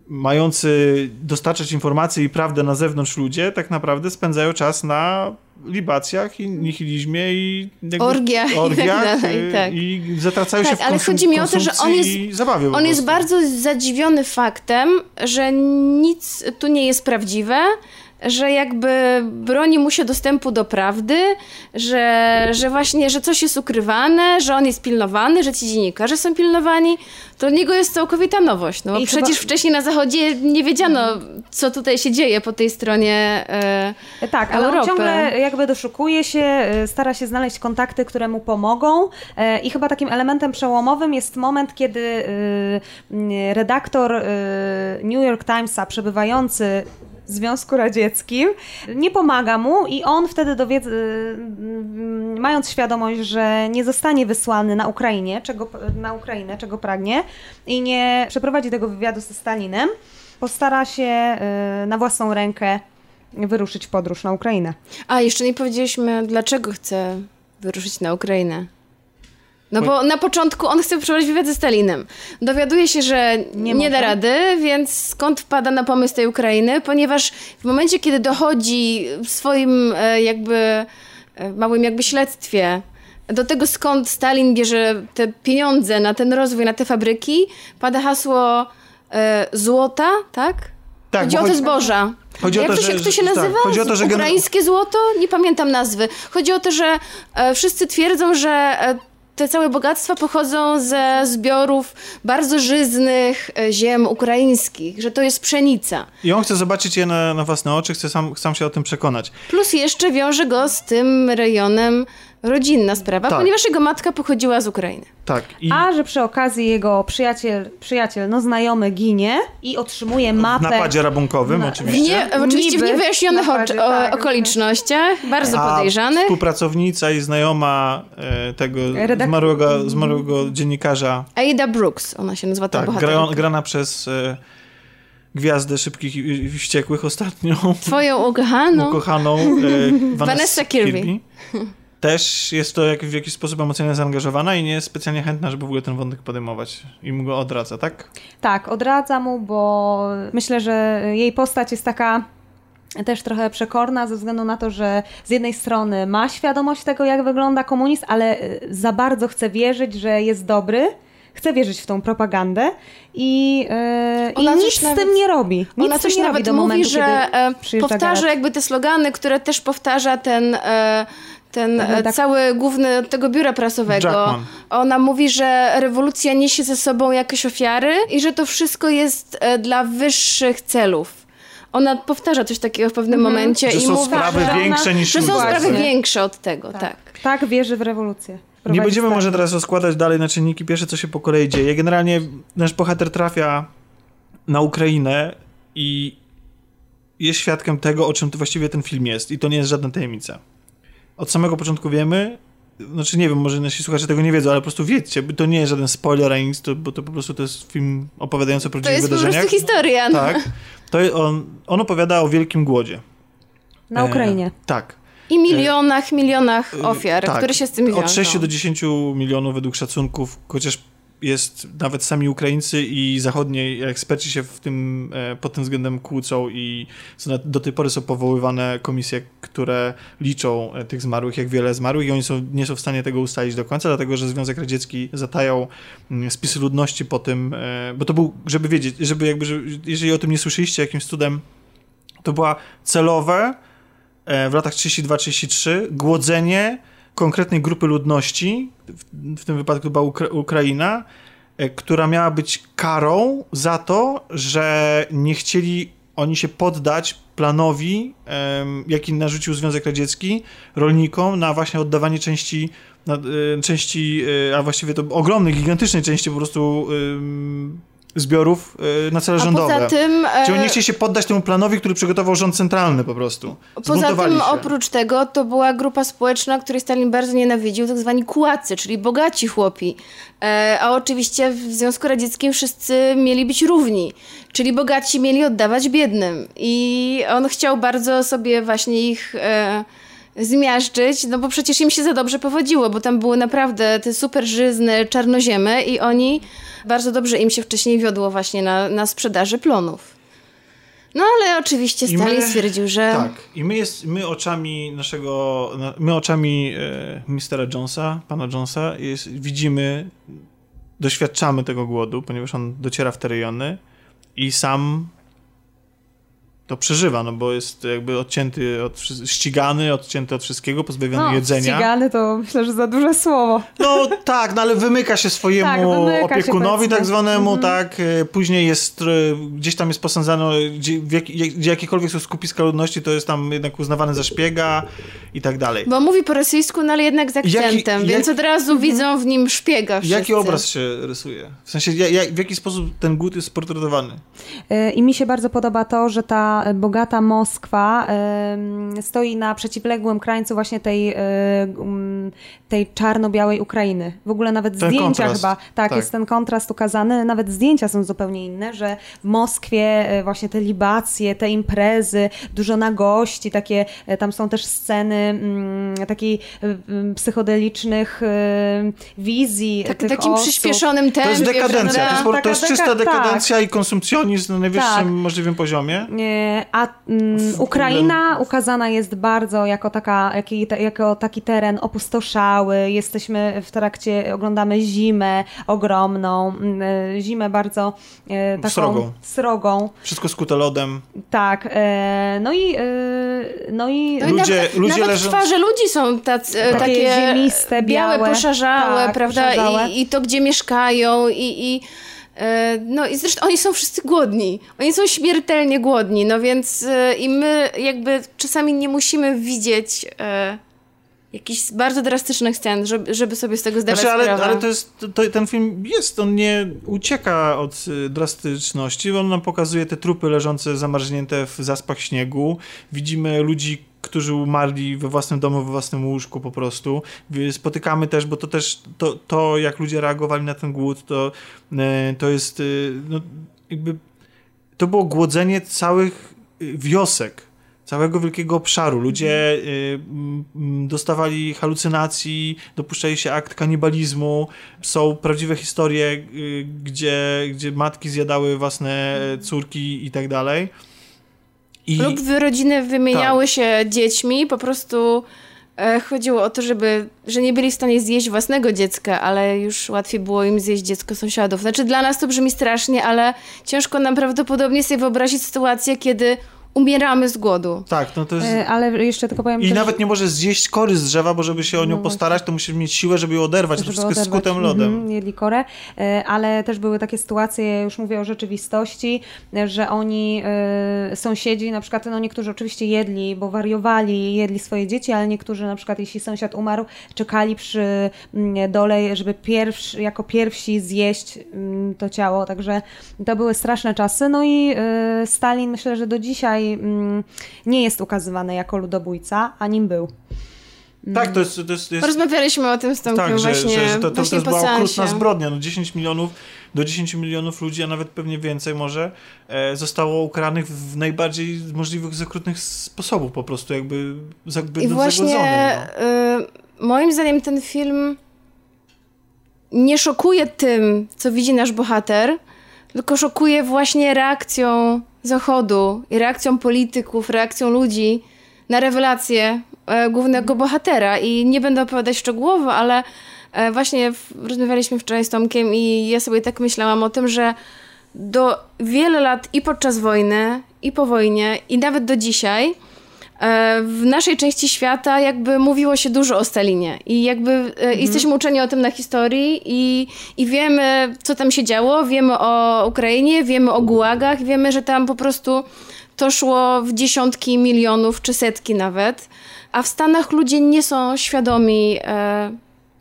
mający dostarczać informacje i prawdę na zewnątrz ludzie tak naprawdę spędzają czas na libacjach i nihilizmie i jakby- Orgiach i tak orgiach dalej, y, tak. i zatracają się Tak, w ale chodzi mi o to, że on jest- i On jest bardzo zadziwiony faktem, że nic tu nie jest prawdziwe, że jakby broni mu się dostępu do prawdy, że, że właśnie, że coś jest ukrywane, że on jest pilnowany, że ci dziennikarze są pilnowani. To dla niego jest całkowita nowość, no bo I przecież chyba- wcześniej na Zachodzie nie wiedziano, co tutaj się dzieje po tej stronie e, Tak, ale on Europy. ciągle jakby doszukuje się, y, stara się znaleźć kontakty, które mu pomogą e, i chyba takim elementem przełomowym jest moment, kiedy y, redaktor y, New York Timesa przebywający Związku Radzieckim nie pomaga mu i on wtedy y, y, mając świadomość, że nie zostanie wysłany na Ukrainie, czego, na Ukrainę, czego pragnie i nie przeprowadzi tego wywiadu ze Stalinem, postara się y, na własną rękę wyruszyć w podróż na Ukrainę. A, jeszcze nie powiedzieliśmy, dlaczego chce wyruszyć na Ukrainę. No bo na początku on chce przeprowadzić wywiad ze Stalinem. Dowiaduje się, że nie, Nie da rady, więc skąd wpada na pomysł tej Ukrainy? Ponieważ w momencie, kiedy dochodzi w swoim e, jakby e, małym jakby śledztwie do tego, skąd Stalin bierze te pieniądze na ten rozwój, na te fabryki, pada hasło e, złota, tak? Tak, Chodzi o te zboża. chodzi o Jak to, to, się, że- jak to się tak, nazywa? chodzi o to, że Ukraińskie złoto? Nie pamiętam nazwy. Chodzi o to, że e, wszyscy twierdzą, że e, te całe bogactwa pochodzą ze zbiorów bardzo żyznych e, ziem ukraińskich, że to jest pszenica. I on chce zobaczyć je na, na własne oczy, chce sam, sam się o tym przekonać. Plus jeszcze wiąże go z tym rejonem rodzinna sprawa, Tak. ponieważ jego matka pochodziła z Ukrainy. Tak. I A że przy okazji jego przyjaciel, przyjaciel no znajomy ginie i otrzymuje w mapę. napadzie rabunkowym Na- W oczywiście. nie, oczywiście w Niby niewyjaśnionych napadzie, o, tak. okolicznościach, bardzo A podejrzany. współpracownica i znajoma e, tego Redak- zmarłego, zmarłego dziennikarza, Ada Brooks, ona się nazywa ta tak, gra, grana przez e, gwiazdę szybkich i, wściekłych ostatnio, Twoją ukochaną. ukochaną e, Vanessa, Vanessa Kirby. Też jest to jak, w jakiś sposób emocjonalnie zaangażowana i nie jest specjalnie chętna, żeby w ogóle ten wątek podejmować. I mu go odradza, tak? Tak, odradza mu, bo myślę, że jej postać jest taka też trochę przekorna ze względu na to, że z jednej strony ma świadomość tego, jak wygląda komunizm, ale y, za bardzo chce wierzyć, że jest dobry. Chce wierzyć w tą propagandę i, yy, i nic coś z nawet- tym nie robi. Nic Ona coś nie robi nawet do mówi, momentu, że kiedy e, powtarza jakby te slogany, które też powtarza ten, e, ten e, tak. cały główny od tego biura prasowego. Jackman. Ona mówi, że rewolucja niesie ze sobą jakieś ofiary i że to wszystko jest e, dla wyższych celów. Ona powtarza coś takiego w pewnym momencie Że i są mówi, sprawy że, większe niż że są sprawy większe od tego, tak. Tak wierzy w rewolucję. Nie będziemy stary. może teraz rozkładać dalej na czynniki pierwsze, co się po kolei dzieje. Generalnie nasz bohater trafia na Ukrainę i jest świadkiem tego, o czym to właściwie ten film jest. I to nie jest żadna tajemnica. Od samego początku wiemy, znaczy nie wiem, może nasi słuchacze tego nie wiedzą, ale po prostu wiedzcie, to nie jest żaden spoiler ani nic, to, bo to po prostu to jest film opowiadający o To prawdziwych jest po wydarzeniach. prostu historia. no. Tak. To on, on opowiada o wielkim głodzie. Na Ukrainie. E, tak. I milionach, milionach E, ofiar, tak. które się z tym wiążą. Od 6 do 10 milionów według szacunków, chociaż jest nawet sami Ukraińcy i zachodniej eksperci się w tym, e, pod tym względem kłócą i do tej pory są powoływane komisje, które liczą e, tych zmarłych, jak wiele zmarłych i oni są, nie są w stanie tego ustalić do końca, dlatego że Związek Radziecki zatajał mm, spisy ludności po tym, e, bo to był, żeby wiedzieć, żeby jakby, że, jeżeli o tym nie słyszeliście jakimś cudem, to była celowe w latach 32-33 głodzenie konkretnej grupy ludności, w, tym wypadku była Ukra Ukraina, e, która miała być karą za to, że nie chcieli oni się poddać planowi, jaki narzucił Związek Radziecki rolnikom na właśnie oddawanie części, na, e, części e, a właściwie to ogromnej, gigantycznej części po prostu zbiorów e, na cele A rządowe. poza tym... e, Czyli oni nie chcieli się poddać temu planowi, który przygotował rząd centralny po prostu. Poza tym, się. oprócz tego, to była grupa społeczna, której Stalin bardzo nienawidził, tak zwani kułacy, czyli bogaci chłopi. E, a oczywiście w Związku Radzieckim wszyscy mieli być równi, czyli bogaci mieli oddawać biednym. I on chciał bardzo sobie właśnie ich e, zmiażdżyć, no bo przecież im się za dobrze powodziło, bo tam były naprawdę te super żyzne czarnoziemy i oni, bardzo dobrze im się wcześniej wiodło właśnie na, na sprzedaży plonów. No ale oczywiście Stalin my- stwierdził, że... Tak. I my, jest, my oczami naszego, na- my oczami e, Mistera Jonesa, pana Jonesa, jest, widzimy, doświadczamy tego głodu, ponieważ on dociera w te rejony i sam to przeżywa, no bo jest jakby odcięty, od, ścigany, odcięty od wszystkiego, pozbawiony No, jedzenia. ścigany to myślę, że za duże słowo. No tak, no ale wymyka się swojemu Tak, wymyka się, opiekunowi powiedzmy. tak zwanemu, Mhm. tak. e, Później jest, e, gdzieś tam jest posądzano, gdzie, jak, jak- gdzie jakiekolwiek są skupiska ludności, to jest tam jednak uznawany za szpiega i tak dalej. Bo mówi po rosyjsku, no ale jednak z Jaki- akcentem, jak- więc od razu widzą w nim szpiega wszyscy. Jaki obraz się rysuje? W sensie, ja, ja, w jaki sposób ten głód jest sportretowany? E, I mi się bardzo podoba to, że ta bogata Moskwa stoi na przeciwległym krańcu właśnie tej, e, tej czarno-białej Ukrainy. W ogóle nawet Ten zdjęcia kontrast. chyba, tak, Tak. jest ten kontrast ukazany, nawet zdjęcia są zupełnie inne, że w Moskwie e, właśnie te libacje, te imprezy, dużo nagości, takie, e, tam są też sceny mm, takiej psychodelicznych wizji Tak, tych takim osób. przyspieszonym tempie. To jest dekadencja, to jest, po- to jest czysta deka- dekadencja i konsumpcjonizm na najwyższym Tak. możliwym poziomie. Nie, A mm, Ukraina ukazana jest bardzo jako, taka, jaki, te- jako taki teren opustoszały. Jesteśmy w trakcie, oglądamy zimę ogromną, mm, e, zimę bardzo e, taką Srogą. srogą. Wszystko skute lodem. Tak. E, no i, e, no i No i Ludzie- nawet, ludzie nawet leżą- twarze ludzi są tacy, Takie takie, ziemiste, białe. poszarzałe, Tak, prawda? poszarzałe. I, I to, gdzie mieszkają i... i no i zresztą oni są wszyscy głodni. Oni są śmiertelnie głodni, no więc e, i my jakby czasami nie musimy widzieć e, jakichś bardzo drastycznych scen, żeby, żeby sobie z tego zdawać Znaczy, ale, sprawę. ale to jest, to, to, ten film jest, on nie ucieka od y, drastyczności, on nam pokazuje te trupy leżące zamarznięte w zaspach śniegu. Widzimy ludzi, którzy umarli we własnym domu, we własnym łóżku po prostu. Spotykamy też, bo to też, to, to jak ludzie reagowali na ten głód, to, y, to jest, y, no, jakby, to było głodzenie całych y, wiosek całego wielkiego obszaru. Ludzie y, dostawali halucynacji, dopuszczali się akt kanibalizmu. Są prawdziwe historie, y, gdzie, gdzie matki zjadały własne córki i tak dalej. I Lub rodziny wymieniały Tak. się dziećmi, po prostu e, chodziło o to, żeby, że nie byli w stanie zjeść własnego dziecka, ale już łatwiej było im zjeść dziecko sąsiadów. Znaczy dla nas to brzmi strasznie, ale ciężko nam prawdopodobnie sobie wyobrazić sytuację, kiedy umieramy z głodu. Tak, no to jest... E, Ale jeszcze tylko powiem I też, nawet nie może zjeść kory z drzewa, bo żeby się o nią No postarać, to musisz mieć siłę, żeby ją oderwać. To żeby wszystko jest oderwać. skutym lodem. Mhm, jedli korę, E, ale też były takie sytuacje, już mówię o rzeczywistości, że oni, e, sąsiedzi na przykład, no niektórzy oczywiście jedli, bo wariowali, jedli swoje dzieci, ale niektórzy na przykład, jeśli sąsiad umarł, czekali przy mm, dole, żeby pierwszy, jako pierwsi zjeść mm, to ciało, także to były straszne czasy, no i Stalin myślę, że do dzisiaj mm, nie jest ukazywany jako ludobójca, a nim był. Tak, to jest... To jest, jest Rozmawialiśmy o tym z Tomkiem tak, że, właśnie, że, że to, to po była okrutna zbrodnia. No 10 milionów, do 10 milionów ludzi, a nawet pewnie więcej może, e, zostało ukaranych w najbardziej możliwych z okrutnych sposobów po prostu, jakby, jakby I no, właśnie no. y, moim zdaniem ten film nie szokuje tym, co widzi nasz bohater, tylko szokuje właśnie reakcją Zachodu i reakcją polityków, reakcją ludzi na rewelację e, głównego bohatera. I nie będę opowiadać szczegółowo, ale e, właśnie rozmawialiśmy wczoraj z Tomkiem i ja sobie tak myślałam o tym, że do wiele lat i podczas wojny, i po wojnie, i nawet do dzisiaj w naszej części świata jakby mówiło się dużo o Stalinie i jakby e, jesteśmy uczeni o tym na historii i, i wiemy, co tam się działo, wiemy o Ukrainie, wiemy o gułagach, wiemy, że tam po prostu to szło w dziesiątki milionów czy setki nawet, a w Stanach ludzie nie są świadomi e,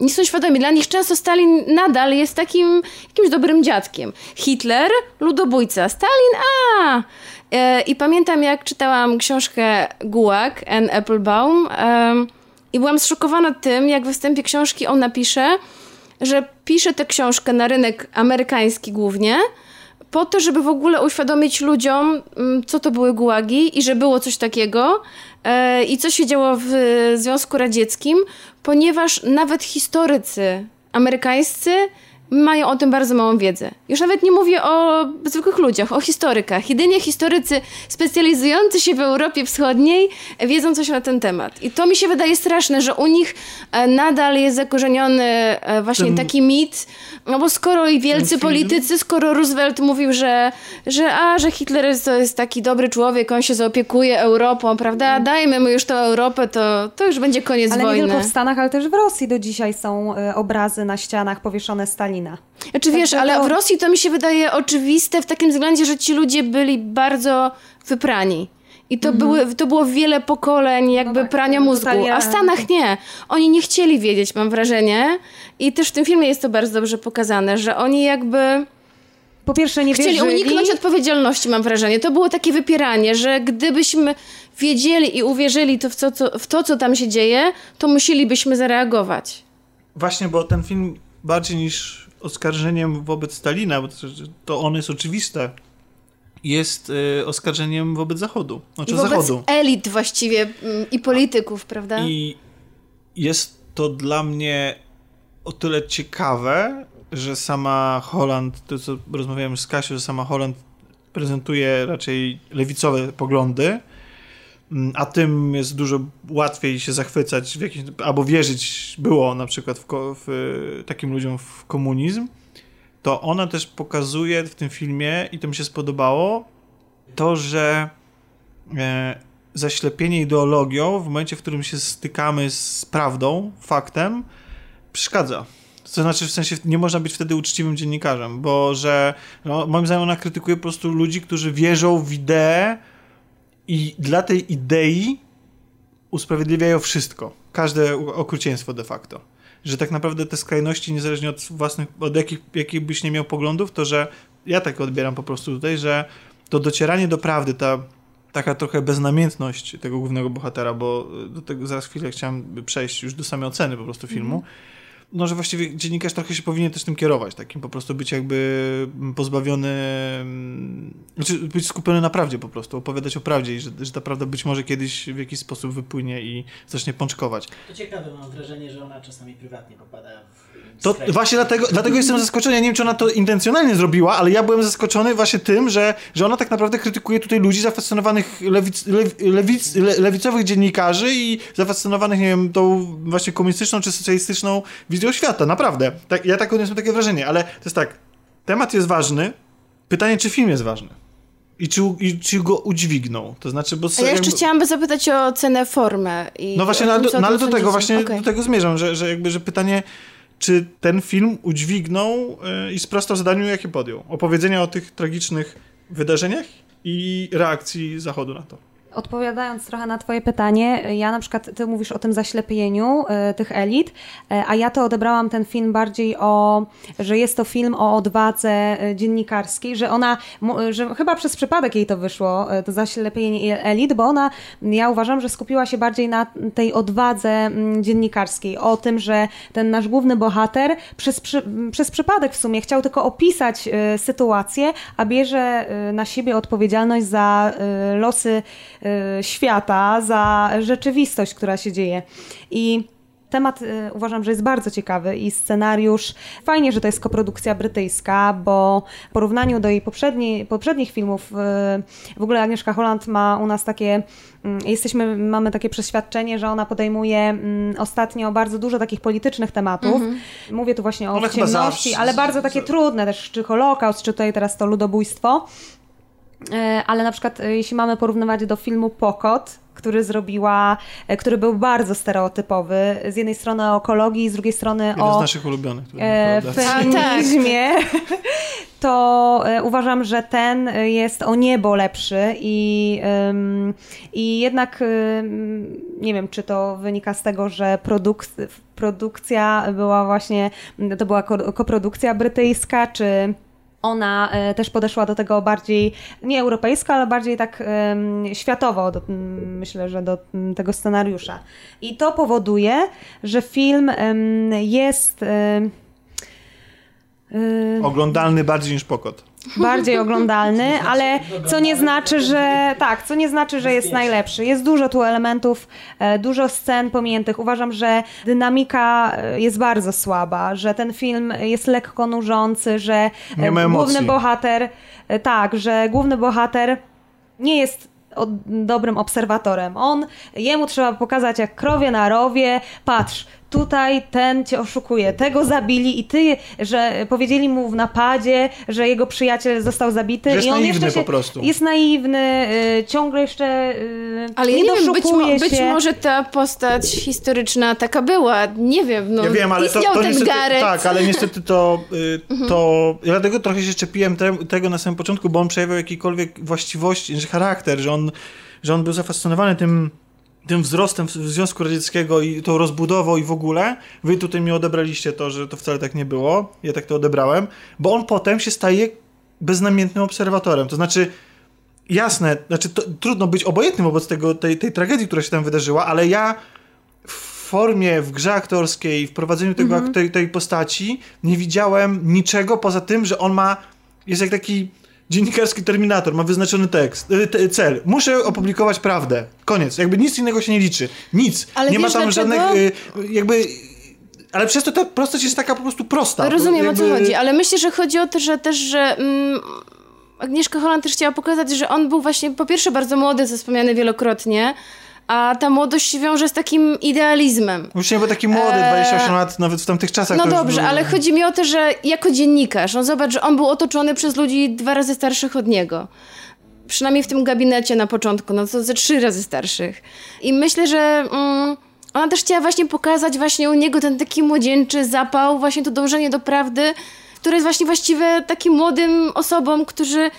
nie są świadomi. Dla nich często Stalin nadal jest takim jakimś dobrym dziadkiem. Hitler, ludobójca. Stalin, a! E, I pamiętam, jak czytałam książkę Gułag, N. Applebaum i byłam zszokowana tym, jak we wstępie książki on napisze, że pisze tę książkę na rynek amerykański głównie, po to, żeby w ogóle uświadomić ludziom, mm, co to były gułagi i że było coś takiego i co się działo w Związku Radzieckim, ponieważ nawet historycy amerykańscy mają o tym bardzo małą wiedzę. Już nawet nie mówię o zwykłych ludziach, o historykach. Jedynie historycy specjalizujący się w Europie Wschodniej wiedzą coś na ten temat. I to mi się wydaje straszne, że u nich e, nadal jest zakorzeniony e, właśnie Ten- taki mit, no bo skoro i wielcy politycy, skoro Roosevelt mówił, że, że a, że Hitler jest, to jest taki dobry człowiek, on się zaopiekuje Europą, prawda? Dajmy mu już tę Europę, to, to już będzie koniec Ale nie wojny. tylko w Stanach, ale też w Rosji do dzisiaj są e, obrazy na ścianach powieszone Stalina. Znaczy wiesz, Także ale to- w Rosji to mi się wydaje oczywiste w takim względzie, że ci ludzie byli bardzo wyprani. I to, były, to było wiele pokoleń jakby Mhm. tak, prania mózgu, a w Stanach nie. Oni nie chcieli wiedzieć, mam wrażenie. I też w tym filmie jest to bardzo dobrze pokazane, że oni jakby Po pierwsze nie chcieli wierzyli, uniknąć odpowiedzialności, mam wrażenie. To było takie wypieranie, że gdybyśmy wiedzieli i uwierzyli to w, co, co, w to, co tam się dzieje, to musielibyśmy zareagować. Właśnie, bo ten film bardziej niż oskarżeniem wobec Stalina, bo to, on jest oczywiste, jest y, oskarżeniem wobec Zachodu. Znaczy wobec Zachodu. elit właściwie mm, i polityków, prawda? I jest to dla mnie o tyle ciekawe, że sama Holland, to co rozmawiałem z Kasią, że sama Holland prezentuje raczej lewicowe poglądy, a tym jest dużo łatwiej się zachwycać w albo wierzyć było na przykład w, w y, takim ludziom w komunizm, to ona też pokazuje w tym filmie, i to mi się spodobało, to, że e, zaślepienie ideologią w momencie, w którym się stykamy z prawdą, faktem, przeszkadza. To znaczy, w sensie nie można być wtedy uczciwym dziennikarzem, bo że no, moim zdaniem ona krytykuje po prostu ludzi, którzy wierzą w ideę i dla tej idei usprawiedliwiają wszystko. Każde okrucieństwo de facto. Że tak naprawdę te skrajności, niezależnie od własnych, od jakich, jakich byś nie miał poglądów, to że ja tak odbieram po prostu tutaj, że to docieranie do prawdy, ta taka trochę beznamiętność tego głównego bohatera, bo do tego zaraz chwilę chciałem przejść już do samej oceny po prostu filmu. No, że właściwie dziennikarz trochę się powinien też tym kierować, takim po prostu być jakby pozbawiony, mm, znaczy być skupiony na prawdzie po prostu, opowiadać o prawdzie i że, że ta prawda być może kiedyś w jakiś sposób wypłynie i zacznie pączkować. To ciekawe, mam wrażenie, że ona czasami prywatnie popada w To właśnie dlatego, dlatego jestem zaskoczony. Ja nie wiem, czy ona to intencjonalnie zrobiła, ale ja byłem zaskoczony właśnie tym, że, że ona tak naprawdę krytykuje tutaj ludzi zafascynowanych lewic, lew, lewic, le, lewicowych dziennikarzy i zafascynowanych, nie wiem, tą właśnie komunistyczną czy socjalistyczną wizją świata. Naprawdę. Tak, ja tak odniosłem takie wrażenie, ale to jest tak. Temat jest ważny. Pytanie, czy film jest ważny. I czy, I czy go udźwigną? To znaczy, bo... Ja jeszcze jakby... chciałam zapytać o cenę, formę. I no właśnie, no, ale, do, no, ale do tego właśnie, okay. do tego zmierzam, że, że jakby, że pytanie, czy ten film udźwignął yy, i sprostał zadaniu, jakie podjął? Opowiedzenia o tych tragicznych wydarzeniach i reakcji Zachodu na to. Odpowiadając trochę na Twoje pytanie, ja na przykład, Ty mówisz o tym zaślepieniu y, tych elit, y, a ja to odebrałam ten film bardziej o, że jest to film o odwadze y, dziennikarskiej, że ona, że chyba przez przypadek jej to wyszło, to zaślepienie elit, bo ona, ja uważam, że skupiła się bardziej na tej odwadze dziennikarskiej, o tym, że ten nasz główny bohater przez, przy, przez przypadek w sumie chciał tylko opisać sytuację, a bierze na siebie odpowiedzialność za losy świata, za rzeczywistość, która się dzieje. I temat y, uważam, że jest bardzo ciekawy i scenariusz. Fajnie, że to jest koprodukcja brytyjska, bo w porównaniu do jej poprzedni, poprzednich filmów, y, w ogóle Agnieszka Holland ma u nas takie. Mm, jesteśmy, mamy takie przeświadczenie, że ona podejmuje mm, ostatnio bardzo dużo takich politycznych tematów. Mm -hmm. Mówię tu właśnie o ale ciemności, ale bardzo takie trudne też, czy Holokaust, czy tutaj teraz to ludobójstwo. E, ale na przykład e, jeśli mamy porównywać do filmu Pokot, który zrobiła, e, który był bardzo stereotypowy. Z jednej strony o ekologii, z drugiej strony Jeden o z naszych ulubionych. E, feminizmie. To uważam, że ten jest o niebo lepszy i, i jednak nie wiem, czy to wynika z tego, że produk produkcja była właśnie, to była koprodukcja brytyjska, czy ona e, też podeszła do tego bardziej, nie europejsko, ale bardziej tak światowo, do, myślę, że do tego scenariusza. I to powoduje, że film jest. E, Oglądalny bardziej niż pokot bardziej oglądalny, ale co nie znaczy, że tak, co nie znaczy, że jest najlepszy. Jest dużo tu elementów, e, dużo scen pominiętych. Uważam, że dynamika e, jest bardzo słaba, że ten film jest lekko nużący, że e, główny bohater, tak, że główny bohater nie jest dobrym obserwatorem. On, jemu trzeba pokazać jak krowie na rowie, patrz, tutaj ten cię oszukuje, tego zabili i ty, że powiedzieli mu w napadzie, że jego przyjaciel został zabity że jest i on naiwny jeszcze po prostu. jest naiwny, y, ciągle jeszcze y, Ale nie, nie wiem, być, mo być, może ta postać historyczna taka była, nie wiem, no ja wiem, ale to, to niestety, Gareth. Tak, ale niestety to, y, to ja dlatego trochę się czepiłem te, tego na samym początku, bo on przejawiał jakiekolwiek właściwości, że charakter, że on, że on był zafascynowany tym tym wzrostem Związku Radzieckiego i tą rozbudową i w ogóle, wy tutaj mi odebraliście to, że to wcale tak nie było, ja tak to odebrałem, bo on potem się staje beznamiętnym obserwatorem, to znaczy jasne, znaczy to, trudno być obojętnym wobec tego, tej, tej tragedii, która się tam wydarzyła, ale ja w formie, w grze aktorskiej, w prowadzeniu tego, mm -hmm. tej, tej postaci nie widziałem niczego poza tym, że on ma, jest jak taki dziennikarski terminator ma wyznaczony tekst, y, cel. Muszę opublikować prawdę. Koniec. Jakby nic innego się nie liczy. Nic. Ale nie ma tam dlaczego? żadnych y, jakby ale przez to ta prostność jest taka po prostu prosta. Rozumiem jakby... o co chodzi, ale myślę, że chodzi o to, że też, że mm, Agnieszka Holland też chciała pokazać, że on był właśnie po pierwsze bardzo młody, co wspomniany wielokrotnie, a ta młodość się wiąże z takim idealizmem. Już nie był taki młody, 28 eee... lat, nawet w tamtych czasach. No dobrze, ale chodzi mi o to, że jako dziennikarz, on zobacz, że on był otoczony przez ludzi dwa razy starszych od niego. Przynajmniej w tym gabinecie na początku, no to ze trzy razy starszych. I myślę, że... Mm, ona też chciała właśnie pokazać właśnie u niego ten taki młodzieńczy zapał, właśnie to dążenie do prawdy, które jest właśnie właściwe takim młodym osobom, którzy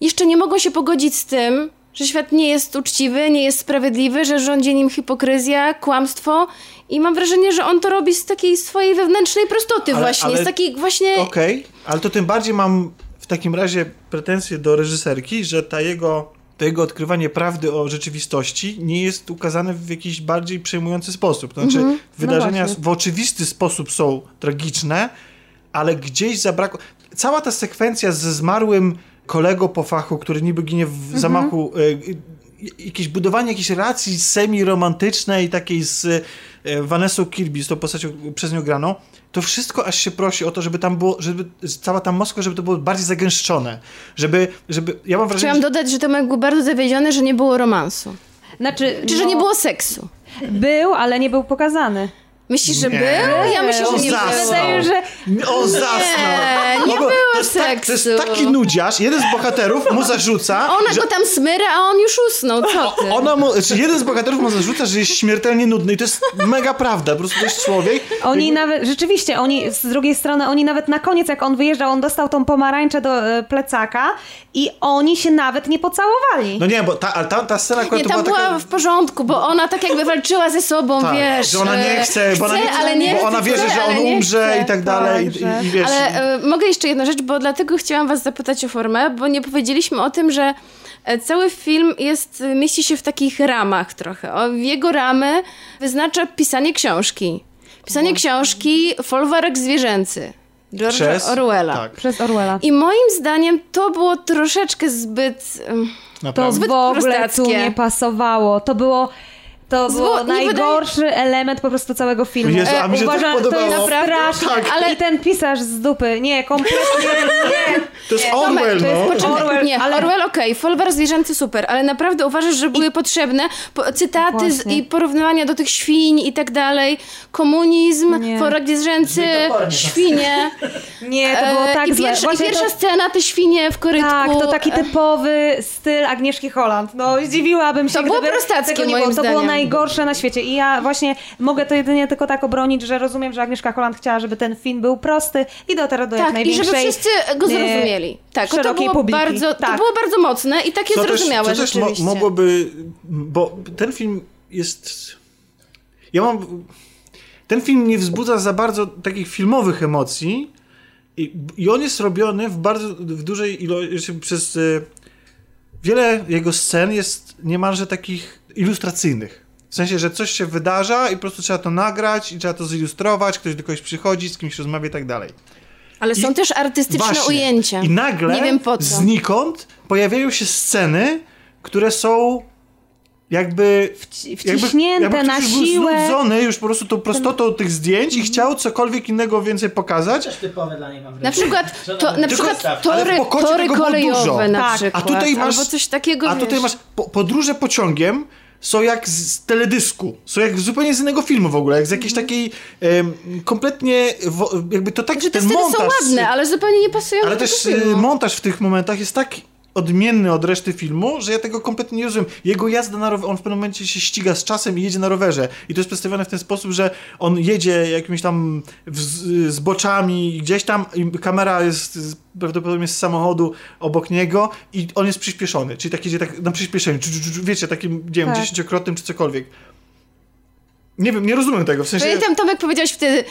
jeszcze nie mogą się pogodzić z tym, że świat nie jest uczciwy, nie jest sprawiedliwy, że rządzi nim hipokryzja, kłamstwo i mam wrażenie, że on to robi z takiej swojej wewnętrznej prostoty ale, właśnie, ale, z takiej właśnie... Okej, okay, ale to tym bardziej mam w takim razie pretensje do reżyserki, że ta jego, to jego odkrywanie prawdy o rzeczywistości nie jest ukazane w jakiś bardziej przejmujący sposób. To znaczy mm -hmm. wydarzenia no w oczywisty sposób są tragiczne, ale gdzieś zabrakło... Cała ta sekwencja ze zmarłym kolego po fachu, który niby ginie w mhm. zamachu, e, jakieś budowanie jakiejś relacji semi-romantycznej, takiej z e, Vanessa Kirby, z tą postacią przez nią graną, to wszystko aż się prosi o to, żeby tam było, żeby cała ta Moskwa, żeby to było bardziej zagęszczone, żeby, żeby, ja mam wrażenie... Chciałam dodać, że Tomek był bardzo zawiedziony, że nie było romansu. Znaczy, Czy, no, że nie było seksu. Był, ale nie był pokazany. Myślisz, że Nie. był? Ja myślę, że nie zasnął. był. Wydaje, że O, zasnął. nie bo było to jest, tak, to jest seksu. taki nudziarz, jeden z bohaterów mu zarzuca, Ona że go tam smyra, a on już usnął. Co ty? ona mu, znaczy jeden z bohaterów mu zarzuca, że jest śmiertelnie nudny i to jest mega prawda, po prostu to jest człowiek. Oni jakby- nawet, rzeczywiście, oni z drugiej strony, oni nawet na koniec, jak on wyjeżdżał, on dostał tą pomarańczę do e, plecaka i oni się nawet nie pocałowali. No nie, bo ta, ale ta, ta scena Nie, tam była była taka... w porządku, bo ona tak jakby walczyła ze sobą, Tak, wiesz. że ona nie e, chce, ona nie chce, ale nie bo ona wierzy, że on umrze chce. i tak dalej. Tak, I, i, i wiesz, Ale e, mogę jeszcze jedną rzecz, bo dlatego chciałam was zapytać o formę, bo nie powiedzieliśmy o tym, że e, cały film jest, e, mieści się w takich ramach trochę. O, jego ramy wyznacza pisanie książki. Pisanie książki, folwarek zwierzęcy. George'a przez... Orwella. Tak, Przez Orwella. I moim zdaniem to było troszeczkę zbyt... em, To naprawdę. zbyt w ogóle tu nie pasowało. To było... To Zło- było nie najgorszy element po prostu całego filmu. Jezu, a mi się tak Uważam, to podobało. jest Naprawdę? straszne. Tak. Ale... I ten pisarz z dupy. Nie, kompletnie nie. To jest Orwell, to jest, no. Orwell, nie, ale- Orwell okej, folwark zwierzęcy super, ale naprawdę uważasz, że były potrzebne po, cytaty z, i porównywania do tych świń i tak dalej, komunizm, folwark zwierzęcy, topornie. świnie. Nie, to było E, tak I źle. pierwsza, i pierwsza to... scena, te świnie w korytku. Tak, to taki E, typowy styl Agnieszki Holland. No, zdziwiłabym się, To było gdyby prostackie, tego nie było. To było zdaniem. Najgorsze na świecie. I ja właśnie mogę to jedynie tylko tak obronić, że rozumiem, że Agnieszka Holland chciała, żeby ten film był prosty i dotarł do jak Tak, i największej... żeby wszyscy go e, zrozumieli. Tak, to było, publiki. bardzo, to Tak. było bardzo mocne i takie To też, zrozumiałe to też mo- mogłoby, bo ten film jest... Ja mam... Ten film nie wzbudza za bardzo takich filmowych emocji i, i on jest robiony w bardzo w dużej ilości przez... y, Wiele jego scen jest niemalże takich ilustracyjnych. W sensie, że coś się wydarza i po prostu trzeba to nagrać i trzeba to zilustrować, ktoś do kogoś przychodzi, z kimś rozmawia i tak dalej. Ale są I- też artystyczne Właśnie. ujęcia. I nagle Nie wiem po co. znikąd pojawiają się sceny, które są jakby Wci- jakby, Wciśnięte jakby na już był siłę. znudzony już po prostu tą prostotą tych zdjęć i chciał cokolwiek innego więcej pokazać. Też typowe dla niej mam Na przykład, to, na "Tylko przykład staw". Ale w tory, tory kolejowe na Tak. przykład. A tutaj masz, Albo coś takiego, a tutaj wiesz. masz po, podróże pociągiem są jak z teledysku, są jak zupełnie z innego filmu w ogóle, jak z jakiejś takiej em, kompletnie, jakby to tak, Że te ten sceny są montaż... ładne, ale zupełnie nie pasują Ale do tego też y, filmu. montaż w tych momentach jest tak odmienny od reszty filmu, że ja tego kompletnie nie rozumiem. Jego jazda na rowerze, on w pewnym momencie się ściga z czasem i jedzie na rowerze. I to jest przedstawione w ten sposób, że on jedzie jakimiś tam wz- zboczami gdzieś tam i kamera jest z- prawdopodobnie z samochodu obok niego i on jest przyspieszony. Czyli tak jedzie tak na przyspieszeniu, wiecie, takim, nie wiem, Tak. dziesięciokrotnym czy cokolwiek. Nie wiem, nie rozumiem tego, w sensie... Pamiętam, Tomek, powiedziałeś wtedy,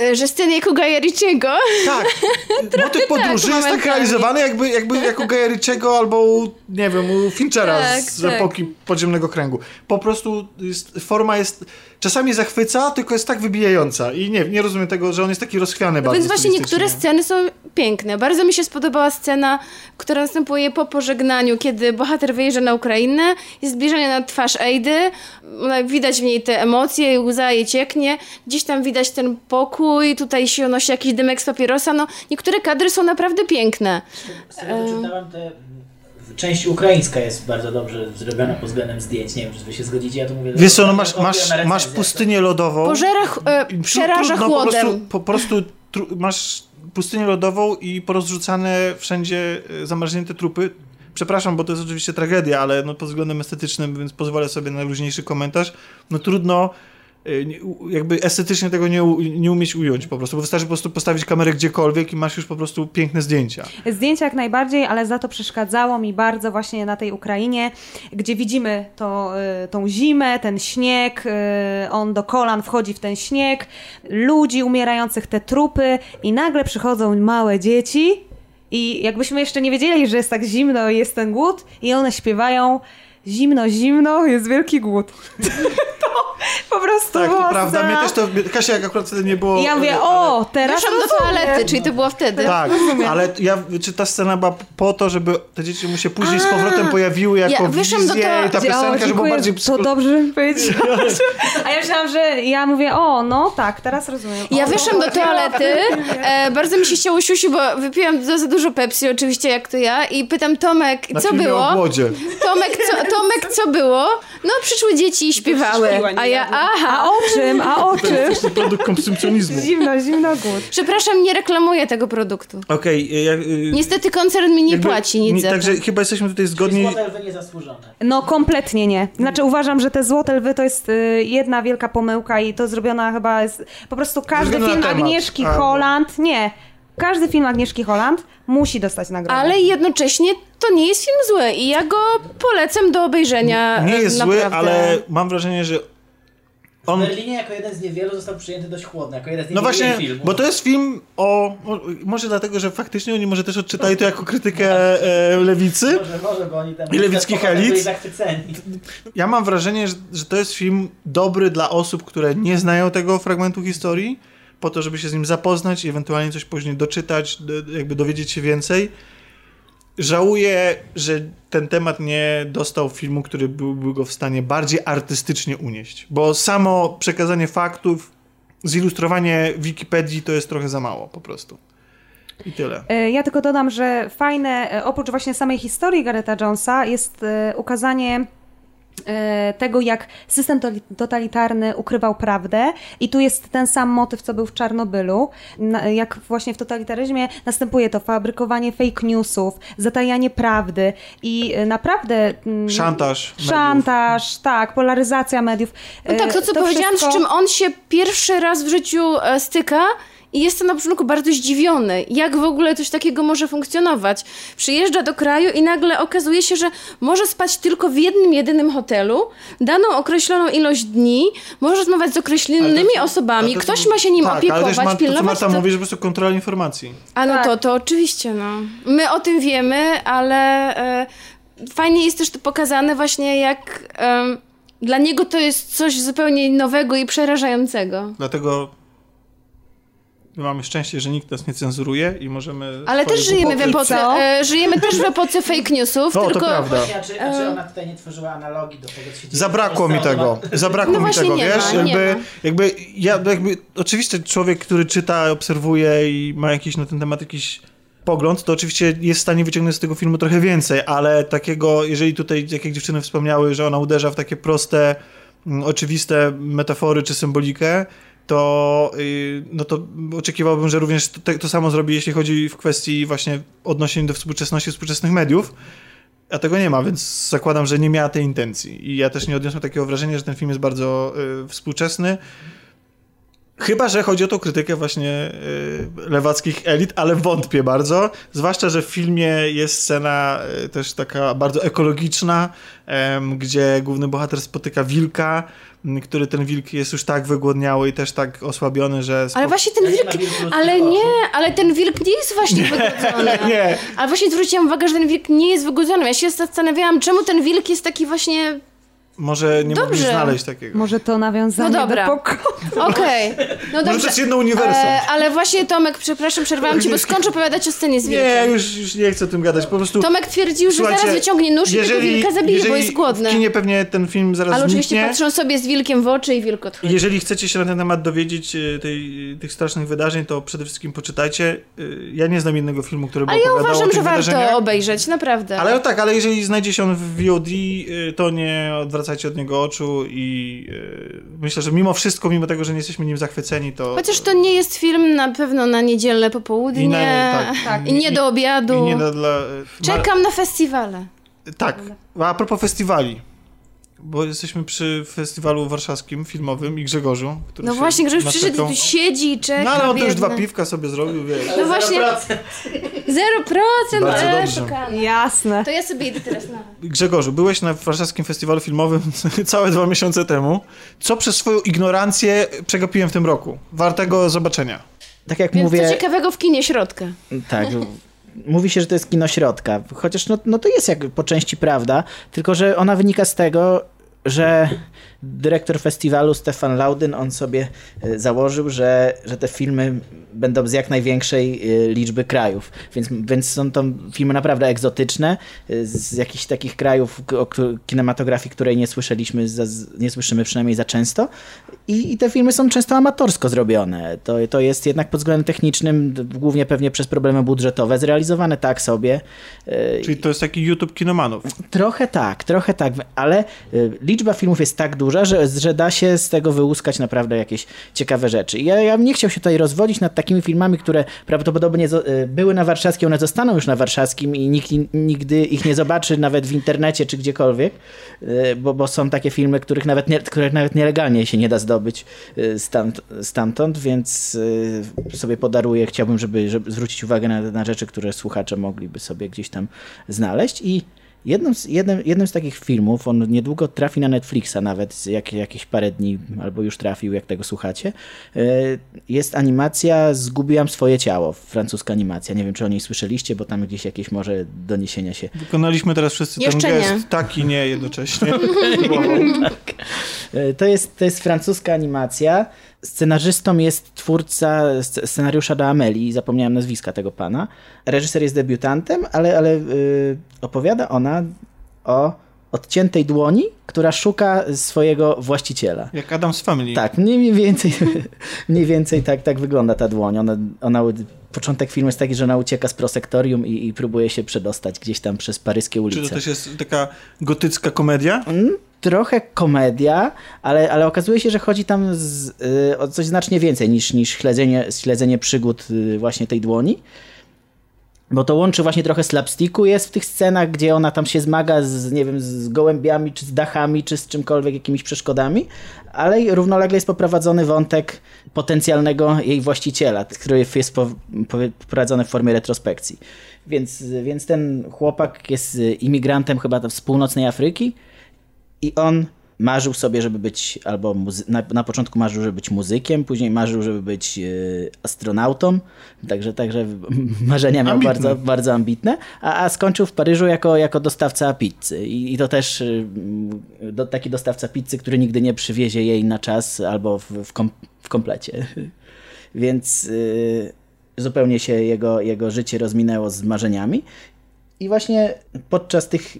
e, że sceny jako Gaja Ritchiego. Tak. Motyw podróży jest tak realizowany jakby, jakby jako Gaja Ritchiego albo u, nie wiem, u Finchera Tak, z tak. epoki podziemnego kręgu. Po prostu jest, forma jest czasami zachwyca, tylko jest tak wybijająca. I nie, nie rozumiem tego, że on jest taki rozchwiany bardzo Więc właśnie niektóre sceny są piękne. Bardzo mi się spodobała scena, która następuje po pożegnaniu, kiedy bohater wyjeżdża na Ukrainę, jest zbliżenie na twarz Ejdy, Ona- widać w niej te emocje, łza jej cieknie, gdzieś tam widać ten pokój, tutaj się unosi jakiś dymek z papierosa, no niektóre kadry są naprawdę piękne. Z tego czytałem, te część ukraińska jest bardzo dobrze zrobiona pod względem zdjęć. Nie wiem, czy wy się zgodzicie, ja to mówię... Wiesz co, no masz, masz, masz recenzję. pustynię lodową. Pożera, e, tru- przeraża trudno, Po prostu, chłodem. po prostu tru, masz pustynię lodową i porozrzucane wszędzie e, zamarznięte trupy. Przepraszam, bo to jest oczywiście tragedia, ale no pod względem estetycznym, więc pozwolę sobie na luźniejszy komentarz. No trudno jakby estetycznie tego nie, nie umieć ująć po prostu, bo wystarczy po prostu postawić kamerę gdziekolwiek i masz już po prostu piękne zdjęcia. Zdjęcia jak najbardziej, ale za to przeszkadzało mi bardzo właśnie na tej Ukrainie, gdzie widzimy to, y, tą zimę, ten śnieg, y, on do kolan wchodzi w ten śnieg, ludzi umierających, te trupy i nagle przychodzą małe dzieci i jakbyśmy jeszcze nie wiedzieli, że jest tak zimno i jest ten głód i one śpiewają zimno, zimno, jest wielki głód. to po prostu Tak, to prawda. Mnie też to, Kasia jak akurat wtedy nie było... I ja mówię, ale- o, teraz Weszłam do toalety, czyli to było wtedy. Tak, ale ja, czy ta scena była po to, żeby te dzieci mu się później z powrotem pojawiły jako Ja wyszłam do wizje to- i ta piosenka, o, żeby bardziej... To dobrze, powiedziałaś. A ja myślałam, że ja mówię, o, no tak, teraz rozumiem. Ja wyszłam do toalety, e, bardzo mi się chciało siusiu, bo wypiłam za, dużo Pepsi, oczywiście jak to ja, i pytam Tomek, Na co było? Tomek co, Tomek, co było? No przyszły dzieci i śpiewały, a ja, aha. A o czym? A o czym? To produkt konsumpcjonizmu. Zimno, zimno głód. Przepraszam, nie reklamuję tego produktu. Okej, jak, y, Niestety koncern mi nie jakby- płaci nic za to. Także chyba jesteśmy tutaj Czyli zgodni. złote lwy niezasłużone. No kompletnie nie. Znaczy uważam, że te Złote Lwy to jest y, jedna wielka pomyłka i to zrobiona chyba jest... Po prostu każdy film. Agnieszki A. Holland... Nie. Każdy film Agnieszki Holland musi dostać nagrodę. Ale jednocześnie to nie jest film zły i ja go polecam do obejrzenia. Nie jest naprawdę. zły, ale mam wrażenie, że W on... Berlinie jako jeden z niewielu został przyjęty dość chłodno, jako jeden z No właśnie, filmów. bo to jest film o... Może dlatego, że faktycznie oni może też odczytali to jako krytykę e, lewicy. Może, może, bo oni tam... I lewickich elit? Ja mam wrażenie, że, że to jest film dobry dla osób, które nie znają tego fragmentu historii, po to, żeby się z nim zapoznać i ewentualnie coś później doczytać, do, jakby dowiedzieć się więcej. Żałuję, że ten temat nie dostał filmu, który byłby go w stanie bardziej artystycznie unieść, bo samo przekazanie faktów, zilustrowanie Wikipedii to jest trochę za mało po prostu. I tyle. E, Ja tylko dodam, że fajne, e, oprócz właśnie samej historii Garetha Jonesa, jest e, ukazanie tego, jak system totalitarny ukrywał prawdę i tu jest ten sam motyw, co był w Czarnobylu, jak właśnie w totalitaryzmie następuje to fabrykowanie fake newsów, zatajanie prawdy i e, naprawdę... mm, Szantaż. mediów. Szantaż, tak, polaryzacja mediów. No tak, to co E, powiedziałam, wszystko- z czym on się pierwszy raz w życiu e, styka i jestem na początku bardzo zdziwiony, jak w ogóle coś takiego może funkcjonować. Przyjeżdża do kraju i nagle okazuje się, że może spać tylko w jednym, jedynym hotelu, daną określoną ilość dni, może rozmawiać z określonymi Ale to- osobami, ale to- ktoś ma się nim tak, ale opiekować, też ma, to, co pilnować. Marta to- mówi, że po prostu kontrola informacji. A no Tak. to, to oczywiście, no. My o tym wiemy, ale e, fajnie jest też to pokazane właśnie jak dla niego to jest coś zupełnie nowego i przerażającego. Dlatego my mamy szczęście, że nikt nas nie cenzuruje i możemy. Ale też żyjemy w epoce, e, żyjemy też w epoce fake newsów, No, to tylko prawda. Właśnie, a czy, czy ona tutaj nie tworzyła analogii do tego, co się Zabrakło mi tego. Zabrakło No mi tego, nie wiesz? ma, nie jakby, jakby ja jakby oczywiście człowiek, który czyta, obserwuje i ma jakiś na ten temat jakiś pogląd, to oczywiście jest w stanie wyciągnąć z tego filmu trochę więcej, ale takiego, jeżeli tutaj, jak jak dziewczyny wspomniały, że ona uderza w takie proste, mm, oczywiste metafory czy symbolikę, to, yy, no to oczekiwałbym, że również to, to samo zrobi, jeśli chodzi w kwestii właśnie odniesień do współczesności współczesnych mediów. A tego nie ma, więc zakładam, że nie miała tej intencji. I ja też nie odniosłem takiego wrażenia, że ten film jest bardzo y, współczesny. Chyba, że chodzi o tą krytykę właśnie y, lewackich elit, ale wątpię bardzo. Zwłaszcza, że w filmie jest scena y, też taka bardzo ekologiczna, gdzie główny bohater spotyka wilka, który ten wilk jest już tak wygłodniały i też tak osłabiony, że... Ale spok- właśnie ten nie wilk, ale nie, ale ten wilk nie jest właśnie wygodzony. nie, Ale właśnie zwróciłam uwagę, że ten wilk nie jest wygodzony. Ja się zastanawiałam, czemu ten wilk jest taki właśnie... może nie mogli Dobrze. znaleźć takiego. Może to nawiązanie No dobra. do pokoju. Okej, no Może to dobrze. jest jedno uniwersum. E, ale właśnie Tomek, przepraszam, przerwałam ci, bo skończę opowiadać o scenie z Nie, wilkiem. już, już nie chcę o tym gadać. Po prostu. Tomek twierdził, że Słuchajcie, zaraz wyciągnie nóż i tego wilka zabije, bo jeżeli jest głodny. W kinie pewnie ten film zaraz Ale oczywiście zniknie. patrzą sobie z wilkiem w oczy i wilk odchodzi. Jeżeli chcecie się na ten temat dowiedzieć e, tej, tych strasznych wydarzeń, to przede wszystkim poczytajcie. E, Ja nie znam innego filmu, który by Ale ja opowiadał o uważam, tych że warto obejrzeć, naprawdę. Ale tak, ale jeżeli znajdzie się on w VOD, to nie odwracajcie od niego oczu i y, myślę, że mimo wszystko, mimo tego, że nie jesteśmy nim zachwyceni, to... Chociaż to nie jest film na pewno na niedzielę popołudnie I na- tak. i nie do obiadu. I nie dla... dla Czekam na festiwale. Tak, a propos festiwali. Bo jesteśmy przy festiwalu warszawskim, filmowym i Grzegorzu. Który No właśnie, Grzegorz przyszedł taką- i tu siedzi i czeka. No ale on to już dwa piwka sobie zrobił, wiesz. No właśnie, 0%. 0%, Bardzo e, dobrze. szukamy. Jasne. To ja sobie idę teraz na... Grzegorzu, byłeś na warszawskim festiwalu filmowym całe dwa miesiące temu. Co przez swoją ignorancję przegapiłem w tym roku? Wartego zobaczenia. Tak jak Więc mówię, co ciekawego w kinie środka. tak, mówi się, że to jest kino środka, chociaż no, no to jest jak po części prawda, tylko że ona wynika z tego, że dyrektor festiwalu Stefan Laudyn, on sobie e, założył, że, że te filmy będą z jak największej e, liczby krajów, więc, więc są to filmy naprawdę egzotyczne, e, z jakichś takich krajów o kinematografii, której nie słyszeliśmy, za, nie słyszymy przynajmniej za często i, i te filmy są często amatorsko zrobione. To, to jest jednak pod względem technicznym, głównie pewnie przez problemy budżetowe, zrealizowane tak sobie. Czyli to jest taki YouTube kinomanów. Trochę tak, trochę tak, ale liczba filmów jest tak duża, że, że da się z tego wyłuskać naprawdę jakieś ciekawe rzeczy. Ja, ja bym nie chciał się tutaj rozwodzić nad takimi filmami, które prawdopodobnie y, były na warszawskim, one zostaną już na warszawskim i nikt nigdy ich nie zobaczy nawet w internecie czy gdziekolwiek, y, bo, bo są takie filmy, których nawet, nie, których nawet nielegalnie się nie da zdobyć y, stamtąd, stamtąd więc sobie podaruję, chciałbym, żeby, żeby zwrócić uwagę na, na rzeczy, które słuchacze mogliby sobie gdzieś tam znaleźć i Jednym z, jednym, jednym z takich filmów, on niedługo trafi na Netflixa nawet, jak, jakieś parę dni, albo już trafił, jak tego słuchacie, e, jest animacja Zgubiłam swoje ciało, francuska animacja. Nie wiem, czy o niej słyszeliście, bo tam gdzieś jakieś może doniesienia się Wykonaliśmy teraz wszyscy Jeszcze ten gest, nie. tak i nie jednocześnie. E, To jest, to jest francuska animacja. Scenarzystą jest twórca sc- scenariusza do Amelii, zapomniałem nazwiska tego pana. Reżyser jest debiutantem, ale, ale y, opowiada ona o odciętej dłoni, która szuka swojego właściciela. Jak Adam's Family. Tak, mniej więcej, mniej więcej tak, tak wygląda ta dłoń. Ona, ona, początek filmu jest taki, że ona ucieka z prosektorium i, i próbuje się przedostać gdzieś tam przez paryskie ulice. Czy to też jest taka gotycka komedia? Mm, Trochę komedia, ale, ale okazuje się, że chodzi tam z, y, o coś znacznie więcej niż, niż śledzenie, śledzenie przygód y, właśnie tej dłoni. Bo to łączy właśnie trochę slapsticku jest w tych scenach, gdzie ona tam się zmaga z, nie wiem, z gołębiami, czy z dachami, czy z czymkolwiek, jakimiś przeszkodami, ale równolegle jest poprowadzony wątek potencjalnego jej właściciela, który jest po, poprowadzony w formie retrospekcji. Więc, więc ten chłopak jest imigrantem chyba z północnej Afryki i on marzył sobie, żeby być albo muzy- na, na początku marzył, żeby być muzykiem, później marzył, żeby być e, astronautą, także, także marzenia miał bardzo, bardzo ambitne, a, a skończył w Paryżu jako, jako dostawca pizzy. I, i to też y, do, taki dostawca pizzy, który nigdy nie przywiezie jej na czas albo w, w, kom, w komplecie. Więc y, zupełnie się jego, jego życie rozminęło z marzeniami. I właśnie podczas tych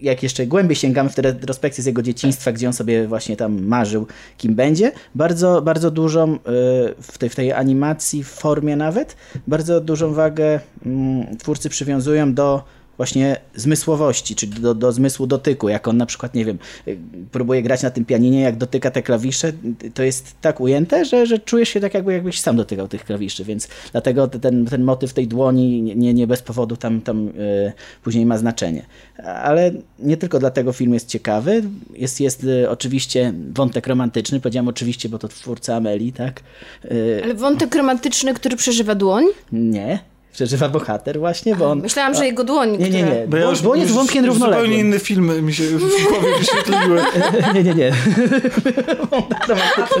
jak jeszcze głębiej sięgamy w te retrospekcje z jego dzieciństwa, gdzie on sobie właśnie tam marzył, kim będzie, bardzo, bardzo dużą y, w tej, w tej animacji, w formie nawet, bardzo dużą wagę mm, twórcy przywiązują do właśnie zmysłowości, czyli do, do zmysłu dotyku, jak on na przykład, nie wiem, y, próbuje grać na tym pianinie, jak dotyka te klawisze, to jest tak ujęte, że, że czujesz się tak jakby jakbyś sam dotykał tych klawiszy, więc dlatego te- ten, ten motyw tej dłoni nie- nie, bez powodu tam, tam y, później ma znaczenie. Ale nie tylko dlatego film jest ciekawy, jest, jest y, oczywiście wątek romantyczny, powiedziałem oczywiście, bo to twórca Ameli, tak? Y, Ale wątek romantyczny, który przeżywa dłoń? nie, przeżywa bohater właśnie, bo on... Myślałam, że jego dłoń, Nie, nie, nie, bo, bo on jest wątkiem równoległym. Zupełnie inne filmy mi się w głowie wyświetliły. nie, nie, nie.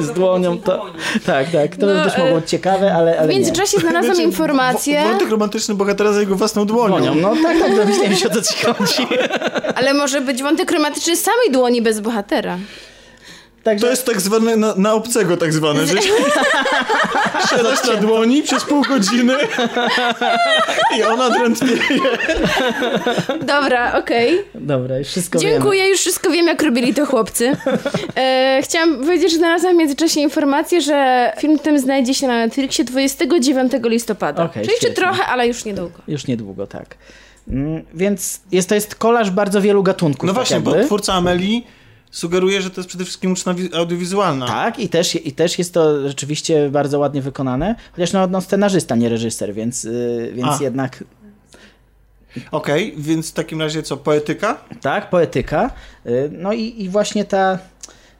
Z dłonią to... Tak, tak, to No, by też e, mogło być ciekawe, ale, W ale nie. międzyczasie znalazłam informację, w- Wątek romantyczny bohatera za jego własną dłonią. Dłonią, no tak, tak, domyśliłem się o co ci chodzi. ale może być wątek romantyczny samej dłoni bez bohatera. Także To jest tak zwane na, na obcego tak zwane, że siadasz na dłoni przez pół godziny i ona drętnieje. Dobra, okej. Dobra, już wszystko wiemy. Dziękuję, już wszystko wiem, jak robili to chłopcy. E, chciałam powiedzieć, że znalazłam w międzyczasie informację, że film ten znajdzie się na Netflixie 29 listopada. Okej, Czyli jeszcze trochę, ale już niedługo. Już niedługo, tak. Mm, Więc jest, to jest kolaż bardzo wielu gatunków. No tak właśnie, jakby. bo twórca Amelii sugeruje, że to jest przede wszystkim uczna wi- audiowizualna. Tak, i też, i też jest to rzeczywiście bardzo ładnie wykonane. Chociaż no, no scenarzysta, nie reżyser, więc, yy, więc A. jednak Okej, więc w takim razie co, poetyka? tak, poetyka. Yy, No i, i właśnie ta.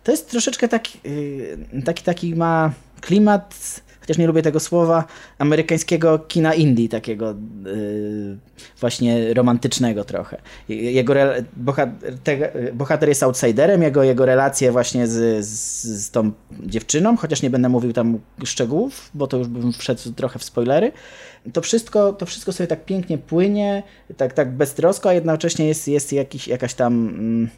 To jest troszeczkę taki, yy, taki, taki ma klimat, chociaż nie lubię tego słowa, amerykańskiego kina indie, takiego yy, właśnie romantycznego trochę. Jego bohater, te, bohater jest outsiderem, jego, jego relacje właśnie z, z, z tą dziewczyną, chociaż nie będę mówił tam szczegółów, bo to już bym wszedł trochę w spoilery. To wszystko, to wszystko sobie tak pięknie płynie, tak, tak beztrosko, a jednocześnie jest, jest jakiś, jakaś tam... Mm,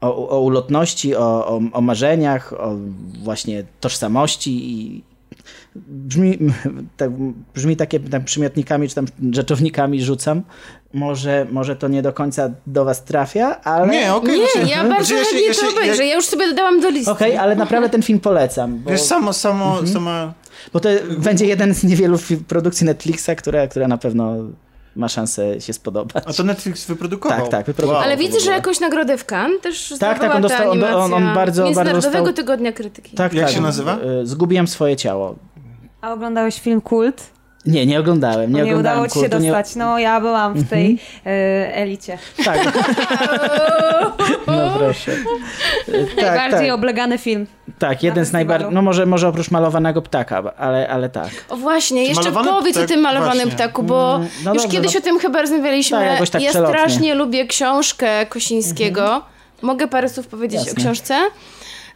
o, o ulotności, o, o, o marzeniach, o właśnie tożsamości i brzmi, tak, brzmi takie tam przymiotnikami czy tam rzeczownikami rzucam. Może, może to nie do końca do was trafia, ale... Nie, okej. Nie, znaczy, ja bardzo znaczy, ja się- to obejrzę. ja- Ja już sobie dodałam do listy. Okej, ale naprawdę ten film polecam, bo, Wiesz, samo, samo, Mhm. sama... bo to będzie jeden z niewielu produkcji Netflixa, która, która na pewno ma szansę się spodobać. A to Netflix wyprodukował. Tak, tak, wyprodukował. Ale w widzę, że jakąś nagrodę w Cannes też tak, zdobyła on ta dostał- on- on- on animacja bardzo- bardzo Międzynarodowego dostał- Tygodnia Krytyki. Tak, Jak tak. się nazywa? Y, Zgubiłem swoje ciało. A oglądałeś film Kult? Nie, nie oglądałem. Nie, nie oglądałem udało ci się nie- dostać. No ja byłam w tej e, elicie. Tak. no proszę. Y, tak, Najbardziej tak, oblegany film. tak, jeden z najbardziej, no może, może oprócz malowanego ptaka, ale, ale tak. O właśnie, jeszcze malowany powiedz o tym malowanym Właśnie. ptaku, bo Mm, no już dobrze, kiedyś no. o tym chyba rozmawialiśmy. Tak, jakoś tak ja przelotnie. strasznie lubię książkę Kosińskiego. Mogę parę słów powiedzieć Jasne. o książce?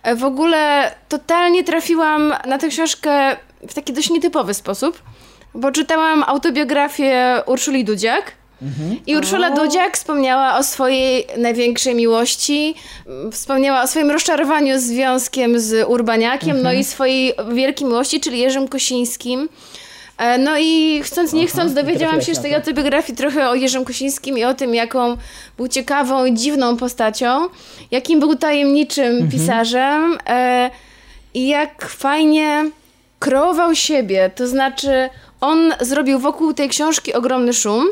E, W ogóle totalnie trafiłam na tę książkę w taki dość nietypowy sposób, bo czytałam autobiografię Urszuli Dudziak. I Urszula Dudziak wspomniała o swojej największej miłości, wspomniała o swoim rozczarowaniu związkiem z Urbaniakiem, no i swojej wielkiej miłości, czyli Jerzym Kosińskim. E, No i chcąc nie chcąc dowiedziałam się z tej to. autobiografii trochę o Jerzym Kosińskim i o tym, jaką był ciekawą i dziwną postacią, jakim był tajemniczym pisarzem e, i jak fajnie kreował siebie. To znaczy, on zrobił wokół tej książki ogromny szum.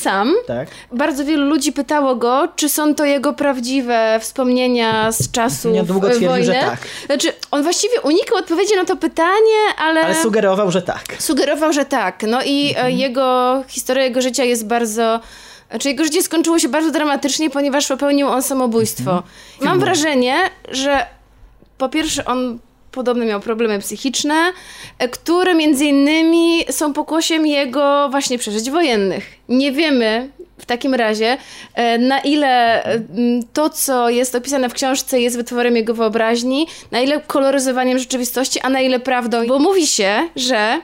Sam. Tak. Bardzo wielu ludzi pytało go, czy są to jego prawdziwe wspomnienia z Niedługo e, twierdził, wojny. że tak. Znaczy, on właściwie unikał odpowiedzi na to pytanie, ale, Ale sugerował, że tak. sugerował, że tak. No i Mhm. e, jego historia jego życia jest bardzo. Znaczy, jego życie skończyło się bardzo dramatycznie, ponieważ popełnił on samobójstwo. Mhm. Mam wrażenie, że po pierwsze on podobno miał problemy psychiczne, e, które między innymi są pokłosiem jego właśnie przeżyć wojennych. Nie wiemy w takim razie, e, na ile e, to, co jest opisane w książce, jest wytworem jego wyobraźni, na ile koloryzowaniem rzeczywistości, a na ile prawdą. Bo mówi się, że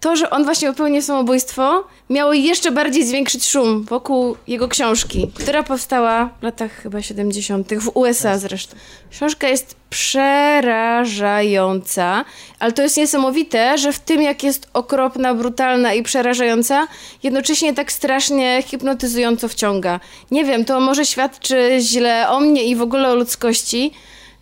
to, że on właśnie popełnił samobójstwo, miało jeszcze bardziej zwiększyć szum wokół jego książki, która powstała w latach chyba 70., w USA zresztą. Książka jest przerażająca, ale to jest niesamowite, że w tym, jak jest okropna, brutalna i przerażająca, jednocześnie tak strasznie hipnotyzująco wciąga. Nie wiem, to może świadczy źle o mnie i w ogóle o ludzkości,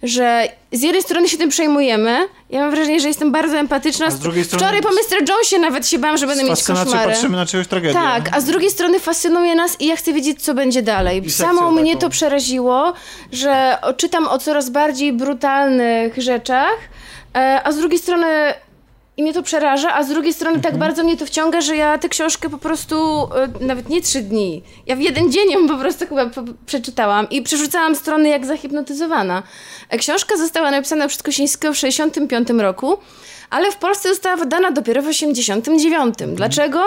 że z jednej strony się tym przejmujemy, ja mam wrażenie, że jestem bardzo empatyczna. A z drugiej strony- Wczoraj po Mr. Jonesie nawet się bałam, że będę mieć koszmary. patrzymy na czyjąś tragedię. Tak, a z drugiej strony fascynuje nas i ja chcę wiedzieć, co będzie dalej. I Samo mnie taką. to przeraziło, że czytam o coraz bardziej brutalnych rzeczach, e, a z drugiej strony i mnie to przeraża, a z drugiej strony tak bardzo mnie to wciąga, że ja tę książkę po prostu e, nawet nie trzy dni, ja w jeden dzień ją po prostu chyba przeczytałam i przerzucałam strony jak zahipnotyzowana. E, Książka została napisana przez Kosińskiego w 65 roku, ale w Polsce została wydana dopiero w 89. Dlaczego?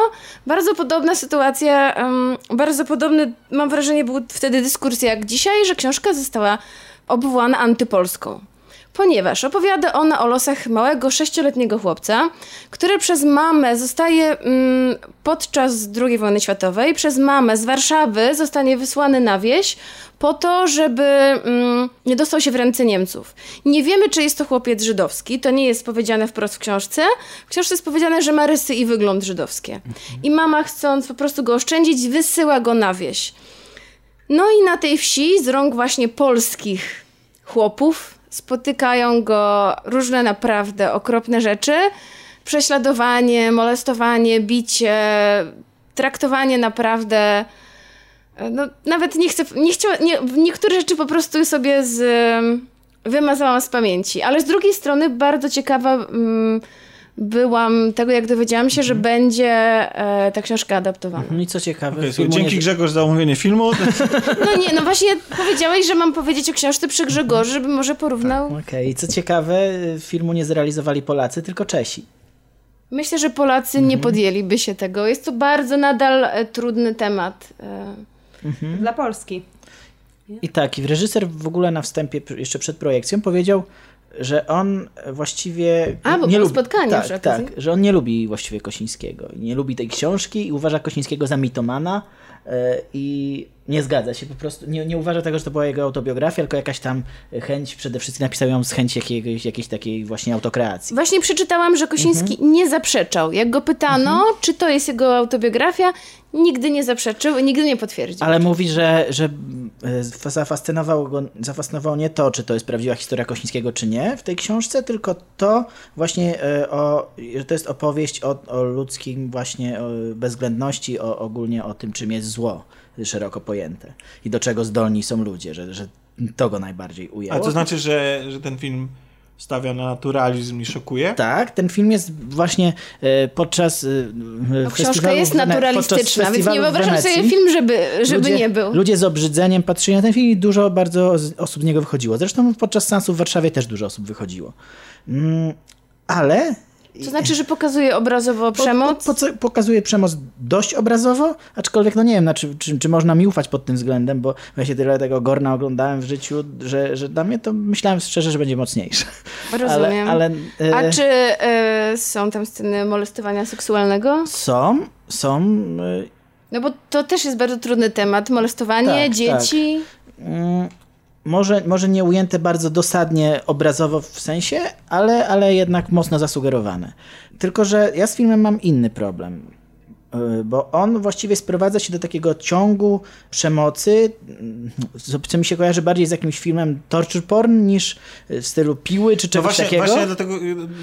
Bardzo podobna sytuacja, bardzo podobny, mam wrażenie, był wtedy dyskurs jak dzisiaj, że książka została obwołana antypolską. Ponieważ opowiada ona o losach małego sześcioletniego chłopca, który przez mamę zostaje mm, podczas II wojny światowej, przez mamę z Warszawy zostanie wysłany na wieś po to, żeby mm, nie dostał się w ręce Niemców. Nie wiemy, czy jest to chłopiec żydowski, to nie jest powiedziane wprost w książce. W książce jest powiedziane, że ma rysy i wygląd żydowskie. I mama, chcąc po prostu go oszczędzić, wysyła go na wieś. No i na tej wsi z rąk właśnie polskich chłopów spotykają go różne naprawdę okropne rzeczy. Prześladowanie, molestowanie, bicie, traktowanie naprawdę... e, No, nawet nie chcę, nie chciała, nie, niektóre rzeczy po prostu sobie z, wymazałam z pamięci, ale z drugiej strony bardzo ciekawa mm, byłam tego, jak dowiedziałam się, że będzie e, ta książka adaptowana. No i co ciekawe, filmu słuchaj, dzięki nie... Grzegorz za omówienie filmu. No nie, no właśnie powiedziałeś, że mam powiedzieć o książce przy Grzegorzu, żeby może porównał. Okej, co ciekawe, filmu nie zrealizowali Polacy, tylko Czesi. Myślę, że Polacy nie podjęliby się tego. Jest to bardzo nadal e, trudny temat. E, Dla Polski. I tak, i reżyser w ogóle na wstępie, jeszcze przed projekcją, powiedział, że on właściwie A, bo nie lubi. spotkanie tak, tak, że on nie lubi właściwie Kosińskiego. Nie lubi tej książki i uważa Kosińskiego za mitomana i nie zgadza się po prostu. Nie, nie uważa tego, że to była jego autobiografia, tylko jakaś tam chęć, przede wszystkim napisał ją z chęci jakiegoś, jakiejś takiej właśnie autokreacji. Właśnie przeczytałam, że Kosiński Mhm. nie zaprzeczał. Jak go pytano, czy to jest jego autobiografia, nigdy nie zaprzeczył i nigdy nie potwierdził. Ale mówi, że, że e, zafascynowało go, zafascynowało nie to, czy to jest prawdziwa historia Kościńskiego, czy nie w tej książce, tylko to właśnie, e, o, że to jest opowieść o, o ludzkim właśnie o bezwzględności, o, ogólnie o tym, czym jest zło szeroko pojęte i do czego zdolni są ludzie, że, że to go najbardziej ujęło. A to znaczy, że, że ten film stawia na naturalizm i szokuje? Tak, ten film jest właśnie e, podczas e, No, książka jest naturalistyczna, podczas więc nie festiwalu w wyobrażam sobie Wenecji. film, żeby, żeby ludzie, nie był. Ludzie z obrzydzeniem patrzyli na ten film i dużo bardzo osób z niego wychodziło. Zresztą podczas seansu w Warszawie też dużo osób wychodziło. Mm, ale To znaczy, że pokazuje obrazowo przemoc? Po, po, po, pokazuje przemoc dość obrazowo, aczkolwiek no nie wiem, znaczy, czy, czy można mi ufać pod tym względem, bo ja się tyle tego Gorna oglądałem w życiu, że, że dla mnie to myślałem szczerze, że będzie mocniejsze. Rozumiem. Ale, ale, A czy e, są tam sceny molestowania seksualnego? Są, są... e, No bo to też jest bardzo trudny temat. Molestowanie Tak, dzieci. Mm, może, może nie ujęte bardzo dosadnie obrazowo w sensie, ale, ale jednak mocno zasugerowane. Tylko, że ja z filmem mam inny problem. Y, Bo on właściwie sprowadza się do takiego ciągu przemocy, mm, co- mi się kojarzy bardziej z jakimś filmem torture porn niż w stylu piły czy No czegoś właśnie, takiego. właśnie dlatego,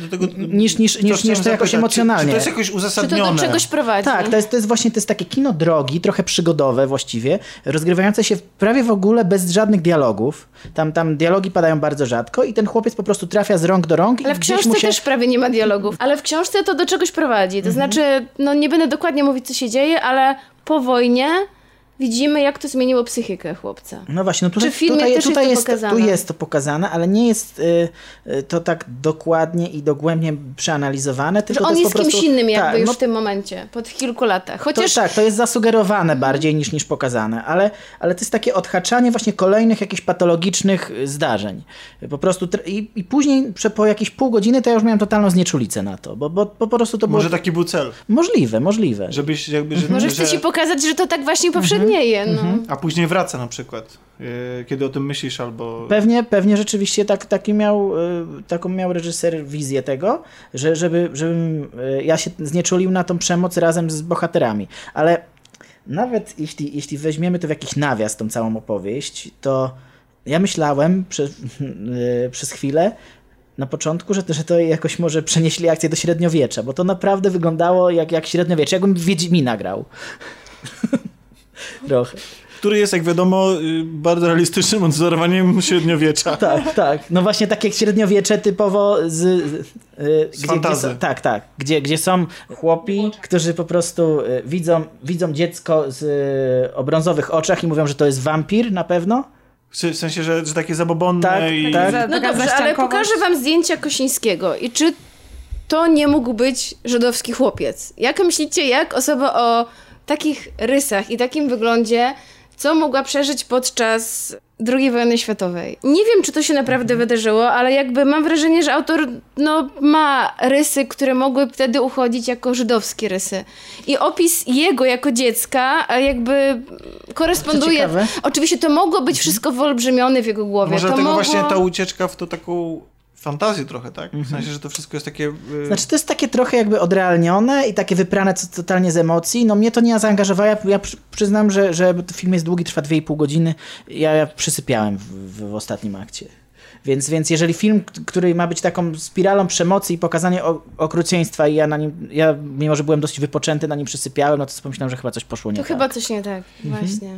dlatego Niż- niż- niż- niż to jakoś zapytać, emocjonalnie. Czy, czy to jest jakoś Czy to uzasadnione? do czegoś prowadzi? Tak, to jest, to jest właśnie to jest takie kino drogi, trochę przygodowe właściwie, rozgrywające się prawie w ogóle bez żadnych dialogów. Tam, tam dialogi padają bardzo rzadko i ten chłopiec po prostu trafia z rąk do rąk Ale i w książce mu się... też prawie nie ma dialogów. Ale w książce to do czegoś prowadzi. To znaczy, no nie będę dokładnie mówić, co się dzieje, ale po wojnie widzimy, jak to zmieniło psychikę chłopca. No właśnie, no tutaj, Czy w filmie tutaj, też jest tutaj to jest, tu pokazane? jest to pokazane, ale nie jest y, y, to tak dokładnie i dogłębnie przeanalizowane, Że tylko on to jest po prostu, kimś innym jakby tak, już no w tym momencie, po tych kilku latach. To, Chociaż tak, to jest zasugerowane bardziej niż, niż pokazane, ale, ale to jest takie odhaczanie właśnie kolejnych jakichś patologicznych y, zdarzeń. Po prostu i, i później po jakieś pół godziny to ja już miałem totalną znieczulicę na to, bo, bo, bo po prostu to było Może taki był cel, możliwe, możliwe. żebyś jakby... Że, może że, chcę ci pokazać, że to tak właśnie powszednieje. No. A później wraca na przykład, yy, kiedy o tym myślisz albo... Pewnie, pewnie rzeczywiście tak, taki miał, y, taką miał reżyser wizję tego, że, żeby, żebym y, ja się znieczulił na tą przemoc razem z bohaterami. Ale nawet jeśli, jeśli weźmiemy to w jakiś nawias, tą całą opowieść, to ja myślałem przez, y, przez chwilę na początku, że, że to jakoś może przenieśli akcję do średniowiecza, bo to naprawdę wyglądało jak, jak średniowiecze, jakbym Wiedźmina grał. Trochę. Który jest, jak wiadomo, yy, bardzo realistycznym odzorowaniem średniowiecza. Tak, tak. No właśnie takie średniowiecze typowo z... z, y, gdzie, gdzie fantazy. są, tak, tak. Gdzie, gdzie są chłopi, którzy po prostu y, widzą, widzą dziecko z y, o brązowych oczach i mówią, że to jest wampir na pewno. W sensie, że, że takie zabobonne Tak, i... tak. No dobrze, ale pokażę wam zdjęcia Kosińskiego. I czy to nie mógł być żydowski chłopiec? Jak myślicie, jak osoba o takich rysach i takim wyglądzie, co mogła przeżyć podczas II wojny światowej? Nie wiem, czy to się naprawdę wydarzyło, ale jakby mam wrażenie, że autor no, ma rysy, które mogły wtedy uchodzić jako żydowskie rysy. I opis jego jako dziecka a jakby koresponduje... ciekawe. Oczywiście to mogło być wszystko wyolbrzymione w jego głowie. Może to dlatego mogło... właśnie ta ucieczka w to taką fantazję trochę, tak? W sensie, że to wszystko jest takie... Yy... Znaczy to jest takie trochę jakby odrealnione i takie wyprane co- totalnie z emocji. No mnie to nie zaangażowało. Ja, ja przy- przyznam, że, że film jest długi, trwa 2,5 godziny. Ja, ja przysypiałem w, w, w ostatnim akcie. Więc, więc jeżeli film, który ma być taką spiralą przemocy i pokazanie o- okrucieństwa i ja na nim, ja mimo, że byłem dość wypoczęty, na nim przysypiałem, no to pomyślałem, że chyba coś poszło nie To tak. chyba coś nie tak, właśnie.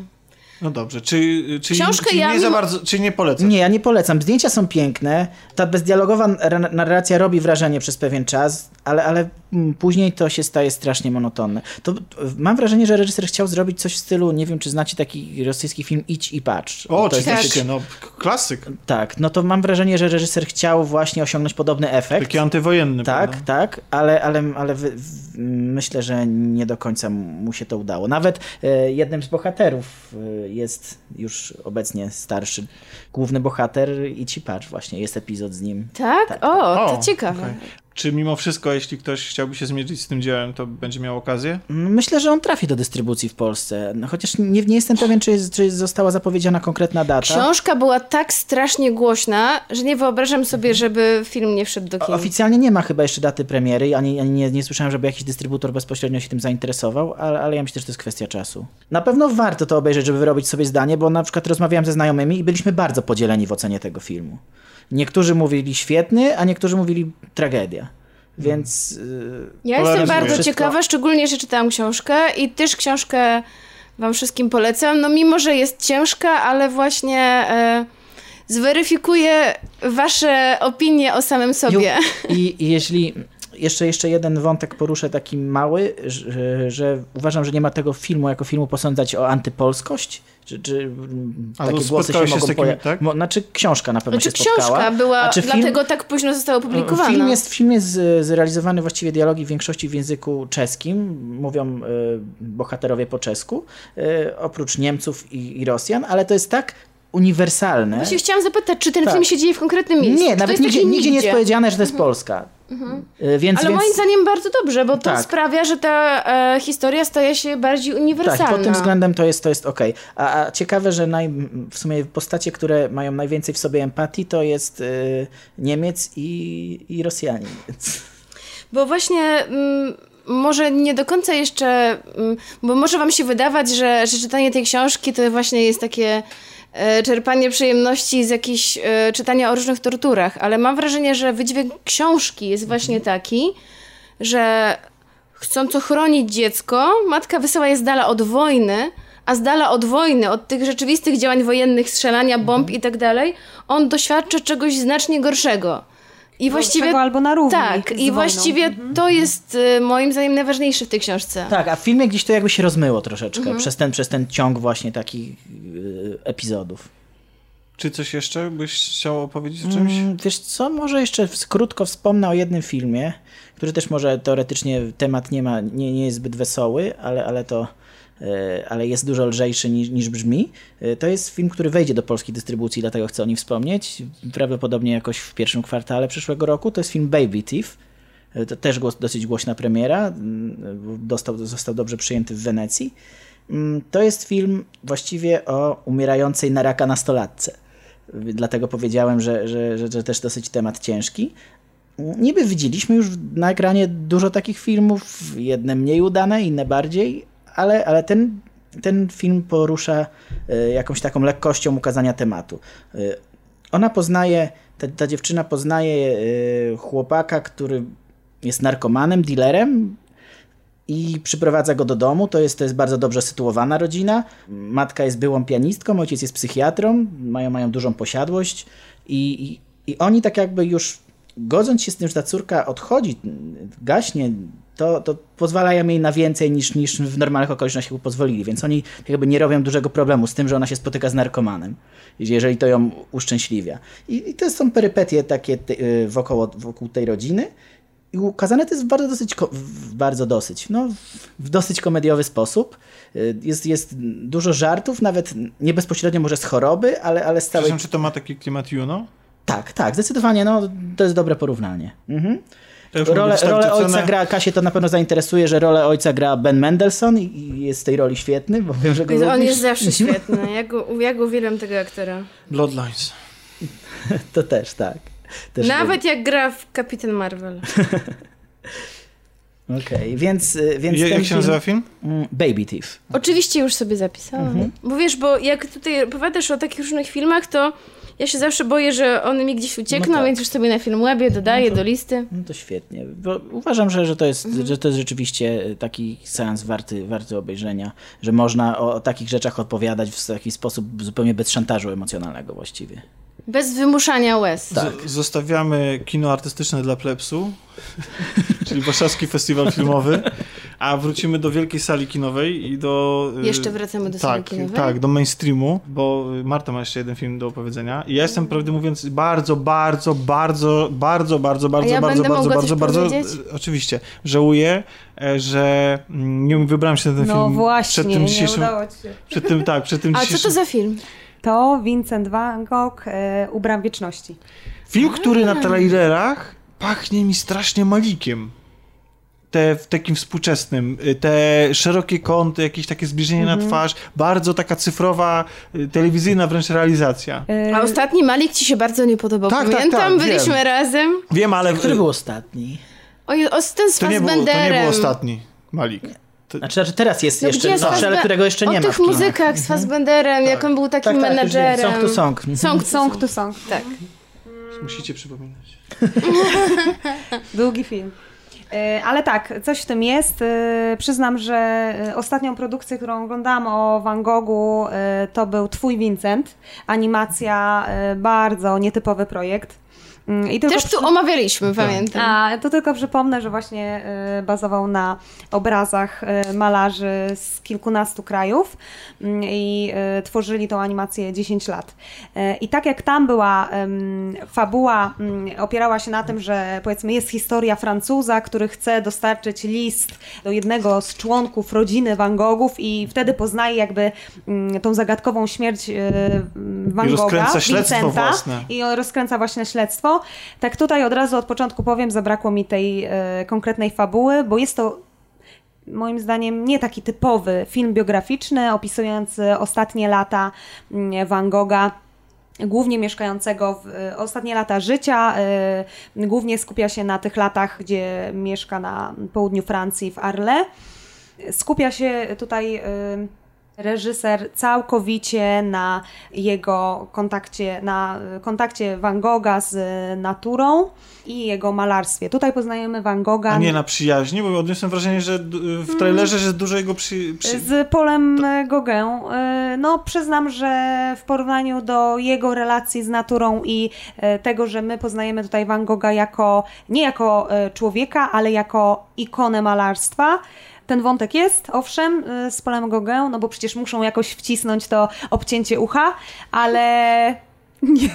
No dobrze, czy, czy, Książkę czy ja nie za mimo- bardzo, czy nie polecam? Nie, ja nie polecam. Zdjęcia są piękne. Ta bezdialogowa ra- narracja robi wrażenie przez pewien czas, ale, ale mm, później to się staje strasznie monotonne. To, mam wrażenie, że reżyser chciał zrobić coś w stylu, nie wiem, czy znacie taki rosyjski film Idź i patrz. O, to jest oczywiście, taki- no klasyk. Tak, no to mam wrażenie, że reżyser chciał właśnie osiągnąć podobny efekt. Taki antywojenny. Tak, prawda? tak, ale, ale, ale wy, w, myślę, że nie do końca mu się to udało. Nawet e, jednym z bohaterów e, jest już obecnie starszy główny bohater i ci patrz właśnie, jest epizod z nim. Tak? Tak, o, to O, ciekawe. okej. Czy mimo wszystko, jeśli ktoś chciałby się zmierzyć z tym dziełem, to będzie miał okazję? Myślę, że on trafi do dystrybucji w Polsce. No, chociaż nie, nie jestem pewien, czy, jest, czy została zapowiedziana konkretna data. Książka była tak strasznie głośna, że nie wyobrażam sobie, żeby film nie wszedł do kin. Oficjalnie nie ma chyba jeszcze daty premiery, ani, ani nie, nie słyszałem, żeby jakiś dystrybutor bezpośrednio się tym zainteresował, ale, ale ja myślę, że to jest kwestia czasu. Na pewno warto to obejrzeć, żeby wyrobić sobie zdanie, bo na przykład rozmawiałem ze znajomymi i byliśmy bardzo podzieleni w ocenie tego filmu. Niektórzy mówili świetny, a niektórzy mówili tragedia. Więc Ja jestem Polaryzuje bardzo wszystko. ciekawa, szczególnie, że czytałam książkę i też książkę wam wszystkim polecam. No mimo, że jest ciężka, ale właśnie e, zweryfikuje wasze opinie o samym sobie. I, I jeśli jeszcze, jeszcze jeden wątek poruszę taki mały, że, że uważam, że nie ma tego filmu jako filmu posądzać o antypolskość. Czy, czy A takie głosy się się mogą pojawić. tak? Mo- Znaczy książka na pewno Znaczy się spotkała. książka była, A czy film- dlatego tak późno została opublikowana. Film jest, film jest z- zrealizowany właściwie dialogi w większości w języku czeskim. Mówią y, bohaterowie po czesku, y, oprócz Niemców i, i Rosjan, ale to jest tak uniwersalne. Właśnie chciałam zapytać, czy ten Tak. film się dzieje w konkretnym miejscu? Nie, nawet nigdzie, nigdzie nie jest powiedziane, że to jest Polska. Y, Więc, Ale więc... moim zdaniem bardzo dobrze, bo to Tak. sprawia, że ta e, historia staje się bardziej uniwersalna. Tak, pod tym względem to jest, to jest okej. A, a ciekawe, że naj, w sumie postacie, które mają najwięcej w sobie empatii, to jest y, Niemiec i, i Rosjanin. Bo właśnie mm, może nie do końca jeszcze, mm, bo może wam się wydawać, że, że czytanie tej książki to właśnie jest takie e, czerpanie przyjemności z jakichś e, czytania o różnych torturach, ale mam wrażenie, że wydźwięk książki jest właśnie taki, że chcąc ochronić dziecko, matka wysyła je z dala od wojny, a z dala od wojny, od tych rzeczywistych działań wojennych, strzelania bomb i tak dalej, on doświadcza czegoś znacznie gorszego. I właściwie Gorszego albo na równi tak, i wojną. właściwie to jest y, moim zdaniem najważniejsze w tej książce. Tak, a w filmie gdzieś to jakby się rozmyło troszeczkę przez, ten, przez ten ciąg właśnie takich y, epizodów. Czy coś jeszcze byś chciał opowiedzieć o czymś? Mm, Wiesz co, może jeszcze krótko wspomnę o jednym filmie, który też może teoretycznie temat nie ma, nie, nie jest zbyt wesoły, ale, ale to ale jest dużo lżejszy niż, niż brzmi. E, To jest film, który wejdzie do polskiej dystrybucji, dlatego chcę o nim wspomnieć. Prawdopodobnie jakoś w pierwszym kwartale przyszłego roku. To jest film Baby Thief. E, To też dosyć głośna premiera. Mm, Dostał, został dobrze przyjęty w Wenecji. Mm, To jest film właściwie o umierającej na raka nastolatce. Dlatego powiedziałem, że, że, że, że też dosyć temat ciężki. Niby widzieliśmy już na ekranie dużo takich filmów, jedne mniej udane, inne bardziej, ale, ale ten, ten film porusza e, jakąś taką lekkością ukazania tematu. E, Ona poznaje, ta, ta dziewczyna poznaje e, chłopaka, który jest narkomanem, dealerem, i przyprowadza go do domu. To jest, to jest bardzo dobrze sytuowana rodzina. Matka jest byłą pianistką, ojciec jest psychiatrą, mają, mają dużą posiadłość i, i, i oni tak jakby już godząc się z tym, że ta córka odchodzi, gaśnie, to, to pozwalają jej na więcej niż, niż w normalnych okolicznościach by pozwolili, więc oni jakby nie robią dużego problemu z tym, że ona się spotyka z narkomanem, jeżeli to ją uszczęśliwia. I, i to są perypetie takie te, y, wokoło, wokół tej rodziny. I ukazane to jest w bardzo dosyć, bardzo dosyć, no, w dosyć komediowy sposób. Y, Jest, jest dużo żartów, nawet nie bezpośrednio może z choroby, ale, ale z całej... Przepraszam, czy to ma taki klimat Juno? Tak, tak, zdecydowanie, no, to jest dobre porównanie. Mhm. Rolę, rolę ojca gra, Kasię to na pewno zainteresuje, że rolę ojca gra Ben Mendelsohn i- jest z tej roli świetny, bo wiem, że go On lubisz. jest zawsze świetny. Ja go, ja go uwielbiam tego aktora. Bloodlines. To też, tak. Też Nawet jak gra w Kapitan Marvel. Okej, więc, y, więc Ja, ten jak się film... nazywa film? Mm, Baby Thief. Oczywiście już sobie zapisałam. Mhm. Bo wiesz, bo jak tutaj opowiadasz o takich różnych filmach, to ja się zawsze boję, że one mi gdzieś uciekną, No tak. więc już sobie na Filmwebie dodaję do listy. No to świetnie. Bo uważam, że, że, to jest, Mhm. że to jest rzeczywiście taki seans warty, warty obejrzenia, że można o, o takich rzeczach odpowiadać w taki sposób zupełnie bez szantażu emocjonalnego właściwie. Bez wymuszania łez. Tak. Zostawiamy kino artystyczne dla plebsu, czyli Warszawski Festiwal Filmowy, a wrócimy do wielkiej sali kinowej i do... y, Jeszcze wracamy do sali tak, kinowej? Tak, do mainstreamu, bo Marta ma jeszcze jeden film do opowiedzenia. I ja jestem, prawdę mówiąc, bardzo, bardzo, bardzo, bardzo, bardzo, bardzo, ja bardzo, bardzo, bardzo, bardzo, oczywiście, żałuję, e, że mm, nie wybrałem się na ten No film właśnie, przed tym nie dzisiejszym... udało ci się. Przed tym, tak, przed tym A co dzisiejszym... to za film? To Vincent van Gogh, e, Ubram Wieczności. Film, który na trailerach pachnie mi strasznie Malikiem. Te w takim współczesnym, y, te szerokie kąty, jakieś takie zbliżenie Mhm. na twarz, bardzo taka cyfrowa, y, telewizyjna wręcz realizacja. E, A ostatni Malik ci się bardzo nie podobał. Tak, tak, Pamiętam, tak, byliśmy wiem. razem. Wiem, ale Który był ostatni? Oj, o, ten z to, nie był, to nie był ostatni Malik. Znaczy, znaczy teraz jest No jeszcze nowszy, ale którego jeszcze o nie ma tych w kinach. muzykach z Fassbenderem, jak on był takim Tak, tak, menedżerem. Song to song. Mhm. Song to Song to song. Tak. Musicie przypominać. Długi film. E, Ale tak, coś w tym jest. E, Przyznam, że e, ostatnią produkcję, którą oglądałam o Van Goghu, to był Twój Vincent. Animacja, bardzo nietypowy projekt. Mm, I tylko Też tu przy- omawialiśmy, pamiętam. A, to tylko przypomnę, że właśnie e, bazował na obrazach e, malarzy z kilkunastu krajów mm, i e, tworzyli tą animację 10 lat. I tak jak tam była fabuła, mm, opierała się na tym, że powiedzmy jest historia Francuza, który chce dostarczyć list do jednego z członków rodziny Van Goghów i wtedy poznaje jakby tą zagadkową śmierć Van I Gogha, rozkręca śledztwo Vincenta, własne. i rozkręca właśnie śledztwo. Tak tutaj od razu od początku powiem, zabrakło mi tej e, konkretnej fabuły, bo jest to moim zdaniem nie taki typowy film biograficzny opisujący ostatnie lata mm, Van Gogha głównie mieszkającego w e, ostatnie lata życia, e, głównie skupia się na tych latach, gdzie mieszka na południu Francji w Arles. Skupia się tutaj y, reżyser całkowicie na jego kontakcie, na kontakcie Van Gogha z naturą i jego malarstwie. Tutaj poznajemy Van Gogha A nie na przyjaźni, bo odniosłem wrażenie, że w trailerze, że dużo jego przy... przy... z Polem y, Gauguin. Y, No, przyznam, że w porównaniu do jego relacji z naturą i y, tego, że my poznajemy tutaj Van Gogha jako, nie jako y, człowieka, ale jako ikonę malarstwa, ten wątek jest, owszem, y, z Polem Gauguin, no bo przecież muszą jakoś wcisnąć to obcięcie ucha, ale nie,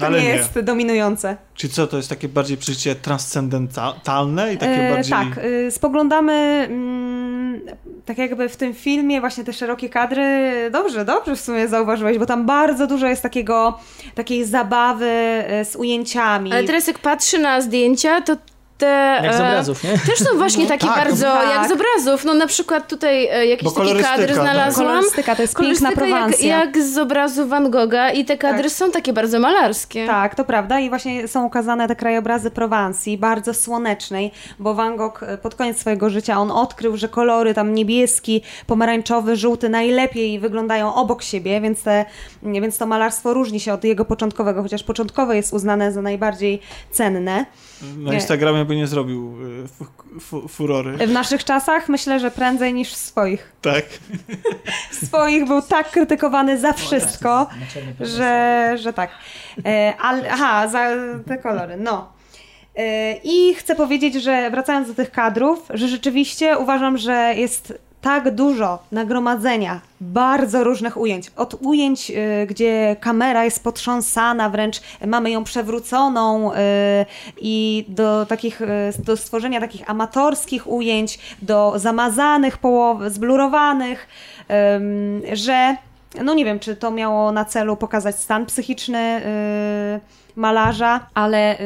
to Ale nie, nie. jest dominujące. Czy co, to jest takie bardziej przeżycie transcendentalne i takie E, bardziej... Tak, y, spoglądamy mm, tak jakby w tym filmie właśnie te szerokie kadry. Dobrze, dobrze w sumie zauważyłeś, bo tam bardzo dużo jest takiego, takiej zabawy y, z ujęciami. Ale teraz jak patrzy na zdjęcia, to te... Jak z e, obrazów, nie? Też są właśnie takie tak, bardzo tak. jak z obrazów. No na przykład tutaj e, jakiś taki kadr tak. znalazłam. Kolorystyka to jest piękna Kolorystyka jak, Prowansja. jak z obrazu Van Gogha i te kadry Tak. są takie bardzo malarskie. Tak, to prawda i właśnie są ukazane te krajobrazy Prowansji, bardzo słonecznej, bo Van Gogh e, pod koniec swojego życia on odkrył, że kolory tam niebieski, pomarańczowy, żółty najlepiej wyglądają obok siebie, więc, te, nie, więc to malarstwo różni się od jego początkowego, chociaż początkowe jest uznane za najbardziej cenne. Na nie. Instagramie by nie zrobił y, fu, fu, furory. W naszych czasach myślę, że prędzej niż w swoich. Tak. W swoich był tak krytykowany za wszystko, że, że tak. E, ale, aha, za te kolory, no. E, I chcę powiedzieć, że wracając do tych kadrów, że rzeczywiście uważam, że jest tak dużo nagromadzenia bardzo różnych ujęć. Od ujęć, y, gdzie kamera jest potrząsana, wręcz mamy ją przewróconą y, i do takich, y, do stworzenia takich amatorskich ujęć, do zamazanych połow, zblurowanych, że no nie wiem, czy to miało na celu pokazać stan psychiczny malarza, ale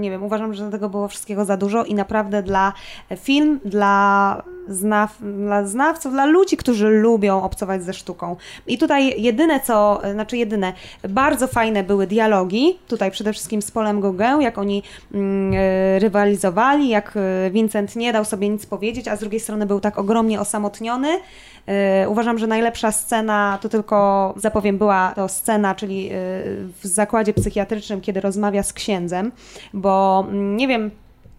nie wiem, uważam, że tego było wszystkiego za dużo i naprawdę dla film, dla, znaw, dla znawców, dla ludzi, którzy lubią obcować ze sztuką. I tutaj jedyne co, znaczy jedyne, bardzo fajne były dialogi, tutaj przede wszystkim z Polem Gauguin, jak oni mm, y, rywalizowali, jak y, Vincent nie dał sobie nic powiedzieć, a z drugiej strony był tak ogromnie osamotniony. Y, Uważam, że najlepsza scena to tylko, zapowiem, była to scena, czyli w zakładzie psychiatrycznym, kiedy rozmawia z księdzem, bo mm, nie wiem,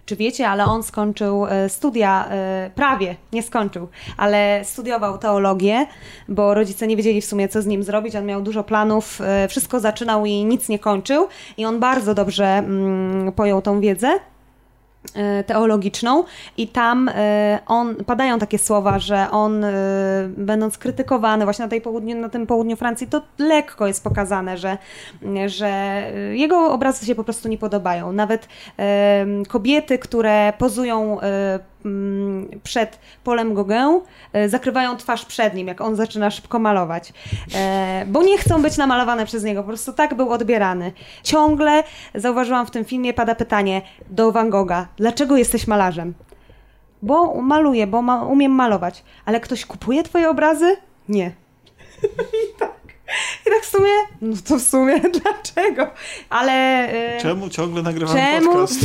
czy wiecie, ale on skończył e, studia, e, prawie nie skończył, ale studiował teologię, bo rodzice nie wiedzieli w sumie, co z nim zrobić. On miał dużo planów, e, wszystko zaczynał i nic nie kończył. I on bardzo dobrze mm, pojął tą wiedzę teologiczną i tam e, on, padają takie słowa, że on e, będąc krytykowany właśnie na, tej południu, na tym południu Francji, to lekko jest pokazane, że, że e, jego obrazy się po prostu nie podobają. Nawet e, kobiety, które pozują e, przed Polem Gauguin, e, zakrywają twarz przed nim, jak on zaczyna szybko malować. E, bo nie chcą być namalowane przez niego, po prostu tak był odbierany. Ciągle, zauważyłam w tym filmie, pada pytanie do Van Gogha, dlaczego jesteś malarzem? Bo maluję, bo ma, umiem malować. Ale ktoś kupuje twoje obrazy? Nie. I tak. I tak w sumie, no to w sumie dlaczego? Ale... e, Czemu ciągle nagrywamy Czemu? podcast?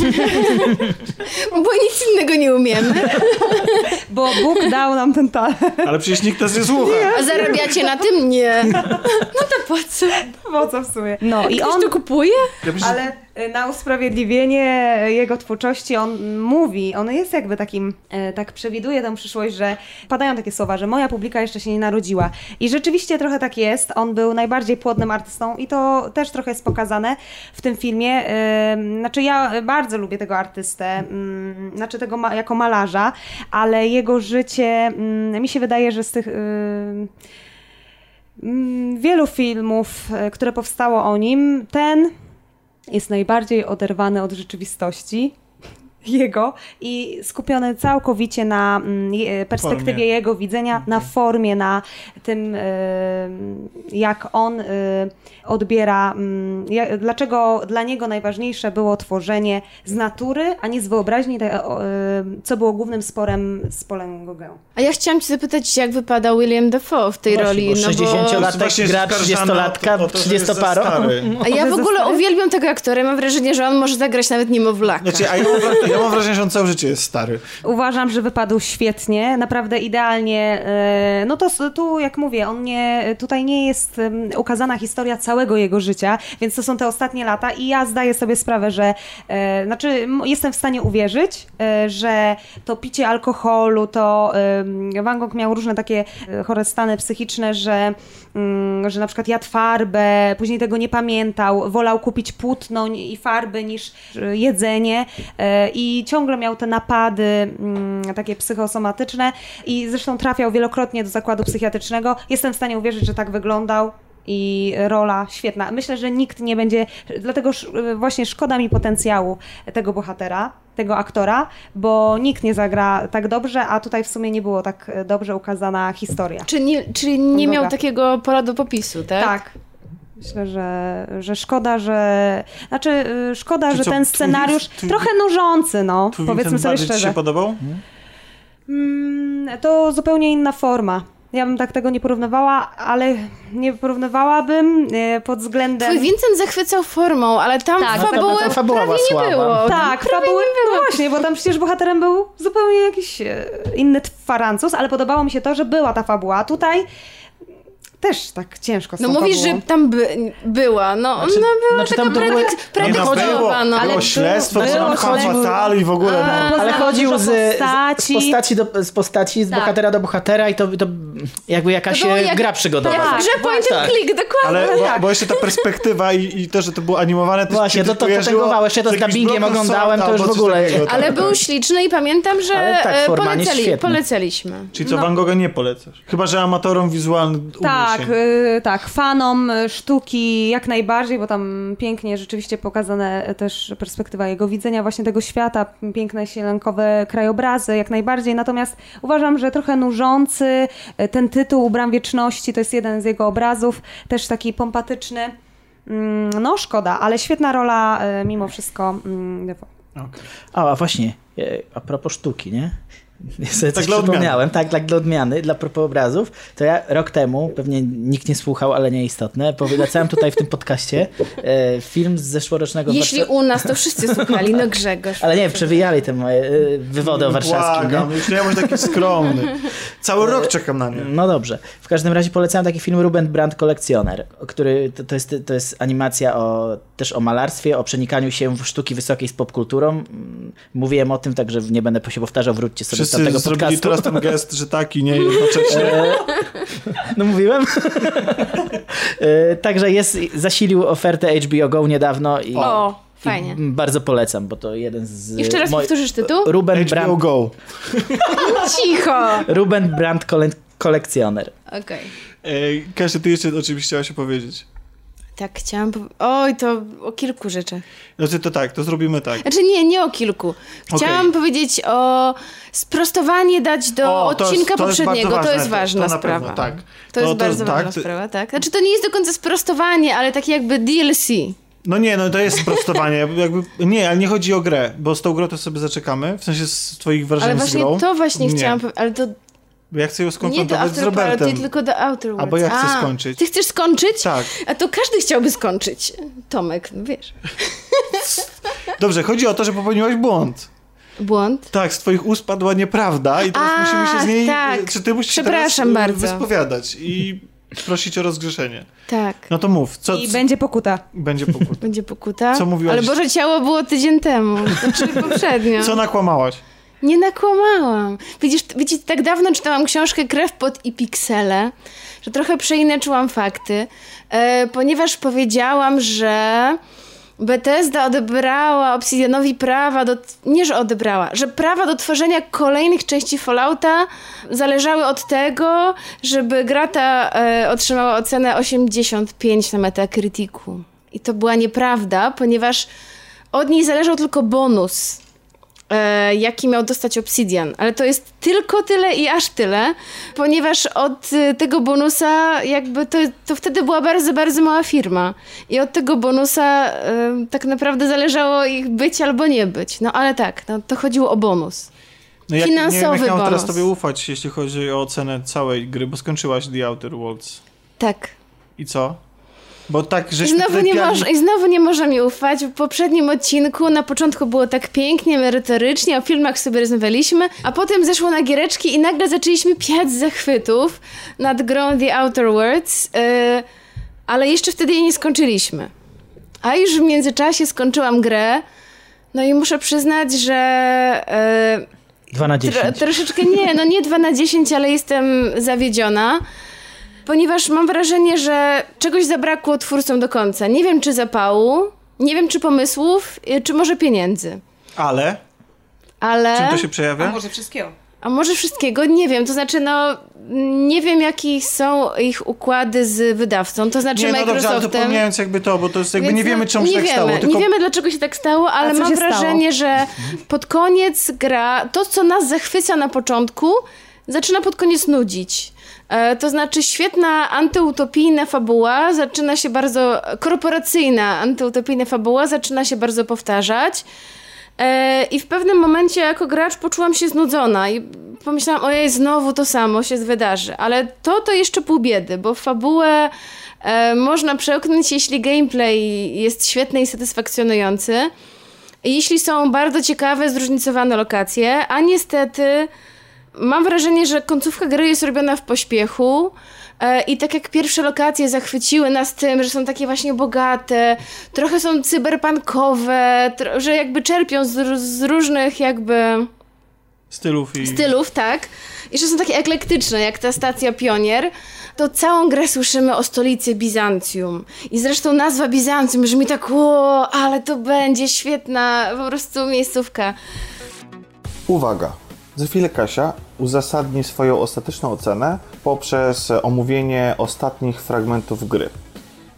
Bo nic innego nie umiemy. Bo Bóg dał nam ten talent. Ale przecież nikt nas nie słucha. A zarabiacie na tym? Nie. No to po co? Po co w sumie? No i Ktoś on... to kupuje? Ja przecież... Ale na usprawiedliwienie jego twórczości on mówi, on jest jakby takim, e, tak przewiduje tę przyszłość, że padają takie słowa, że moja publika jeszcze się nie narodziła. I rzeczywiście trochę tak jest. On był najbardziej płodnym artystą i to też trochę jest pokazane w tym filmie. E, Znaczy ja bardzo lubię tego artystę, mm, znaczy tego jako malarza, ale jego życie, mm, mi się wydaje, że z tych... y, mm, Wielu filmów, e, które powstało o nim, ten jest najbardziej oderwany od rzeczywistości jego i skupiony całkowicie na mm, perspektywie Formie. jego widzenia, na formie, na tym, jak on y, odbiera, mm, dlaczego dla niego najważniejsze było tworzenie z natury, a nie z wyobraźni, co było głównym sporem z Polem Gauguin. A ja chciałam cię zapytać, jak wypada William Dafoe w tej Właśnie, roli, bo no bo... 60-latek Właśnie jest gra oskarżany 30-latka, o to- o to, że jest za 30-paro. stary. A ja w ogóle uwielbiam tego aktora i mam wrażenie, że on może zagrać nawet niemowlaka. Znaczy, a ja ja mam wrażenie, że on całe życie jest stary. Uważam, że wypadł świetnie, naprawdę idealnie. e, No to tu, jak mówię, on nie, tutaj nie jest ukazana historia całego jego życia, więc to są te ostatnie lata i ja zdaję sobie sprawę, że e, znaczy jestem w stanie uwierzyć, e, że to picie alkoholu, to Van Gogh miał różne takie chore stany psychiczne, że, że na przykład jadł farbę, później tego nie pamiętał, wolał kupić płótno i farby niż e, jedzenie e, i ciągle miał te napady mm, takie psychosomatyczne i zresztą trafiał wielokrotnie do zakładu psychiatrycznego. Jestem w stanie uwierzyć, że tak wyglądał i rola świetna. Myślę, że nikt nie będzie, dlatego sz- właśnie szkoda mi potencjału tego bohatera, tego aktora, bo nikt nie zagra tak dobrze, a tutaj w sumie nie było tak dobrze ukazana historia. Czy nie, czyli nie miał takiego pola do popisu, tak? Tak. Myślę, że, że szkoda, że. Znaczy, y, szkoda, Czy że co, ten scenariusz twój- trochę nużący, no. Powiedzmy sobie szczerze. się podobał? Mm, to zupełnie inna forma. Ja bym tak tego nie porównywała, ale nie porównywałabym e, pod względem. Twój Vincent zachwycał formą, ale tam Tak, fabuły tam fabuła prawie nie słaba. było. Tak, prawie fabuły, nie było. no właśnie, bo tam przecież bohaterem był zupełnie jakiś e, inny Francuz, ale podobało mi się to, że była ta fabuła. Tutaj też tak ciężko z No mówisz, że tam by, była, no Znaczy- ona była znaczy taka to było- no, ale było śledztwo, było było śledztwo. fatali w ogóle. No. A, Ale Poznało chodził z, z, z postaci. postaci, do, z postaci, z Tak. bohatera do bohatera i to, to jakby jakaś To jak- gra przygodowa. Jak w grze point Tak. click, dokładnie. Ale tak. bo, bo jeszcze ta perspektywa i, i to, że to było animowane, też Właśnie, to- to- to. Jeszcze to z dubbingiem oglądałem, to już w ogóle- takiego, Ale tak. był śliczny i pamiętam, że Ale tak, e, polecaliśmy. Czyli co, Van Gogha nie polecasz? Chyba, że amatorom wizualnym Tak, y, tak, fanom y, sztuki jak najbardziej, bo tam pięknie rzeczywiście pokazane y, też perspektywa jego widzenia właśnie tego świata, piękne sielankowe krajobrazy jak najbardziej, natomiast uważam, że trochę nużący ten tytuł Bram Wieczności, to jest jeden z jego obrazów, też taki pompatyczny. Mm, No szkoda, ale świetna rola mimo wszystko. mm, Defoe. O, a właśnie, a propos sztuki, nie? Sobie Tak coś dla odmiany. przypomniałem, tak, tak dla odmiany, dla propos obrazów, to ja rok temu, pewnie nikt nie słuchał, ale nieistotne, polecałem tutaj w tym podcaście e, film z zeszłorocznego Jeśli Warsza- u nas to wszyscy słuchali, no Grzegorz. Ale nie, przewijali te moje e, wywody o warszawskim, nie? Błagam, już nie bądź taki skromny. Cały rok czekam na nie. No dobrze. W każdym razie polecałem taki film Ruben Brandt Kolekcjoner, który to, to, jest, to jest animacja o, też o malarstwie, o przenikaniu się w sztuki wysokiej z popkulturą. Mm, Mówiłem o tym, także nie będę się powtarzał, wróćcie sobie Wszyscy zrobili podcastu. teraz ten gest, że tak i nie jednocześnie. No mówiłem. E, Także jest, zasilił ofertę HBO Go niedawno i, O, i fajnie. bardzo polecam, bo to jeden z... Jeszcze raz moi- powtórzysz tytuł? Ruben HBO Brandt, Go. Cicho! Ruben Brandt kole, kolekcjoner. Okej. Ej, Kasia, ty jeszcze o czymś chciałaś opowiedzieć. Tak, chciałam. Oj, to o kilku rzeczach. Znaczy to tak, to zrobimy tak. Znaczy nie, nie o kilku. Chciałam Okej. powiedzieć o sprostowanie dać do O, jest- odcinka to jest poprzedniego. to jest ważna to sprawa. pewno, tak. To, To- jest to bardzo tak, ważna sprawa, tak. Znaczy to nie jest do końca sprostowanie, ale takie jakby DLC. No nie, no to jest sprostowanie. Jakby, nie, ale nie chodzi o grę, bo z tą grą to sobie zaczekamy, w sensie z twoich wrażeń Ale z właśnie grą. to właśnie Nie. chciałam powiedzieć. Ale to Ja chcę ją nie do skonfrontować z Robertem. Party, tylko do Outer Worlds. Albo ja chcę A, skończyć. Ty chcesz skończyć? Tak. A to każdy chciałby skończyć. Tomek, no wiesz. Dobrze, chodzi o to, że popełniłaś błąd. Błąd. Tak, z twoich ust padła nieprawda i teraz A, musimy się z niej... tak. Czy ty musisz się Przepraszam teraz y, bardzo. wyspowiadać i prosić o rozgrzeszenie. Tak. No to mów, co I co- będzie pokuta. będzie pokut? Będzie pokuta. Co mówiłaś? Ale Boże Ciało było tydzień temu. Znaczy poprzednio. Co nakłamałaś? Nie nakłamałam. Widzisz, widzicie, tak dawno czytałam książkę Krew pod i piksele, że trochę przeinaczyłam fakty, e, ponieważ powiedziałam, że Bethesda odebrała Obsidianowi prawa do... Nie, że odebrała, że prawa do tworzenia kolejnych części Fallouta zależały od tego, żeby gra ta e, otrzymała ocenę 85 na Metacriticu. I to była nieprawda, ponieważ od niej zależał tylko bonus e, jaki miał dostać Obsidian, ale to jest tylko tyle i aż tyle, ponieważ od e, tego bonusa jakby to, to wtedy była bardzo, bardzo mała firma i od tego bonusa e, tak naprawdę zależało ich być albo nie być. No ale tak, no, to chodziło o bonus. No jak, nie wiem, Finansowy jak mam teraz bonus. tobie ufać, jeśli chodzi o ocenę całej gry, bo skończyłaś The Outer Worlds. Tak. I co? Bo tak, I żeśmy znowu, tutaj nie piali... może, I znowu nie można mi ufać. W poprzednim odcinku na początku było tak pięknie, merytorycznie, o filmach sobie rozmawialiśmy, a potem zeszło na giereczki i nagle zaczęliśmy piać z zachwytów nad grą The Outer Worlds, yy, ale jeszcze wtedy jej nie skończyliśmy. A już w międzyczasie skończyłam grę, no i muszę przyznać, że... Yy, 2 na Tro, 10. troszeczkę nie, no nie 2 na 10, ale jestem zawiedziona, ponieważ mam wrażenie, że czegoś zabrakło twórcom do końca. Nie wiem, czy zapału, nie wiem, czy pomysłów, y, czy może pieniędzy. Ale? Ale... Czym to się A przejawia? może wszystkiego? A może wszystkiego? Nie wiem. To znaczy, no, nie wiem, jakie są ich układy z wydawcą, to znaczy Nie, no dobrze, ale to Microsoftem. pomijając jakby to, bo to jest jakby Więc nie wiemy, no, czemu się nie tak wiemy, stało. Tylko... Nie wiemy, dlaczego się tak stało, ale mam się stało? wrażenie, że pod koniec gra, to co nas zachwyca na początku, zaczyna pod koniec nudzić. E, to znaczy świetna antyutopijna fabuła zaczyna się bardzo, korporacyjna antyutopijna fabuła zaczyna się bardzo powtarzać. E, I w pewnym momencie jako gracz poczułam się znudzona i pomyślałam, ojej, znowu to samo się wydarzy. Ale to to jeszcze pół biedy, bo fabułę e, można przełknąć, jeśli gameplay jest świetny i satysfakcjonujący. Jeśli są bardzo ciekawe, zróżnicowane lokacje, a niestety mam wrażenie, że końcówka gry jest robiona w pośpiechu. E, I tak jak pierwsze lokacje zachwyciły nas tym, że są takie właśnie bogate, trochę są cyberpunkowe, tro- że jakby czerpią z, z różnych jakby Stylów i... stylów, tak, i że są takie eklektyczne, jak ta stacja Pionier, to całą grę słyszymy o stolicy Bizancjum. I zresztą nazwa Bizancjum brzmi tak, o, ale to będzie świetna po prostu miejscówka. Uwaga! Za chwilę Kasia uzasadni swoją ostateczną ocenę poprzez omówienie ostatnich fragmentów gry.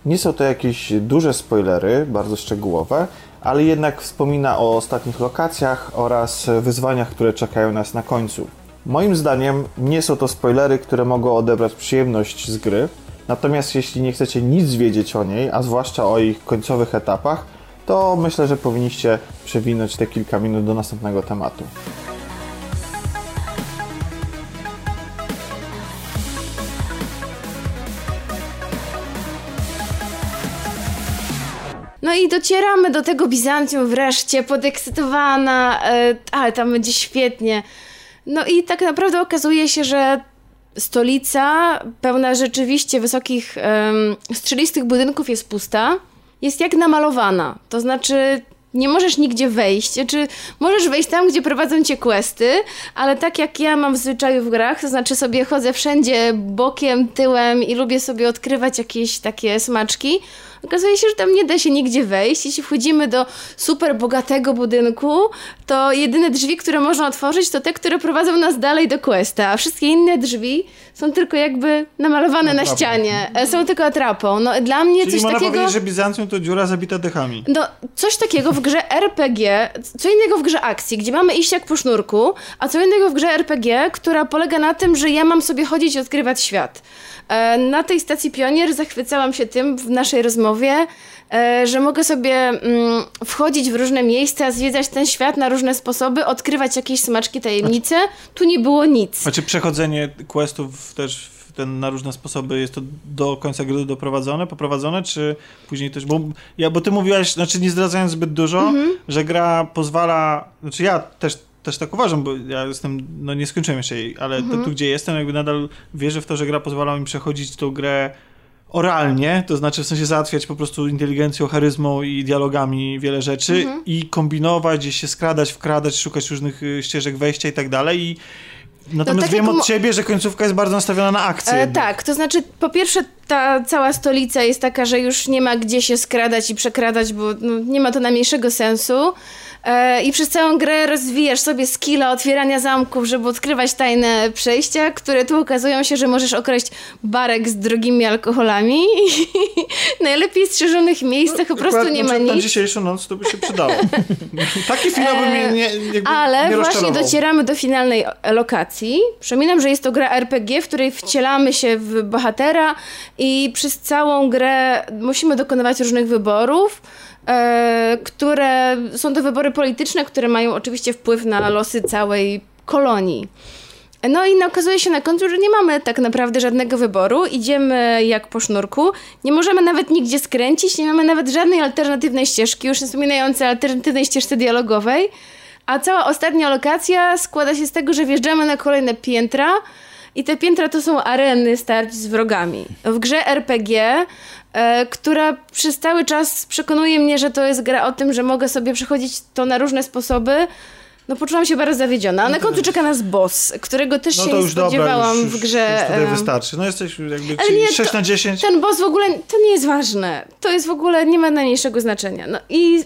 Nie są to jakieś duże spoilery, bardzo szczegółowe, ale jednak wspomina o ostatnich lokacjach oraz wyzwaniach, które czekają nas na końcu. Moim zdaniem nie są to spoilery, które mogą odebrać przyjemność z gry, natomiast jeśli nie chcecie nic wiedzieć o niej, a zwłaszcza o ich końcowych etapach, to myślę, że powinniście przewinąć te kilka minut do następnego tematu. No i docieramy do tego Bizancjum wreszcie, podekscytowana, e, ale tam będzie świetnie. No i tak naprawdę okazuje się, że stolica, pełna rzeczywiście wysokich, strzelistych budynków jest pusta. Jest jak namalowana. To znaczy, nie możesz nigdzie wejść. Czy możesz wejść tam, gdzie prowadzą cię questy, ale tak jak ja mam w zwyczaju w grach, to znaczy sobie chodzę wszędzie bokiem, tyłem i lubię sobie odkrywać jakieś takie smaczki, Okazuje się, że tam nie da się nigdzie wejść. Jeśli wchodzimy do super bogatego budynku, to jedyne drzwi, które można otworzyć, to te, które prowadzą nas dalej do questa, a wszystkie inne drzwi są tylko jakby namalowane na Atrapą. ścianie. E, Są tylko atrapą. No dla mnie Czyli coś można takiego... powiedzieć, że Bizancjum to dziura zabita dechami. No, coś takiego w grze RPG, co innego w grze akcji, gdzie mamy iść jak po sznurku, a co innego w grze RPG, która polega na tym, że ja mam sobie chodzić i odkrywać świat. E, Na tej stacji Pionier zachwycałam się tym w naszej rozmowie, e, że mogę sobie mm, wchodzić w różne miejsca, zwiedzać ten świat na różne sposoby, odkrywać jakieś smaczki, tajemnice. Tu nie było nic. Znaczy przechodzenie questów też ten, na różne sposoby jest to do końca gry doprowadzone, poprowadzone, czy później też, bo, ja, bo ty mówiłaś, znaczy nie zdradzając zbyt dużo, Mhm. że gra pozwala, znaczy ja też też tak uważam, bo ja jestem, no nie skończyłem jeszcze jej, ale Mhm. to, tu gdzie jestem, jakby nadal wierzę w to, że gra pozwala mi przechodzić tą grę oralnie, to znaczy w sensie załatwiać po prostu inteligencją, charyzmą i dialogami wiele rzeczy Mhm. i kombinować, gdzieś się skradać, wkradać, szukać różnych y, ścieżek wejścia i tak dalej i Natomiast tak wiem jak od ciebie, że końcówka jest bardzo nastawiona na akcję. E, tak, to znaczy po pierwsze ta cała stolica jest taka, że już nie ma gdzie się skradać i przekradać, bo no, nie ma to najmniejszego sensu. E, I przez całą grę rozwijasz sobie skilla otwierania zamków, żeby odkrywać tajne przejścia, które tu okazują się, że możesz okraść barek z drogimi alkoholami najlepiej strzeżonych miejscach po prostu Akurat, nie ma znaczy, Na nic. dzisiejszą noc to by się przydało. Taki finał by mnie nie, jakby Ale nie właśnie docieramy do finalnej lokacji. Przypominam, że jest to gra RPG, w której wcielamy się w bohatera i przez całą grę musimy dokonywać różnych wyborów, które są to wybory polityczne, które mają oczywiście wpływ na losy całej kolonii. No i okazuje się na końcu, że nie mamy tak naprawdę żadnego wyboru. Idziemy jak po sznurku. Nie możemy nawet nigdzie skręcić, nie mamy nawet żadnej alternatywnej ścieżki, już nie wspominając alternatywnej ścieżce dialogowej. A cała ostatnia lokacja składa się z tego, że wjeżdżamy na kolejne piętra i te piętra to są areny starć z wrogami. W grze RPG, e, która przez cały czas przekonuje mnie, że to jest gra o tym, że mogę sobie przechodzić to na różne sposoby, no poczułam się bardzo zawiedziona. A na końcu czeka nas boss, którego też No się nie już dobra, spodziewałam już, w grze. Już tutaj wystarczy. No jesteś jakby Ale nie, 6 to- na 10. ten boss w ogóle, to nie jest ważne. To jest w ogóle, nie ma najmniejszego znaczenia. No i,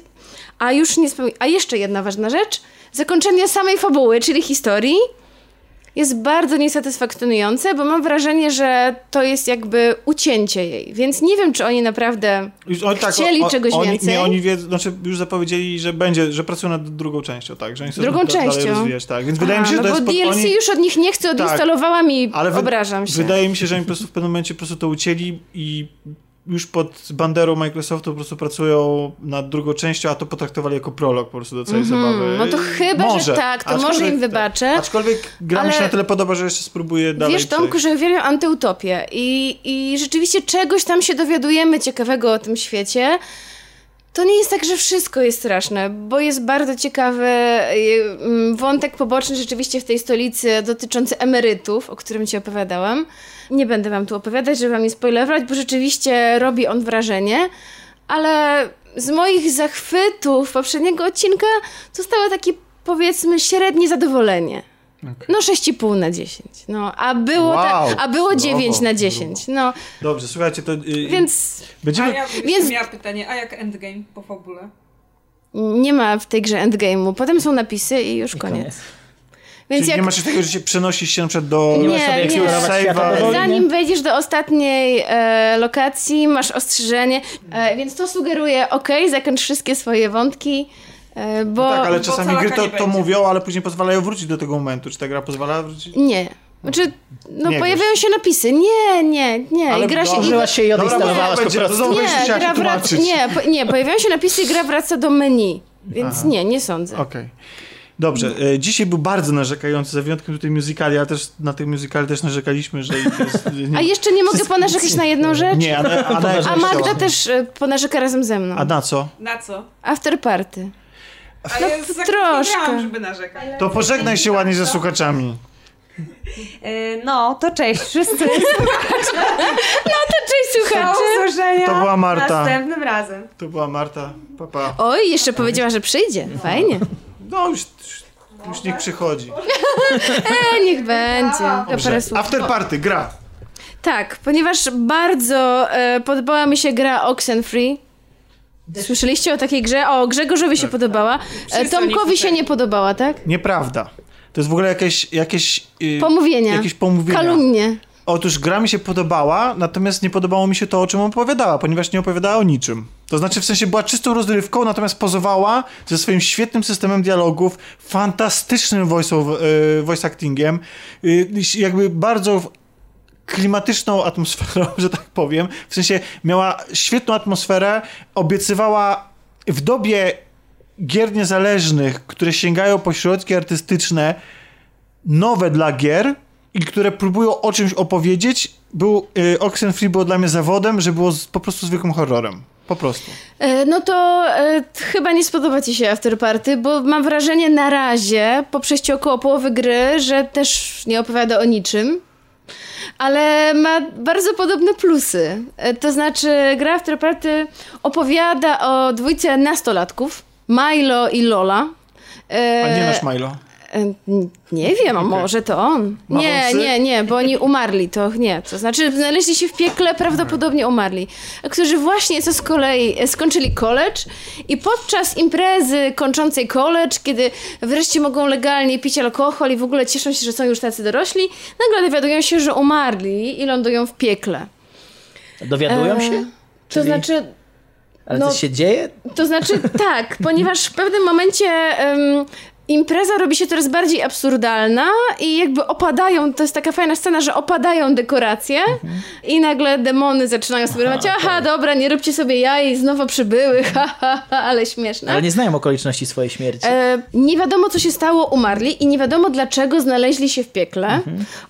a już nie wspomnę, a jeszcze jedna ważna rzecz. Zakończenie samej fabuły, czyli historii, jest bardzo niesatysfakcjonujące, bo mam wrażenie, że to jest jakby ucięcie jej. Więc nie wiem, czy oni naprawdę Już, o, tak, chcieli o, o, czegoś oni, więcej. Nie, oni wiedzą, znaczy już zapowiedzieli, że będzie, że pracują nad drugą częścią, tak, że oni Drugą to częścią? rozwijać, tak. Więc wydaje mi się, A, że no to jest bo DLC oni, już od nich nie chcę, odinstalowałam i ale wy- obrażam się. Wydaje mi się, że oni po prostu w pewnym momencie po prostu to ucięli i już pod banderą Microsoftu po prostu pracują nad drugą częścią, a to potraktowali jako prolog po prostu do całej zabawy. no to chyba, że może. tak, to może im wybaczę. Aczkolwiek gra mi się Ale- na tyle podoba, że jeszcze spróbuję dalej Wiesz, Tomku, że uwielbiam antyutopię i, i rzeczywiście czegoś tam się dowiadujemy ciekawego o tym świecie. To nie jest tak, że wszystko jest straszne, bo jest bardzo ciekawy y, mm, wątek poboczny rzeczywiście w tej stolicy dotyczący emerytów, o którym ci opowiadałam. Nie będę wam tu opowiadać, żeby wam nie spoilerować, bo rzeczywiście robi on wrażenie, ale z moich zachwytów poprzedniego odcinka zostało takie powiedzmy średnie zadowolenie. No 6,5 na 10. No, a było, Wow, tak, a było brawo, 9 na 10. No, Dobrze, słuchajcie, to... y, więc A Będziemy... ja Więc... miała pytanie, a jak endgame po fabule? nie ma w tej grze endgame'u. Potem są napisy i już I koniec. koniec. Więc Czyli jak nie masz takiego, że się przenosisz się na przykład do... Nie, świata Save'a. zanim wejdziesz do ostatniej e, lokacji, masz ostrzeżenie, e, więc to sugeruje, ok, zakończ wszystkie swoje wątki, e, bo... tak, ale bo czasami gry to, to mówią, ale później pozwalają wrócić do tego momentu. Czy ta gra pozwala wrócić? Nie. Znaczy, no Nie pojawiają się napisy. Nie, nie, nie. Ale I gra się... i- się i odinstalowałaś po prostu. Nie, gra wraca, tłumaczyć. nie, po, nie, pojawiają się napisy i gra wraca do menu. Więc nie, nie sądzę. Okej. Dobrze, e, dzisiaj był bardzo narzekający, za wyjątkiem tutaj musicali, a też na tych musicali też narzekaliśmy, że jest... Nie, A jeszcze nie mogę ponarzekać na jedną rzecz? Nie, a, na- a, na, A Magda też e, ponarzeka razem ze mną. A na co? Na co? After party. A ja za troszkę. żeby narzekać. To pożegnaj się ładnie ze słuchaczami. Yy, No, to cześć wszyscy. Cześć Do słuchacze! usłyszenia To była Marta. następnym razem. To była Marta. Papa. Oj, jeszcze powiedziała, że przyjdzie. Fajnie. No już, już niech przychodzi. E, niech będzie. Słów. After party, gra. Tak, ponieważ bardzo e, podobała mi się gra Oxenfree. Słyszeliście o takiej grze? O, Grzegorzowi się podobała. E, Wszyscy o niej Tomkowi się nie podobała, tak? Nieprawda. To jest w ogóle jakieś... jakieś yy, Pomówienia. Jakieś pomówienia. Kalumnie. Otóż gra mi się podobała, natomiast nie podobało mi się to, o czym opowiadała, ponieważ nie opowiadała o niczym. To znaczy, w sensie była czystą rozrywką, natomiast pozowała ze swoim świetnym systemem dialogów, fantastycznym voice, of, e, voice actingiem, y, jakby bardzo klimatyczną atmosferą, że tak powiem. W sensie miała świetną atmosferę, obiecywała w dobie gier niezależnych, które sięgają po środki artystyczne, nowe dla gier i które próbują o czymś opowiedzieć, był y, Oxenfree było dla mnie zawodem, że było z, po prostu zwykłym horrorem. Po prostu. E, No to e, chyba nie spodoba ci się Afterparty, bo mam wrażenie na razie, po przejściu około połowy gry, że też nie opowiada o niczym. Ale ma bardzo podobne plusy. E, To znaczy, gra Afterparty opowiada o dwójce nastolatków, Milo i Lola. A nie nasz Milo. Nie wiem, a może to on. Ma Nie, wąsy? nie, nie, bo oni umarli, to nie. To znaczy, znaleźli się w piekle, prawdopodobnie umarli. Którzy właśnie co z kolei skończyli college i podczas imprezy kończącej college, kiedy wreszcie mogą legalnie pić alkohol i w ogóle cieszą się, że są już tacy dorośli, nagle dowiadują się, że umarli i lądują w piekle. Dowiadują E, się? To Czyli- znaczy, Ale no- coś się dzieje? to znaczy tak, ponieważ w pewnym momencie em, impreza robi się coraz bardziej absurdalna i jakby opadają, to jest taka fajna scena, że opadają dekoracje i nagle demony zaczynają sobie mówić, aha, dobra, nie róbcie sobie jaj, znowu przybyły, ha, ha, ha, ale śmieszne. Ale nie znają okoliczności swojej śmierci. E, nie wiadomo, co się stało, umarli i nie wiadomo, dlaczego znaleźli się w piekle.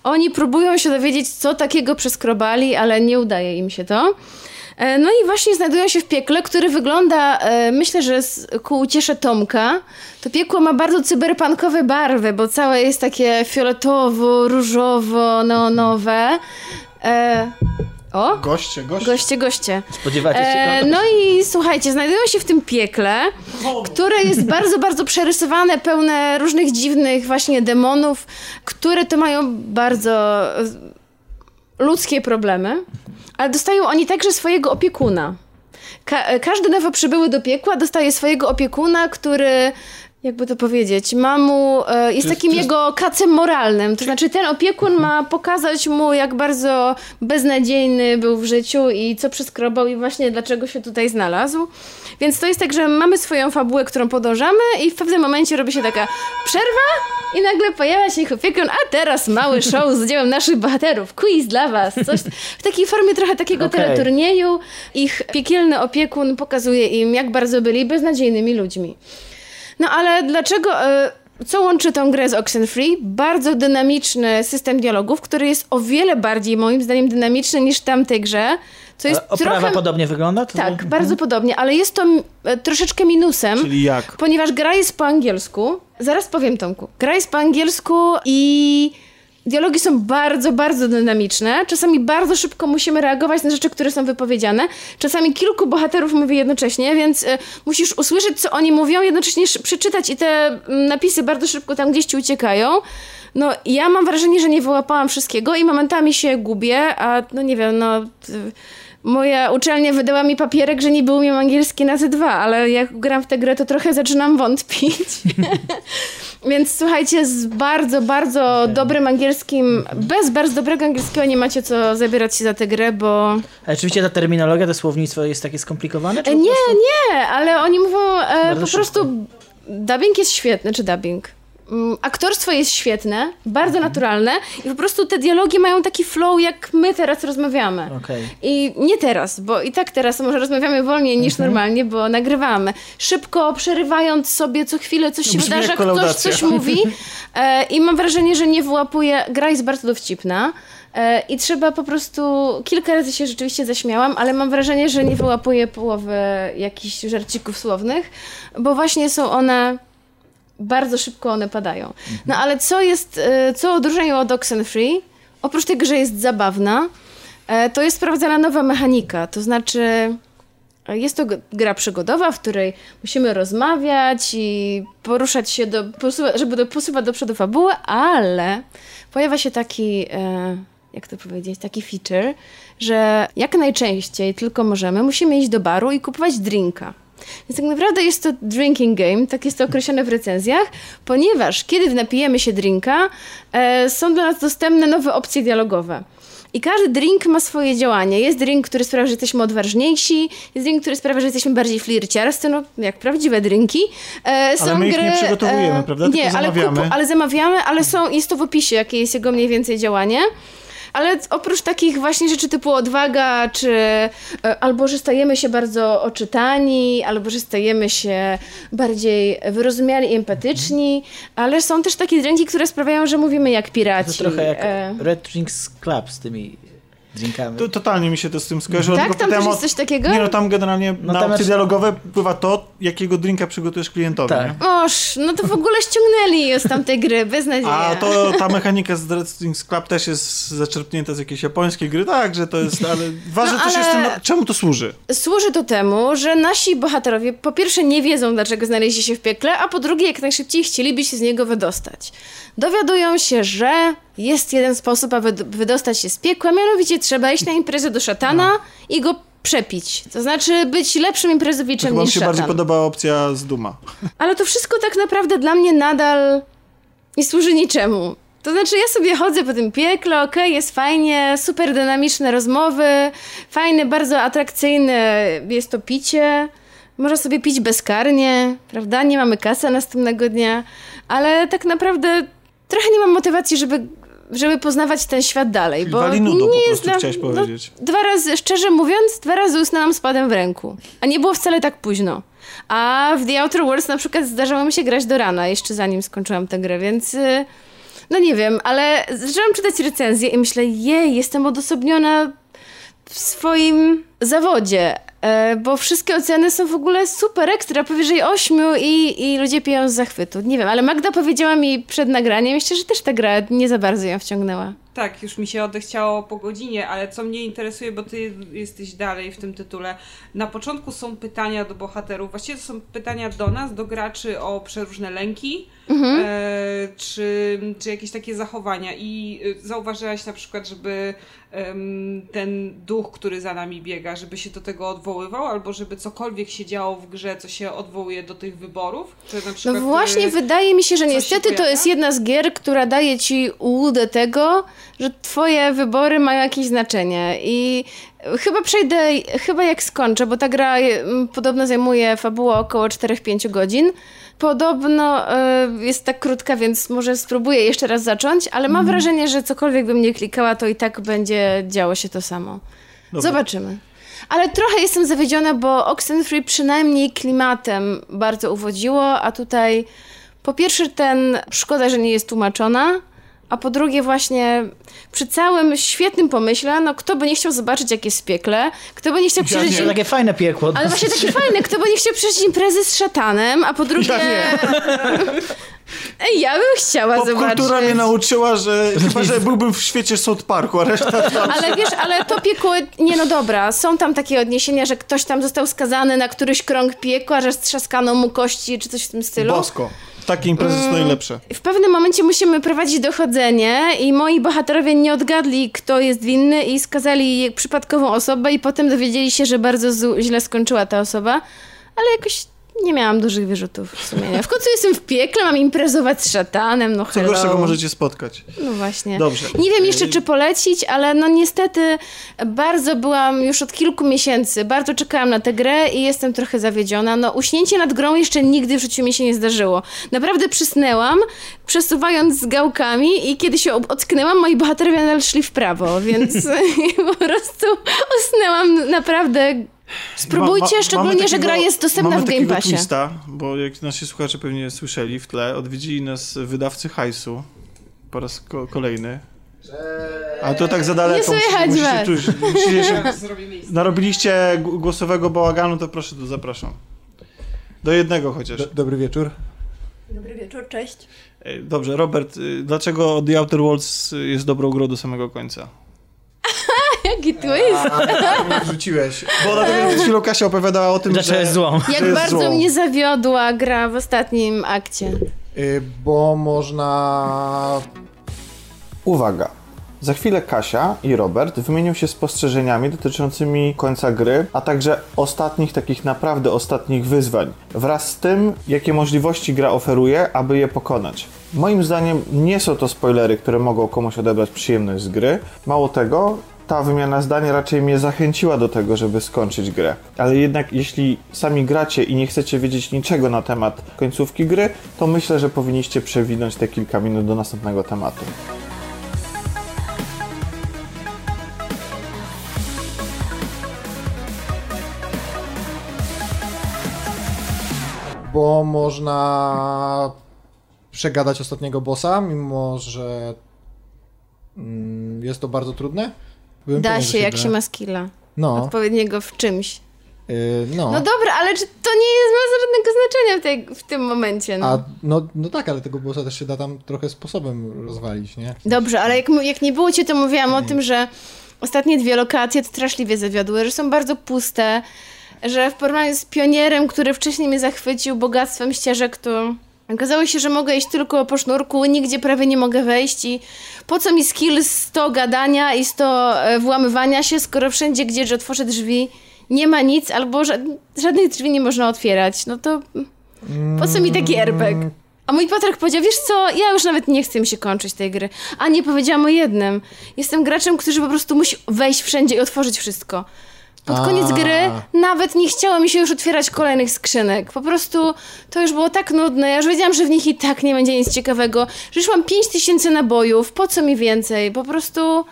Oni próbują się dowiedzieć, co takiego przeskrobali, ale nie udaje im się to. E, No i właśnie znajdują się w piekle, które wygląda, e, myślę, że z, ku uciesze Tomka. To piekło ma bardzo cyberpunkowe barwy, bo całe jest takie fioletowo, różowo, neonowe. E, o, Goście, goście. goście, goście. Spodziewacie się E, go? no i słuchajcie, znajdują się w tym piekle, które jest bardzo, bardzo przerysowane, pełne różnych dziwnych właśnie demonów, które to mają bardzo e, ludzkie problemy, ale dostają oni także swojego opiekuna. Ka- każdy nowo przybyły do piekła dostaje swojego opiekuna, który jakby to powiedzieć, ma mu, e, jest takim jego kacem moralnym. To znaczy ten opiekun ma pokazać mu, jak bardzo beznadziejny był w życiu i co przeskrobał i właśnie dlaczego się tutaj znalazł. Więc to jest tak, że mamy swoją fabułę, którą podążamy i w pewnym momencie robi się taka przerwa i nagle pojawia się ich opiekun, a teraz mały show z udziałem naszych bohaterów, quiz dla was, coś w takiej formie trochę takiego Okej. teleturnieju. Ich piekielny opiekun pokazuje im, jak bardzo byli beznadziejnymi ludźmi. No ale dlaczego... e, Co łączy tą grę z Oxenfree? Bardzo dynamiczny system dialogów, który jest o wiele bardziej, moim zdaniem, dynamiczny niż w tamtej grze. Co jest A Oprawa trochę... podobnie wygląda? To Tak, bardzo podobnie, ale jest to e, troszeczkę minusem, Czyli jak? ponieważ gra jest po angielsku. Zaraz powiem, Tomku. Gra jest po angielsku i dialogi są bardzo, bardzo dynamiczne. Czasami bardzo szybko musimy reagować na rzeczy, które są wypowiedziane. Czasami kilku bohaterów mówi jednocześnie, więc e, musisz usłyszeć, co oni mówią, jednocześnie przeczytać i te mm, napisy bardzo szybko tam gdzieś ci uciekają. No, ja mam wrażenie, że nie wyłapałam wszystkiego i momentami się gubię, a no nie wiem, no... Moja uczelnia wydała mi papierek, że niby umiem angielski na Z2, ale jak gram w tę grę, to trochę zaczynam wątpić. Więc słuchajcie, z bardzo, bardzo dobrym angielskim, bez bardzo dobrego angielskiego nie macie co zabierać się za tę grę, bo... Ale oczywiście ta terminologia, to słownictwo jest takie skomplikowane? E, nie, prostu- nie, ale oni mówią e, po szybko. prostu... Dubbing jest świetny, czy dubbing? Mm, Aktorstwo jest świetne, bardzo Mhm. naturalne i po prostu te dialogi mają taki flow, jak my teraz rozmawiamy. Okej. I nie teraz, bo i tak teraz może rozmawiamy wolniej niż Mhm. normalnie, bo nagrywamy. Szybko, przerywając sobie co chwilę coś się Brzmi wydarza, ktoś coś mówi e, i mam wrażenie, że nie wyłapuje. Gra jest bardzo dowcipna e, i trzeba po prostu... Kilka razy się rzeczywiście zaśmiałam, ale mam wrażenie, że nie wyłapuje połowy jakichś żarcików słownych, bo właśnie są one... Bardzo szybko one padają. No ale co jest, e, co odróżniają od Oxenfree? Oprócz tego, że jest zabawna, e, to jest wprowadzana nowa mechanika. To znaczy, e, jest to gra przygodowa, w której musimy rozmawiać i poruszać się, do, żeby do, posuwać do przodu fabułę, ale pojawia się taki jak to powiedzieć, taki feature, że jak najczęściej tylko możemy, musimy iść do baru i kupować drinka. Więc tak naprawdę jest to drinking game, tak jest to określone w recenzjach, ponieważ kiedy napijemy się drinka, e, są dla nas dostępne nowe opcje dialogowe. I każdy drink ma swoje działanie. Jest drink, który sprawia, że jesteśmy odważniejsi, jest drink, który sprawia, że jesteśmy bardziej flirciarscy, no jak prawdziwe drinki. E, są Ale my ich gry, nie przygotowujemy, prawda? Tylko Nie, ale, zamawiamy. kupu, ale zamawiamy, ale są, jest to w opisie, jakie jest jego mniej więcej działanie. Ale oprócz takich właśnie rzeczy typu odwaga, czy e, albo że stajemy się bardzo oczytani, albo że stajemy się bardziej wyrozumiali i empatyczni, ale są też takie drinki, które sprawiają, że mówimy jak piraci. To trochę jak E, Red Drinks Club z tymi drinkami. To, totalnie mi się to z tym skojarzyło. Tak? Tam też jest coś takiego? Nie no, tam generalnie No na tam opcje dialogowe wpływa to, jakiego drinka przygotujesz klientowi. Tak. Nie? Oż, no to w ogóle ściągnęli z tamtej gry, beznadzieja. A to ta mechanika z Red Strings Club też jest zaczerpnięta z jakiejś japońskiej gry, tak, że to jest, ale ważne No, też jest tym, czemu to służy. Służy to temu, że nasi bohaterowie po pierwsze nie wiedzą, dlaczego znaleźli się w piekle, a po drugie jak najszybciej chcieliby się z niego wydostać. Dowiadują się, że jest jeden sposób, aby wydostać się z piekła, mianowicie trzeba iść na imprezę do szatana i go przepić. To znaczy być lepszym To imprezowiczem chyba mi niż się bardziej szatan. podoba opcja z Duma. Ale to wszystko tak naprawdę dla mnie nadal nie służy niczemu. To znaczy, ja sobie chodzę po tym piekle, okej, jest fajnie, super dynamiczne rozmowy, fajne, bardzo atrakcyjne jest to picie. Można sobie pić bezkarnie, prawda? Nie mamy kasy następnego dnia, ale tak naprawdę trochę nie mam motywacji, żeby, żeby poznawać ten świat dalej, bo wali nudą nie po jest dla... chciałeś powiedzieć. No, dwa razy, szczerze mówiąc, dwa razy usnęłam z padem w ręku. A nie było wcale tak późno. A w The Outer Worlds na przykład zdarzało mi się grać do rana, jeszcze zanim skończyłam tę grę, więc... y, No nie wiem, ale zaczęłam czytać recenzję i myślę, jej, jestem odosobniona w swoim zawodzie, e, bo wszystkie oceny są w ogóle super ekstra, powyżej 8 i, i ludzie piją z zachwytu. Nie wiem, ale Magda powiedziała mi przed nagraniem jeszcze, że też ta gra nie za bardzo ją wciągnęła. Tak, już mi się odechciało po godzinie, ale co mnie interesuje, bo ty jesteś dalej w tym tytule. Na początku są pytania do bohaterów, właściwie to są pytania do nas, do graczy o przeróżne lęki, Mhm. e, czy, czy jakieś takie zachowania. I y, zauważyłaś na przykład, żeby em, ten duch, który za nami biega, żeby się do tego odwoływał, albo żeby cokolwiek się działo w grze, co się odwołuje do tych wyborów? Na No przykład, właśnie, y, wydaje mi się, że niestety to jest jedna z gier, która daje ci ułudę tego, że twoje wybory mają jakieś znaczenie i chyba przejdę, chyba jak skończę, bo ta gra podobno zajmuje fabułę około 4-5 godzin. Podobno e, jest tak krótka, więc może spróbuję jeszcze raz zacząć, ale mam wrażenie, że cokolwiek bym nie klikała, to i tak będzie działo się to samo. Dobra. Zobaczymy. Ale trochę jestem zawiedziona, bo Oxenfree przynajmniej klimatem bardzo uwodziło, a tutaj po pierwsze ten, szkoda, że nie jest tłumaczona, a po drugie właśnie przy całym świetnym pomyśle, no kto by nie chciał zobaczyć jak jest piekle, kto by nie chciał przeżyć... To takie fajne piekło. Ale właśnie takie fajne, kto by nie chciał przeżyć imprezy z szatanem, a po drugie... Ej, ja bym chciała zobaczyć. Popkultura mnie nauczyła, że chyba, że byłbym w świecie South Parku, a reszta Ale wiesz, ale to piekło, nie no dobra, są tam takie odniesienia, że ktoś tam został skazany na któryś krąg piekła, że strzaskano mu kości, czy coś w tym stylu. bosko. Takie imprezy Mm. są najlepsze. W pewnym momencie musimy prowadzić dochodzenie i moi bohaterowie nie odgadli, kto jest winny i skazali przypadkową osobę i potem dowiedzieli się, że bardzo źle skończyła ta osoba, ale jakoś nie miałam dużych wyrzutów sumienia. W końcu jestem w piekle, mam imprezować z szatanem, no Co hello. gorszego możecie spotkać. No właśnie. Dobrze. Nie wiem jeszcze, czy polecić, ale no niestety bardzo byłam już od kilku miesięcy, bardzo czekałam na tę grę i jestem trochę zawiedziona. No uśnięcie nad grą jeszcze nigdy w życiu mi się nie zdarzyło. Naprawdę przysnęłam, przesuwając z gałkami i kiedy się ocknęłam, moi bohaterowie nadal szli w prawo, więc po prostu usnęłam naprawdę... Spróbujcie, Ma- ma- szczególnie, mamy że gra takiego- jest dostępna mamy w Game takiego Passie. Twista, bo jak nasi słuchacze pewnie słyszeli w tle, odwiedzili nas wydawcy hajsu po raz ko- kolejny. A to tak za daleko. Nie słychać musicie, was. narobiliście głosowego bałaganu, to proszę, tu zapraszam. Do jednego chociaż. Do, dobry wieczór. Dobry wieczór, cześć. Dobrze, Robert, y, dlaczego The Outer Worlds y, jest dobrą grą do samego końca? Jaki twist! mnie wrzuciłeś. Bo dlatego, że przed chwilą Kasia opowiadała o tym, Dlaczego że... jest złą? Jak jest bardzo złą. mnie zawiodła gra w ostatnim akcie. Y, Bo można... Uwaga! Za chwilę Kasia i Robert wymienią się spostrzeżeniami dotyczącymi końca gry, a także ostatnich, takich naprawdę ostatnich wyzwań, wraz z tym, jakie możliwości gra oferuje, aby je pokonać. Moim zdaniem nie są to spoilery, które mogą komuś odebrać przyjemność z gry. Mało tego, ta wymiana zdań raczej mnie zachęciła do tego, żeby skończyć grę. Ale jednak jeśli sami gracie i nie chcecie wiedzieć niczego na temat końcówki gry, to myślę, że powinniście przewinąć te kilka minut do następnego tematu. bo można przegadać ostatniego bossa, mimo że mm, jest to bardzo trudne. Byłem Da się, jak da. się ma skilla. No, Odpowiedniego w czymś. yy, no. No dobra, ale czy to nie jest, ma żadnego znaczenia w, tej, w tym momencie, no. A, no, no tak, ale tego bossa też się da tam trochę sposobem rozwalić, nie? Dobrze, ale jak, jak nie było cię, to mówiłam o tym, że ostatnie dwie lokacje to straszliwie zawiodły, że są bardzo puste, że w porównaniu z pionierem, który wcześniej mnie zachwycił bogactwem ścieżek, to okazało się, że mogę iść tylko po sznurku, nigdzie prawie nie mogę wejść i po co mi skill 100 gadania i 100 e, włamywania się, skoro wszędzie, gdzie otworzę drzwi, nie ma nic, albo ża- żadnych drzwi nie można otwierać, no to po co mi taki RPG? A mój Patryk powiedział, wiesz co, ja już nawet nie chcę mi się kończyć tej gry. A nie powiedziałam o jednym. Jestem graczem, który po prostu musi wejść wszędzie i otworzyć wszystko. Pod koniec A. gry nawet nie chciało mi się już otwierać kolejnych skrzynek. Po prostu to już było tak nudne. Ja już wiedziałam, że w nich i tak nie będzie nic ciekawego. Że już mam 5000 nabojów, po co mi więcej? Po prostu...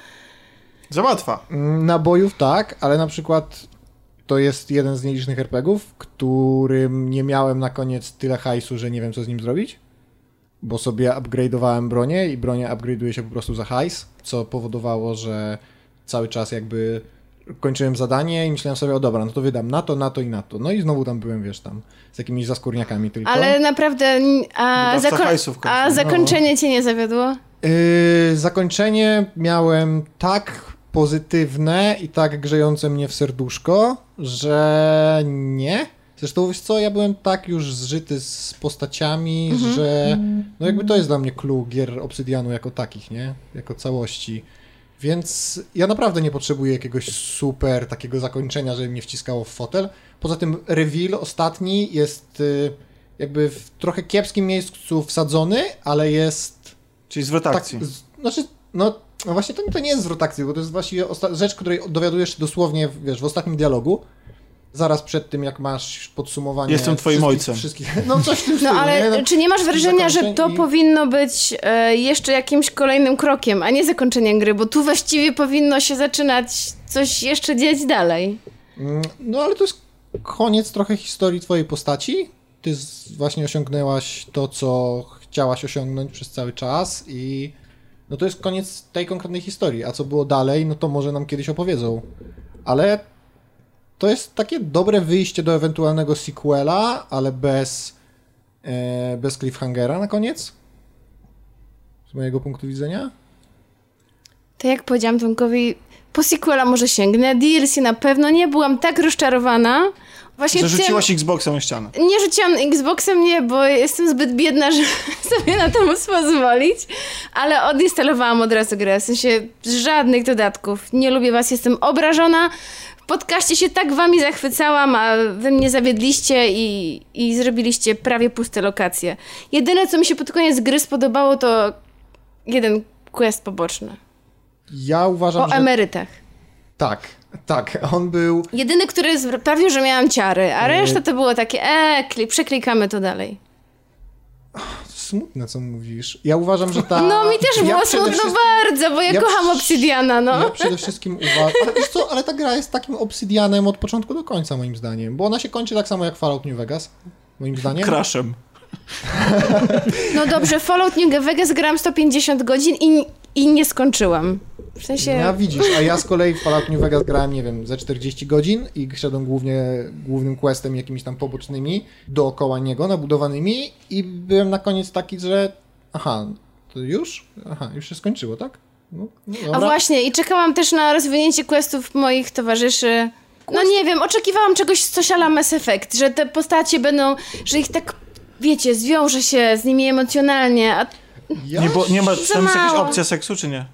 Za łatwa. Mm, Nabojów tak, ale na przykład to jest jeden z nielicznych RPGów, którym nie miałem na koniec tyle hajsu, że nie wiem co z nim zrobić. Bo sobie upgrade'owałem bronię i bronię upgrade'uje się po prostu za hajs, co powodowało, że cały czas jakby kończyłem zadanie i myślałem sobie, o dobra, no to wydam na to, na to i na to. No i znowu tam byłem, wiesz, tam z jakimiś zaskórniakami tylko. Ale naprawdę... A, zako- a No. zakończenie cię nie zawiodło? Yy, zakończenie miałem tak pozytywne i tak grzejące mnie w serduszko, że nie. Zresztą wiesz co, ja byłem tak już zżyty z postaciami, że no jakby to jest dla mnie clue gier Obsydianu jako takich, nie? Jako całości. Więc ja naprawdę nie potrzebuję jakiegoś super takiego zakończenia, żeby mnie wciskało w fotel. Poza tym reveal ostatni jest y, jakby w trochę kiepskim miejscu wsadzony, ale jest Czyli zwrot tak, akcji. z, znaczy, no, no właśnie to, to nie jest zwrot akcji, bo to jest właściwie rzecz, której dowiadujesz się dosłownie, wiesz, w ostatnim dialogu. Zaraz przed tym, jak masz podsumowanie. Jestem twoim wszystkich, ojcem. Wszystkich, no coś w tym No stylu, ale nie? czy nie masz wrażenia, że to i- powinno być e, jeszcze jakimś kolejnym krokiem, a nie zakończeniem gry, bo tu właściwie powinno się zaczynać coś jeszcze dziać dalej. Mm, No ale to jest koniec trochę historii twojej postaci. Ty z, właśnie osiągnęłaś to, co chciałaś osiągnąć przez cały czas i no to jest koniec tej konkretnej historii. A co było dalej, no to może nam kiedyś opowiedzą. Ale to jest takie dobre wyjście do ewentualnego sequela, ale bez, e, bez cliffhangera na koniec. Z mojego punktu widzenia. To jak powiedziałam Tomkowi, po sequela może sięgnę, DLC na pewno nie, byłam tak rozczarowana. Właśnie Że tym- rzuciłaś Xboxem o ścianę. Nie rzuciłam Xboxem, nie, bo jestem zbyt biedna, żeby sobie na to móc pozwolić, ale odinstalowałam od razu grę, w sensie żadnych dodatków. Nie lubię was, jestem obrażona. Podcaście się tak wami zachwycałam, a wy mnie zawiedliście i, i zrobiliście prawie puste lokacje. Jedyne, co mi się pod koniec gry spodobało, to jeden quest poboczny. Ja uważam, O że... emerytach. Tak, tak. On był... Jedyny, który sprawił, że miałam ciary, a reszta to było takie, e, kli- przeklikamy to dalej. Smutne, co mówisz. Ja uważam, że ta... No mi też ja było przede smutno wszystkim- bardzo, bo ja, ja kocham Obsidiana, no. Ja przede wszystkim uważam... Ale wiesz co, ale ta gra jest takim obsydianem od początku do końca, moim zdaniem. Bo ona się kończy tak samo jak Fallout New Vegas, moim zdaniem. Crashem. No dobrze, Fallout New Vegas grałam 150 godzin i, i nie skończyłam. W sensie... Ja widzisz, a ja z kolei w Fallout New Vegas grałem, nie wiem, ze 40 godzin i szedłem głównie głównym questem, jakimiś tam pobocznymi, dookoła niego, nabudowanymi i byłem na koniec taki, że aha, to już? Aha, już się skończyło, tak? No, no A właśnie, i czekałam też na rozwinięcie questów moich towarzyszy. No nie wiem, oczekiwałam czegoś coś ala Mass Effect, że te postacie będą, że ich tak, wiecie, zwiąże się z nimi emocjonalnie, a Ja? Nie, bo, nie ma, Za tam jest jakaś opcja seksu, czy nie?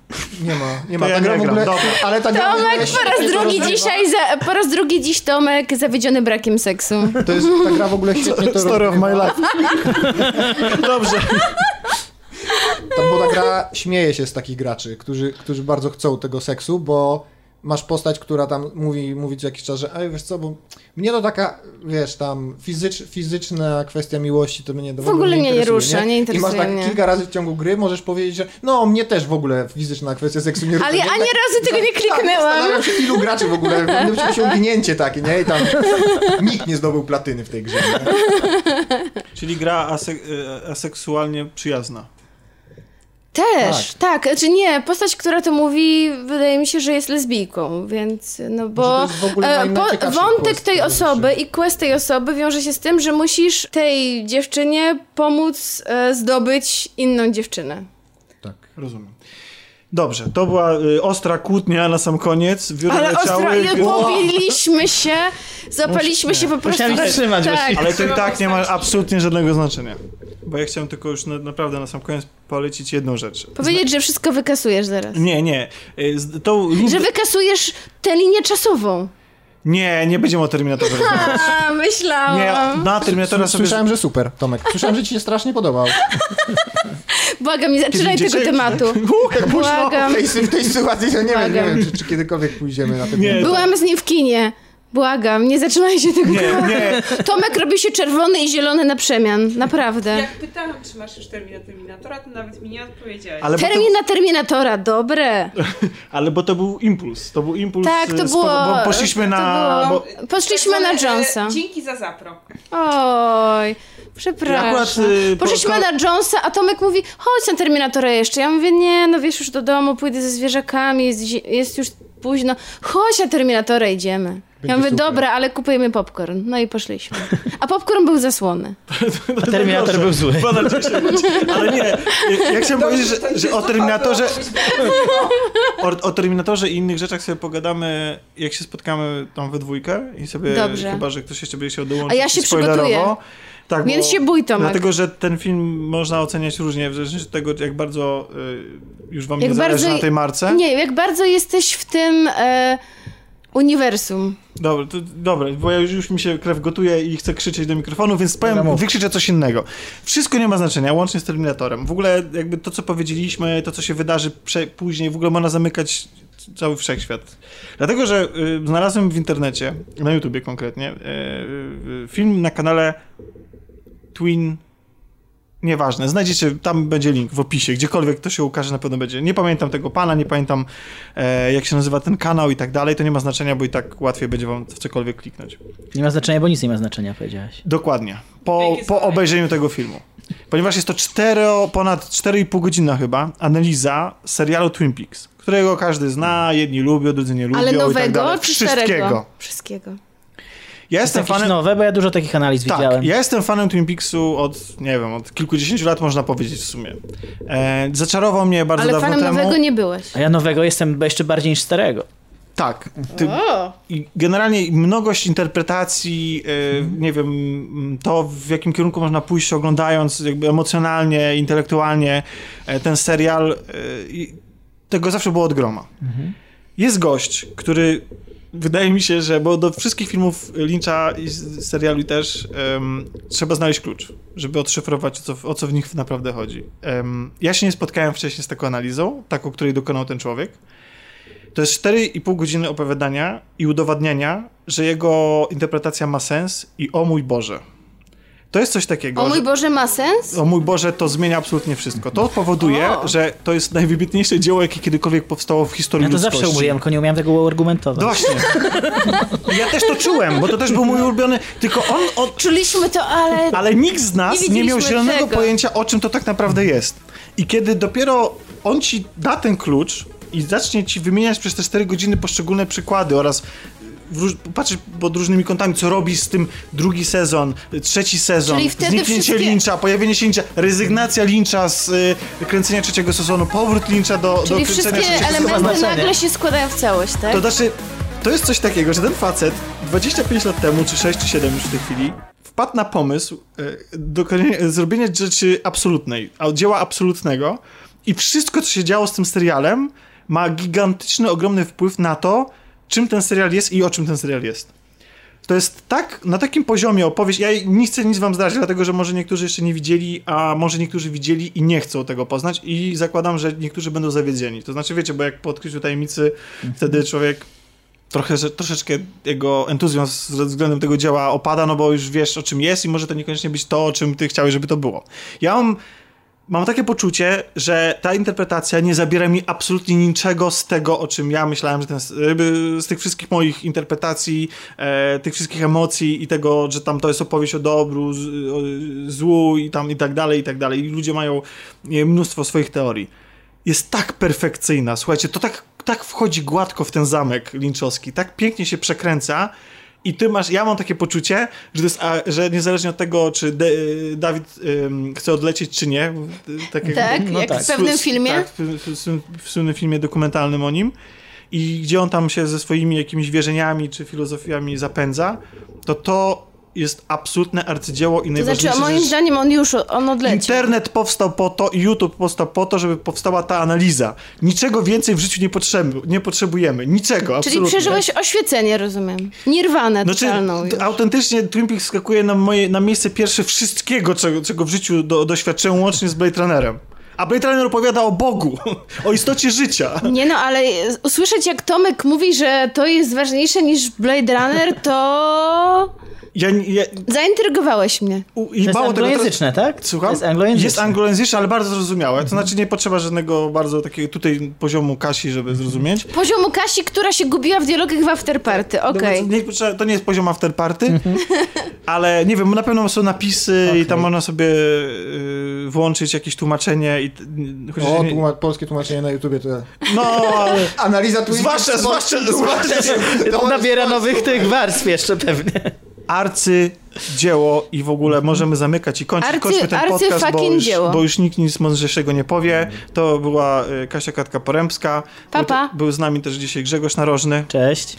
Nie ma, nie ma. To ja nie ogóle, dobra. ale ta Tomek po raz to drugi rozgrywa. dzisiaj, za, po raz drugi dziś Tomek zawiedziony brakiem seksu. To jest, ta gra w ogóle świetnie to Story of my life. Dobrze. Ta, bo ta gra śmieje się z takich graczy, którzy, którzy bardzo chcą tego seksu, bo masz postać, która tam mówi, mówi co jakiś czas, że ej, wiesz co, bo mnie to taka, wiesz, tam fizycz, fizyczna kwestia miłości to mnie to W ogóle mnie nie interesuje, rusza, nie I interesuje masz tak mnie. kilka razy w ciągu gry możesz powiedzieć, że no, mnie też w ogóle fizyczna kwestia seksu nie rusza. Ale nie? ja ani razu tego nie Tak, kliknęłam. zastanawiam się, ilu graczy w ogóle, powinno być osiągnięcie takie, nie? I tam nikt nie zdobył platyny w tej grze. Nie? Czyli gra ase e, aseksualnie przyjazna. Też, tak. Znaczy nie, postać, która to mówi, wydaje mi się, że jest lesbijką, więc no bo jest w ogóle e, po, wątek tej tego osoby i quest tej osoby wiąże się z tym, że musisz tej dziewczynie pomóc e, zdobyć inną dziewczynę. Tak. Rozumiem. Dobrze, to była y, ostra kłótnia na sam koniec. Wióry Ale leciały. ostro, i pobiliśmy się, zapaliśmy się po prostu. Musiałem trzymać tak. Ale to i tak nie ma absolutnie żadnego znaczenia. Bo ja chciałem tylko już na, naprawdę na sam koniec polecić jedną rzecz. Powiedzieć, że wszystko wykasujesz zaraz. Nie, nie. Y, Z, tą lin... Że wykasujesz tę linię czasową. Nie, nie będziemy o Terminatorze rozmawiać. A, myślałam. Nie, na Terminatora sobie... Słyszałem, że super, Tomek. Słyszałem, że ci się strasznie podobał. Błagam, nie zaczynaj tego tematu. Błagam. W tej, w tej sytuacji to nie wiem, nie wiem czy, czy kiedykolwiek pójdziemy na ten Nie, Byłam z nim w kinie. Błagam, nie zaczynajcie tego Nie, nie. Tomek robi się czerwony i zielony na przemian. Naprawdę. Jak pytałam, czy masz już termin na Terminatora, to nawet mi nie odpowiedziałeś. Ale to, Termin na Terminatora, dobre. ale bo to był impuls. To był impuls. Tak, to z było- Bo poszliśmy to na... było- Bo, Poszliśmy na zwane, Jonesa. E, dzięki za zapro. Oj, przepraszam. Akurat, y, po- Poszliśmy ko- na Jonesa, a Tomek mówi, chodź na Terminatora jeszcze. Ja mówię, nie, no wiesz, już do domu, pójdę ze zwierzakami, jest, jest już późno. Chodź na Terminatora, idziemy. Będzie ja mówię, super. dobra, ale kupujemy popcorn. No i poszliśmy. A popcorn był zasłony. A Terminator był zły. 2 na 10. Ale nie, ja- chciałem powiedzieć, że, że o Terminatorze... O, o Terminatorze i innych rzeczach sobie pogadamy, jak się spotkamy tam we dwójkę i sobie, Dobrze. chyba, że ktoś jeszcze będzie chciał dołączyć A ja się przygotuję. Tak, Więc bo- się bój, Tomek. Dlatego, że ten film można oceniać różnie, w zależności od tego, jak bardzo y, już wam Jak nie zależy bardzo- na tej marce. Nie, jak bardzo jesteś w tym e, uniwersum. Dobra, to, dobra, bo ja już, już mi się krew gotuje i chcę krzyczeć do mikrofonu, więc powiem, Dobra, wykrzyczę coś innego. Wszystko nie ma znaczenia, łącznie z Terminatorem. W ogóle jakby to, co powiedzieliśmy, to, co się wydarzy prze, później, w ogóle można zamykać cały wszechświat. Dlatego, że y, znalazłem w internecie, na YouTubie konkretnie, y, y, film na kanale Twin Nieważne, znajdziecie, tam będzie link w opisie, gdziekolwiek to się ukaże, na pewno będzie. Nie pamiętam tego pana, nie pamiętam e, jak się nazywa ten kanał i tak dalej, to nie ma znaczenia, bo i tak łatwiej będzie wam w cokolwiek kliknąć. Nie ma znaczenia, bo nic nie ma znaczenia, powiedziałeś. Dokładnie. Po, po obejrzeniu tego filmu. Ponieważ jest to cztero, ponad 4,5 godzina chyba analiza serialu Twin Peaks, którego każdy zna, jedni lubią, drudzy nie lubią Ale i tak nowego dalej. czy Wszystkiego. Wszystkiego. Ja Jest jestem fanem... nowe, bo ja dużo takich analiz Tak, widziałem. ja jestem fanem Twin Peaksu od, nie wiem, od kilkudziesięciu lat można powiedzieć w sumie. E, zaczarował mnie bardzo Ale dawno fanem temu. nowego nie byłeś. A ja nowego jestem jeszcze bardziej niż starego. Tak. Ty, generalnie mnogość interpretacji, e, nie wiem, to w jakim kierunku można pójść oglądając jakby emocjonalnie, intelektualnie e, ten serial, i tego zawsze było od groma. Jest gość, który wydaje mi się, że, bo do wszystkich filmów Lyncha i seriali też em, trzeba znaleźć klucz, żeby odszyfrować, o co, o co w nich naprawdę chodzi. Em, ja się nie spotkałem wcześniej z taką analizą, taką, której dokonał ten człowiek. To jest 4,5 godziny opowiadania i udowadniania, że jego interpretacja ma sens i o mój Boże. To jest coś takiego. O mój że, Boże, ma sens? o mój Boże, to zmienia absolutnie wszystko. To powoduje, O. że to jest najwybitniejsze dzieło, jakie kiedykolwiek powstało w historii Ja to ludzkości. zawsze mówiłem, tylko nie umiałem tego uargumentować. No właśnie. Ja też to czułem, bo to też był mój ulubiony. Tylko on, on Czuliśmy to, ale... ale nikt z nas Nie nie, miał zielonego tego. pojęcia, o czym to tak naprawdę jest. I kiedy dopiero on ci da ten klucz i zacznie ci wymieniać przez te 4 godziny poszczególne przykłady oraz patrzeć pod różnymi kątami, co robi z tym drugi sezon, trzeci sezon, zniknięcie wszystkie- Lyncha, pojawienie się Lyncha, rezygnacja Lyncha z y, kręcenia trzeciego sezonu, powrót Lyncha do, do Czyli kręcenia wszystkie trzeciego sezonu. elementy nagle się składają w całość, tak? To znaczy, to jest coś takiego, że ten facet 25 lat temu, czy 6, czy 7 już w tej chwili, wpadł na pomysł dokonania- zrobienia rzeczy absolutnej, a- dzieła absolutnego i wszystko, co się działo z tym serialem ma gigantyczny, ogromny wpływ na to, czym ten serial jest i o czym ten serial jest. To jest tak, na takim poziomie opowieść, ja nie chcę nic wam zdradzić, dlatego że może niektórzy jeszcze nie widzieli, a może niektórzy widzieli i nie chcą tego poznać i zakładam, że niektórzy będą zawiedzeni. To znaczy, wiecie, bo jak po odkryciu tajemnicy wtedy człowiek trochę, że, troszeczkę jego entuzjazm ze względem tego dzieła opada, no bo już wiesz o czym jest i może to niekoniecznie być to, o czym ty chciałeś, żeby to było. Ja mam, mam takie poczucie, że ta interpretacja nie zabiera mi absolutnie niczego z tego, o czym ja myślałem, że ten, z tych wszystkich moich interpretacji, e, tych wszystkich emocji i tego, że tam to jest opowieść o dobru, z, o, złu i tam i tak dalej, i tak dalej. I ludzie mają e, mnóstwo swoich teorii jest tak perfekcyjna. Słuchajcie, to tak, tak wchodzi gładko w ten zamek linczowski, tak pięknie się przekręca. I ty masz, ja mam takie poczucie, że, to jest, a, że niezależnie od tego, czy De, Dawid ym, chce odlecieć, czy nie, tak jak, Tak, No jak tak. w pewnym filmie. Tak, w, w, w, w słynnym filmie dokumentalnym o nim. I gdzie on tam się ze swoimi jakimiś wierzeniami czy filozofiami zapędza, to to jest absolutne arcydzieło i To najważniejsze. znaczy, moim zdaniem on już on odleciał. Internet powstał po to i YouTube powstał po to, żeby powstała ta analiza. Niczego więcej w życiu nie, potrzeby, nie potrzebujemy. Niczego, Czyli absolutnie. przeżyłeś oświecenie, rozumiem. Nirwanę Znaczy, totalną już. autentycznie Twin Peaks skakuje na, moje, na miejsce pierwsze wszystkiego, czego, czego w życiu do, doświadczyłem, łącznie z Blade Runnerem. A Blade Runner opowiada o Bogu, o istocie życia. Nie no, ale usłyszeć jak Tomek mówi, że to jest ważniejsze niż Blade Runner, to Ja, ja, zaintrygowałeś mnie. u, To I jest mało tego, teraz- anglojęzyczne, tak? Słucham? To jest anglojęzyczne. Jest anglojęzyczne, ale bardzo zrozumiałe. To znaczy nie potrzeba żadnego bardzo takiego tutaj poziomu Kasi, żeby zrozumieć. Poziomu Kasi, która się gubiła w dialogach w Afterparty, okej. No, nie, potrzeba- to nie jest poziom afterparty, ale nie wiem, na pewno są napisy i tam można sobie y, włączyć jakieś tłumaczenie i... Chociaż O, nie, tłuma- polskie tłumaczenie na YouTubie to no, ale Analiza Twin Zwłaszcza- zwłaszcza- tłumaczeniem. To Nabiera jest nowych tych warstw jeszcze pewnie. Arcy dzieło i w ogóle możemy zamykać i kończyć, Arcy- kończmy ten arcy podcast, bo już, bo już nikt nic mądrzejszego nie powie. To była y, Kasia Katka-Porębska. Pa, pa. Był, był z nami też dzisiaj Grzegorz Narożny. Cześć.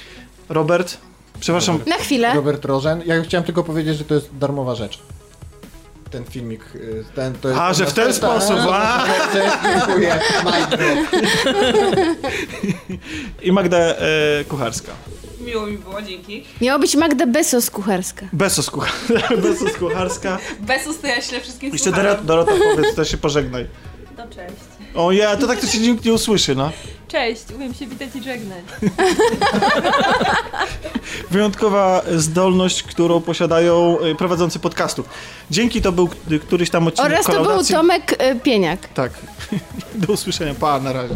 Robert, przepraszam, Na chwilę. Robert Rożen. Ja chciałem tylko powiedzieć, że to jest darmowa rzecz. Ten filmik, y, ten to jest... A, że w ten sposób, a. Dziękuję. I Magda e, Kucharska. Miło mi było, dzięki. Miała być Magda Besos kucharska. Besos, kucha Besos Kucharska. Besus to ja ślę wszystkim Jeszcze Dorota, Dorota powiedz, to się pożegnaj. No cześć. O ja, to tak to się nikt nie usłyszy, no. Cześć, umiem się witać i żegnać. Wyjątkowa zdolność, którą posiadają y, prowadzący podcastów. Dzięki to był któryś tam odcinek Oraz to był. Tomek y, Pieniak. Tak. Do usłyszenia. Pa, na razie.